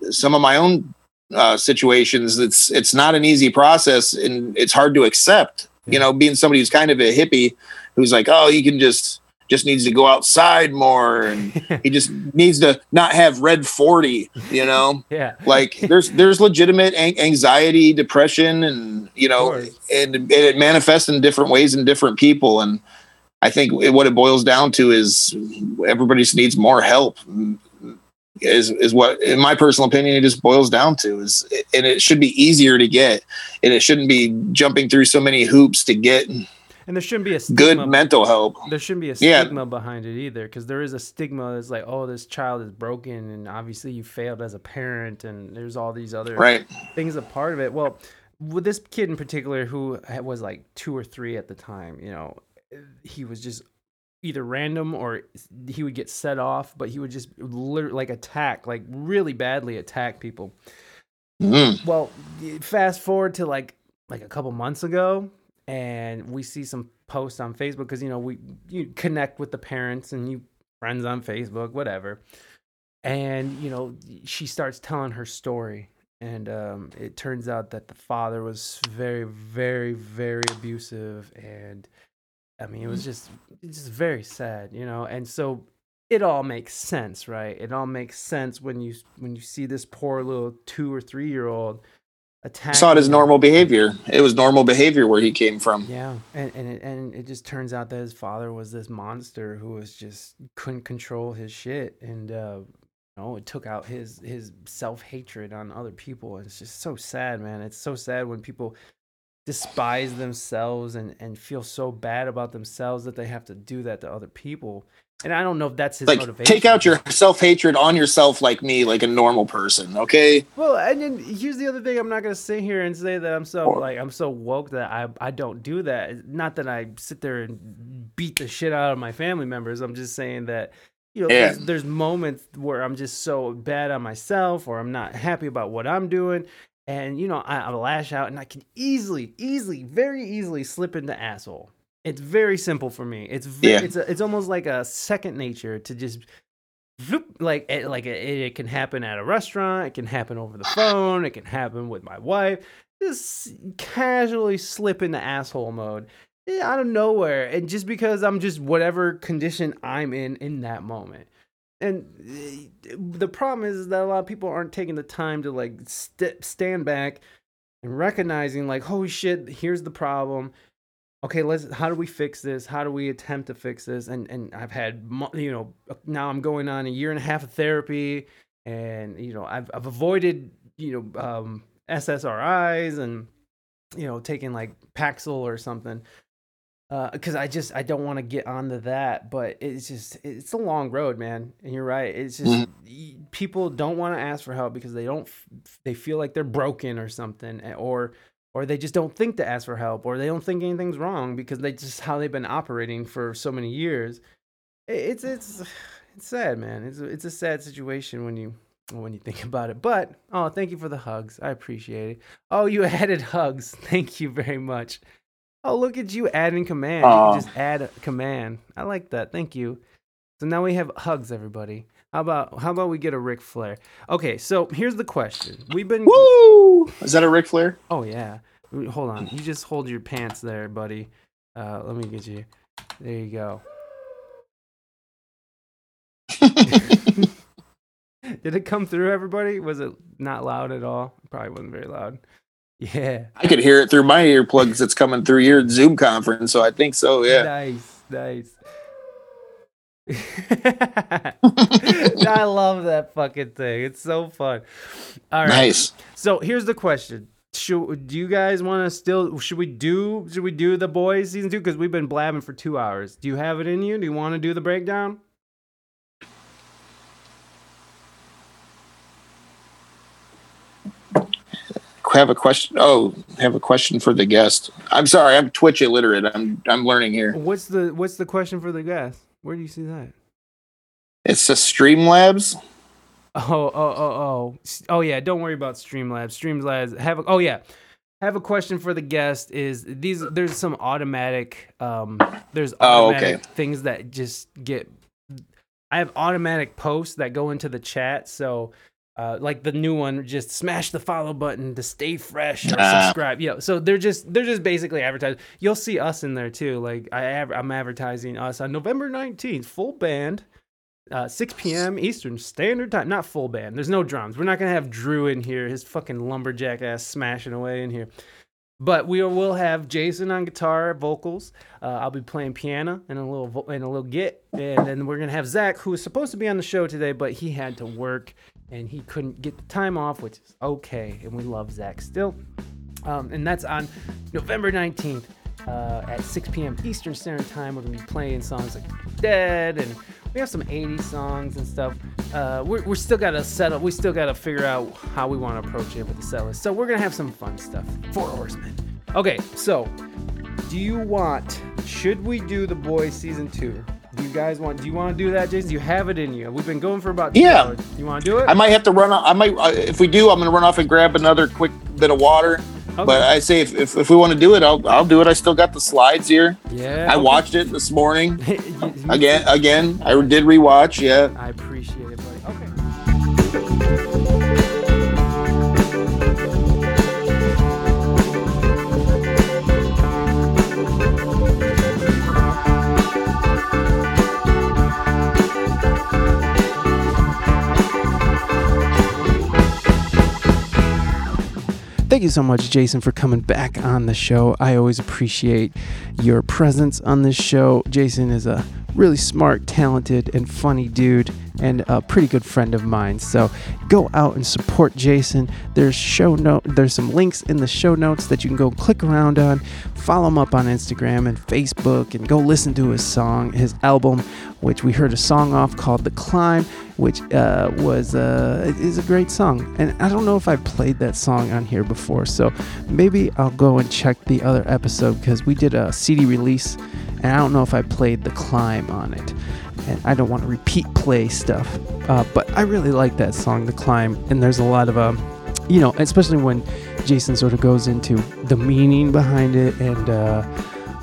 some of my own uh, situations it's it's not an easy process and it's hard to accept you know being somebody who's kind of a hippie who's like oh he can just just needs to go outside more and he just needs to not have red 40 you know? Yeah. Like there's there's legitimate an- anxiety depression and you know and, and it manifests in different ways in different people and i think what it boils down to is everybody just needs more help is is what in my personal opinion it just boils down to is and it should be easier to get and it shouldn't be jumping through so many hoops to get and there shouldn't be a good mental help. There shouldn't be a Yeah. stigma behind it either because there is a stigma that's like oh this child is broken and obviously you failed as a parent and there's all these other right. things a part of it. Well with this kid in particular who was like two or three at the time you know he was just either random or he would get set off but he would just literally like attack like really badly attack people Mm. well fast forward to like like a couple months ago and we see some posts on facebook because you know we you connect with the parents and you friends on facebook whatever and you know she starts telling her story and um, it turns out that the father was very very very abusive and i mean it was just it's just very sad you know and so it all makes sense right it all makes sense when you when you see this poor little two or three year old attack saw it as normal behavior it was normal behavior where he came from yeah, and and it, and it just turns out that his father was this monster who was just couldn't control his shit, and uh, you know, it took out his his self hatred on other people. It's just so sad, man. It's so sad when people despise themselves and and feel so bad about themselves that they have to do that to other people. And I don't know if that's his like motivation. take out your self-hatred on yourself like me like a normal person okay Well, and then here's the other thing. I'm not gonna sit here and say that I'm so like I'm so woke that I I don't do that. Not that I sit there and beat the shit out of my family members. I'm just saying that you know Yeah. there's, there's moments where I'm just so bad on myself or I'm not happy about what I'm doing, and you know I, I lash out and I can easily, easily, very easily slip into asshole. It's very simple for me. It's ve- Yeah. it's a, it's almost like a second nature to just Vroom, like it, like it, it can happen at a restaurant it can happen over the phone it can happen with my wife just casually slip into asshole mode eh, out of nowhere and just because i'm just whatever condition i'm in in that moment and eh, the problem is that a lot of people aren't taking the time to like st- stand back and recognizing like holy shit here's the problem. Okay let's how do we fix this? How do we attempt to fix this? And and i've had you know now i'm going on a year and a half of therapy and you know i've, I've avoided you know um ssris and you know taking like paxil or something because I just I don't want to get onto that, but it's just it's a long road, man. And you're right. It's just Mhm. people don't want to ask for help because they don't they feel like they're broken or something, eh, or or they just don't think to ask for help, or they don't think anything's wrong because they just how they've been operating for so many years. It's it's it's sad, man. It's it's a sad situation when you when you think about it. But oh, thank you for the hugs. I appreciate it. Oh, you added hugs. Thank you very much. Oh, look at you adding command. You can just add a command. I like that. Thank you. So now we have hugs, everybody. How about how about we get a Ric Flair? Okay, so here's the question. We've been Woo! Is that a Ric Flair? Oh yeah. Hold on. You just hold your pants there, buddy. Uh, let me get you. There you go. Did it come through everybody? Was it not loud at all? Probably wasn't very loud. Yeah. I could hear it through my earplugs that's coming through your Zoom conference, so I think so. Yeah. Nice, nice. I love that fucking thing. It's so fun. All right. Nice. So here's the question: Should do you guys want to still? Should we do? Should we do the boys season two? Because we've been blabbing for two hours. Do you have it in you? Do you want to do the breakdown? Have a question. Oh, have a question for the guest. I'm sorry, I'm Twitch illiterate. I'm I'm learning here. What's the What's the question for the guest? Where do you see that? It's the Streamlabs. Oh, oh, oh, oh, oh, yeah. Don't worry about Streamlabs. Streamlabs have. A, oh, yeah. Have a question for the guest. Is these? There's some automatic. Um, there's Oh, automatic okay. things that just get. I have automatic posts that go into the chat. So, uh, like the new one, just smash the follow button to stay fresh or subscribe. Yeah. So they're just they're just basically advertising. You'll see us in there too. Like I I'm advertising us on November 19th, full band uh, 6 p.m. Eastern Standard Time. Not full band. There's no drums. We're not gonna have Drew in here. His fucking lumberjack ass smashing away in here. But we will have Jason on guitar, vocals. Uh, I'll be playing piano and a little vo- and a little git, and then we're gonna have Zach, who was supposed to be on the show today, but he had to work and he couldn't get the time off, which is okay. And we love Zach still. Um, and that's on November 19th uh, at 6 p.m. Eastern Standard Time. We're gonna be playing songs like Dead, and we have some 80s songs and stuff. Uh, we're, we're still gotta settle. We still gotta figure out how we want to approach it with the set list. So we're gonna have some fun stuff. Four Horsemen. Okay, so do you want? Should we do the boys season two? You guys want? Do you want to do that, Jason? You have it in you? We've been going for about two Yeah. hours. You want to do it? I might have to run. off- I might uh, if we do. I'm gonna run off and grab another quick bit of water. Okay. But I say if, if, if we want to do it, I'll I'll do it. I still got the slides here. yeah. I okay. watched it this morning again. Again, I did rewatch. Yeah. I appreciate it, buddy. Okay. Thank you so much, Jason, for coming back on the show. I always appreciate your presence on this show. Jason is a really smart, talented, and funny dude, and a pretty good friend of mine. So go out and support Jason. There's show note. There's some links in the show notes that you can go click around on. Follow him up on Instagram and Facebook, and go listen to his song, his album, which we heard a song off called "The Climb." which uh, was uh, is a great song. And I don't know if I've played that song on here before, so maybe I'll go and check the other episode because we did a CD release, and I don't know if I played the climb on it. And I don't want to repeat play stuff, uh, but I really like that song, The Climb. And there's a lot of um, you know, especially when Jason sort of goes into the meaning behind it and. Uh,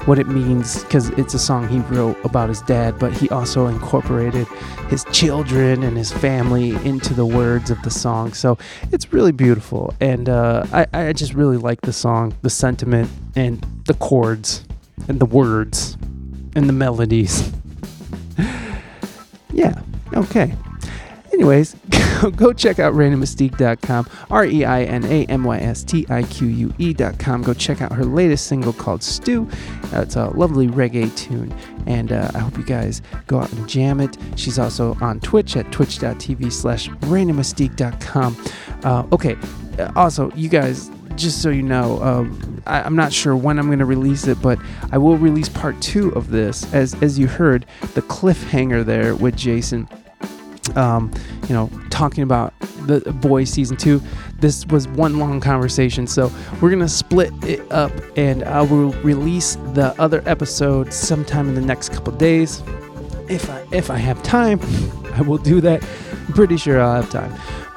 what it means because it's a song he wrote about his dad, but he also incorporated his children and his family into the words of the song. So it's really beautiful. And uh, I, I just really like the song, the sentiment, and the chords, and the words, and the melodies. yeah, okay. Anyways, go check out reinamystique.com, R E I N A M Y S T I Q U E.com. Go check out her latest single called Stew. Uh, it's a lovely reggae tune, and uh, I hope you guys go out and jam it. She's also on Twitch at twitch.tv slash reinamystique.com. Uh, okay, uh, also, you guys, just so you know, um, I, I'm not sure when I'm going to release it, but I will release part two of this. As, as you heard, the cliffhanger there with Jason um, you know, talking about the boys season two. This was one long conversation, so we're gonna split it up, and I will release the other episode sometime in the next couple days. If I if I have time, I will do that. I'm pretty sure I'll have time.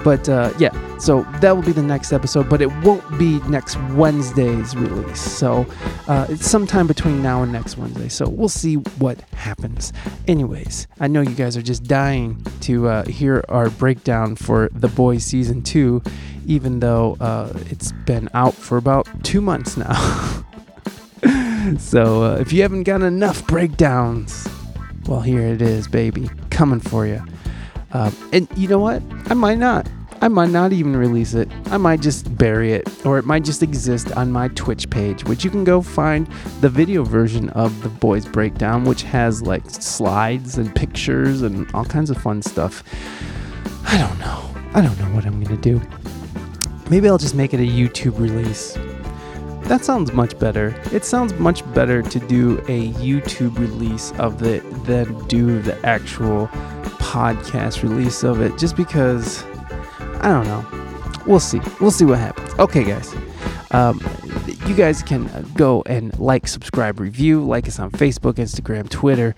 But uh, yeah, so that will be the next episode, but it won't be next Wednesday's release. So uh, it's sometime between now and next Wednesday. So we'll see what happens. Anyways, I know you guys are just dying to uh, hear our breakdown for The Boys season two, even though uh, it's been out for about two months now. so uh, if you haven't got enough breakdowns, well, here it is, baby, coming for you. Um, and you know what? I might not. I might not even release it. I might just bury it, or it might just exist on my Twitch page, which you can go find the video version of the Boys Breakdown, which has like slides and pictures and all kinds of fun stuff. I don't know. I don't know what I'm gonna do. Maybe I'll just make it a YouTube release. That sounds much better. It sounds much better to do a YouTube release of it than do the actual podcast release of it, just because I don't know. We'll see. We'll see what happens. Okay, guys. Um, you guys can go and like, subscribe, review, like us on Facebook, Instagram, Twitter,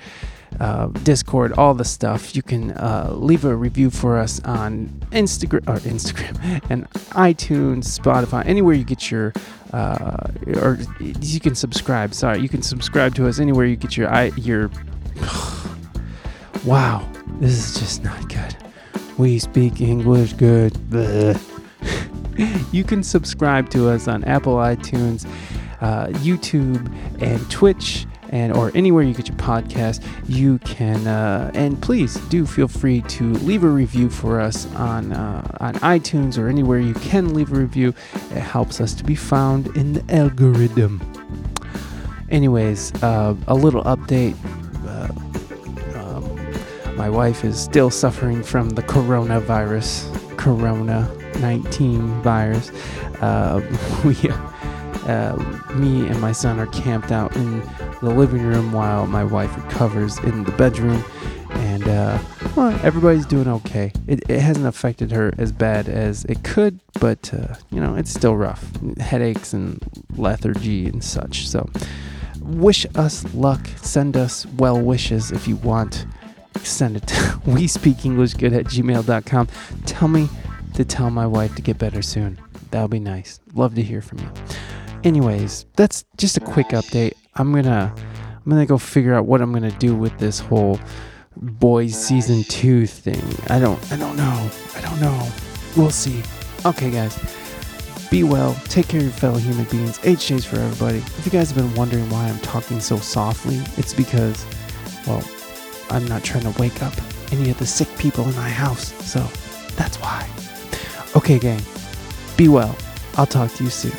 uh, Discord, all the stuff. You can uh, leave a review for us on Instagram or Instagram and iTunes, Spotify, anywhere you get your uh, or you can subscribe. Sorry, you can subscribe to us anywhere you get your your. wow, this is just not good. We speak English good. you can subscribe to us on Apple iTunes, uh, YouTube, and Twitch. And or anywhere you get your podcast, you can uh, and please do feel free to leave a review for us on uh, on iTunes or anywhere you can leave a review. It helps us to be found in the algorithm. Anyways, uh, a little update. My wife is still suffering from the coronavirus, Corona 19 virus. Uh, we, uh, me and my son are camped out in the living room while my wife recovers in the bedroom. And uh, well, everybody's doing okay. It, it hasn't affected her as bad as it could, but uh, you know, it's still rough. Headaches and lethargy and such. So, wish us luck. Send us well wishes if you want. Send it to we speak English good at gmail.com. Tell me to tell my wife to get better soon. That would be nice. Love to hear from you. Anyways, that's just a quick update. I'm gonna I'm gonna go figure out what I'm gonna do with this whole boys season two thing. I don't I don't know. I don't know. We'll see. Okay guys. Be well, take care of your fellow human beings. HJ's for everybody. If you guys have been wondering why I'm talking so softly, it's because, well, I'm not trying to wake up any of the sick people in my house. So that's why. Okay, gang. Be well. I'll talk to you soon.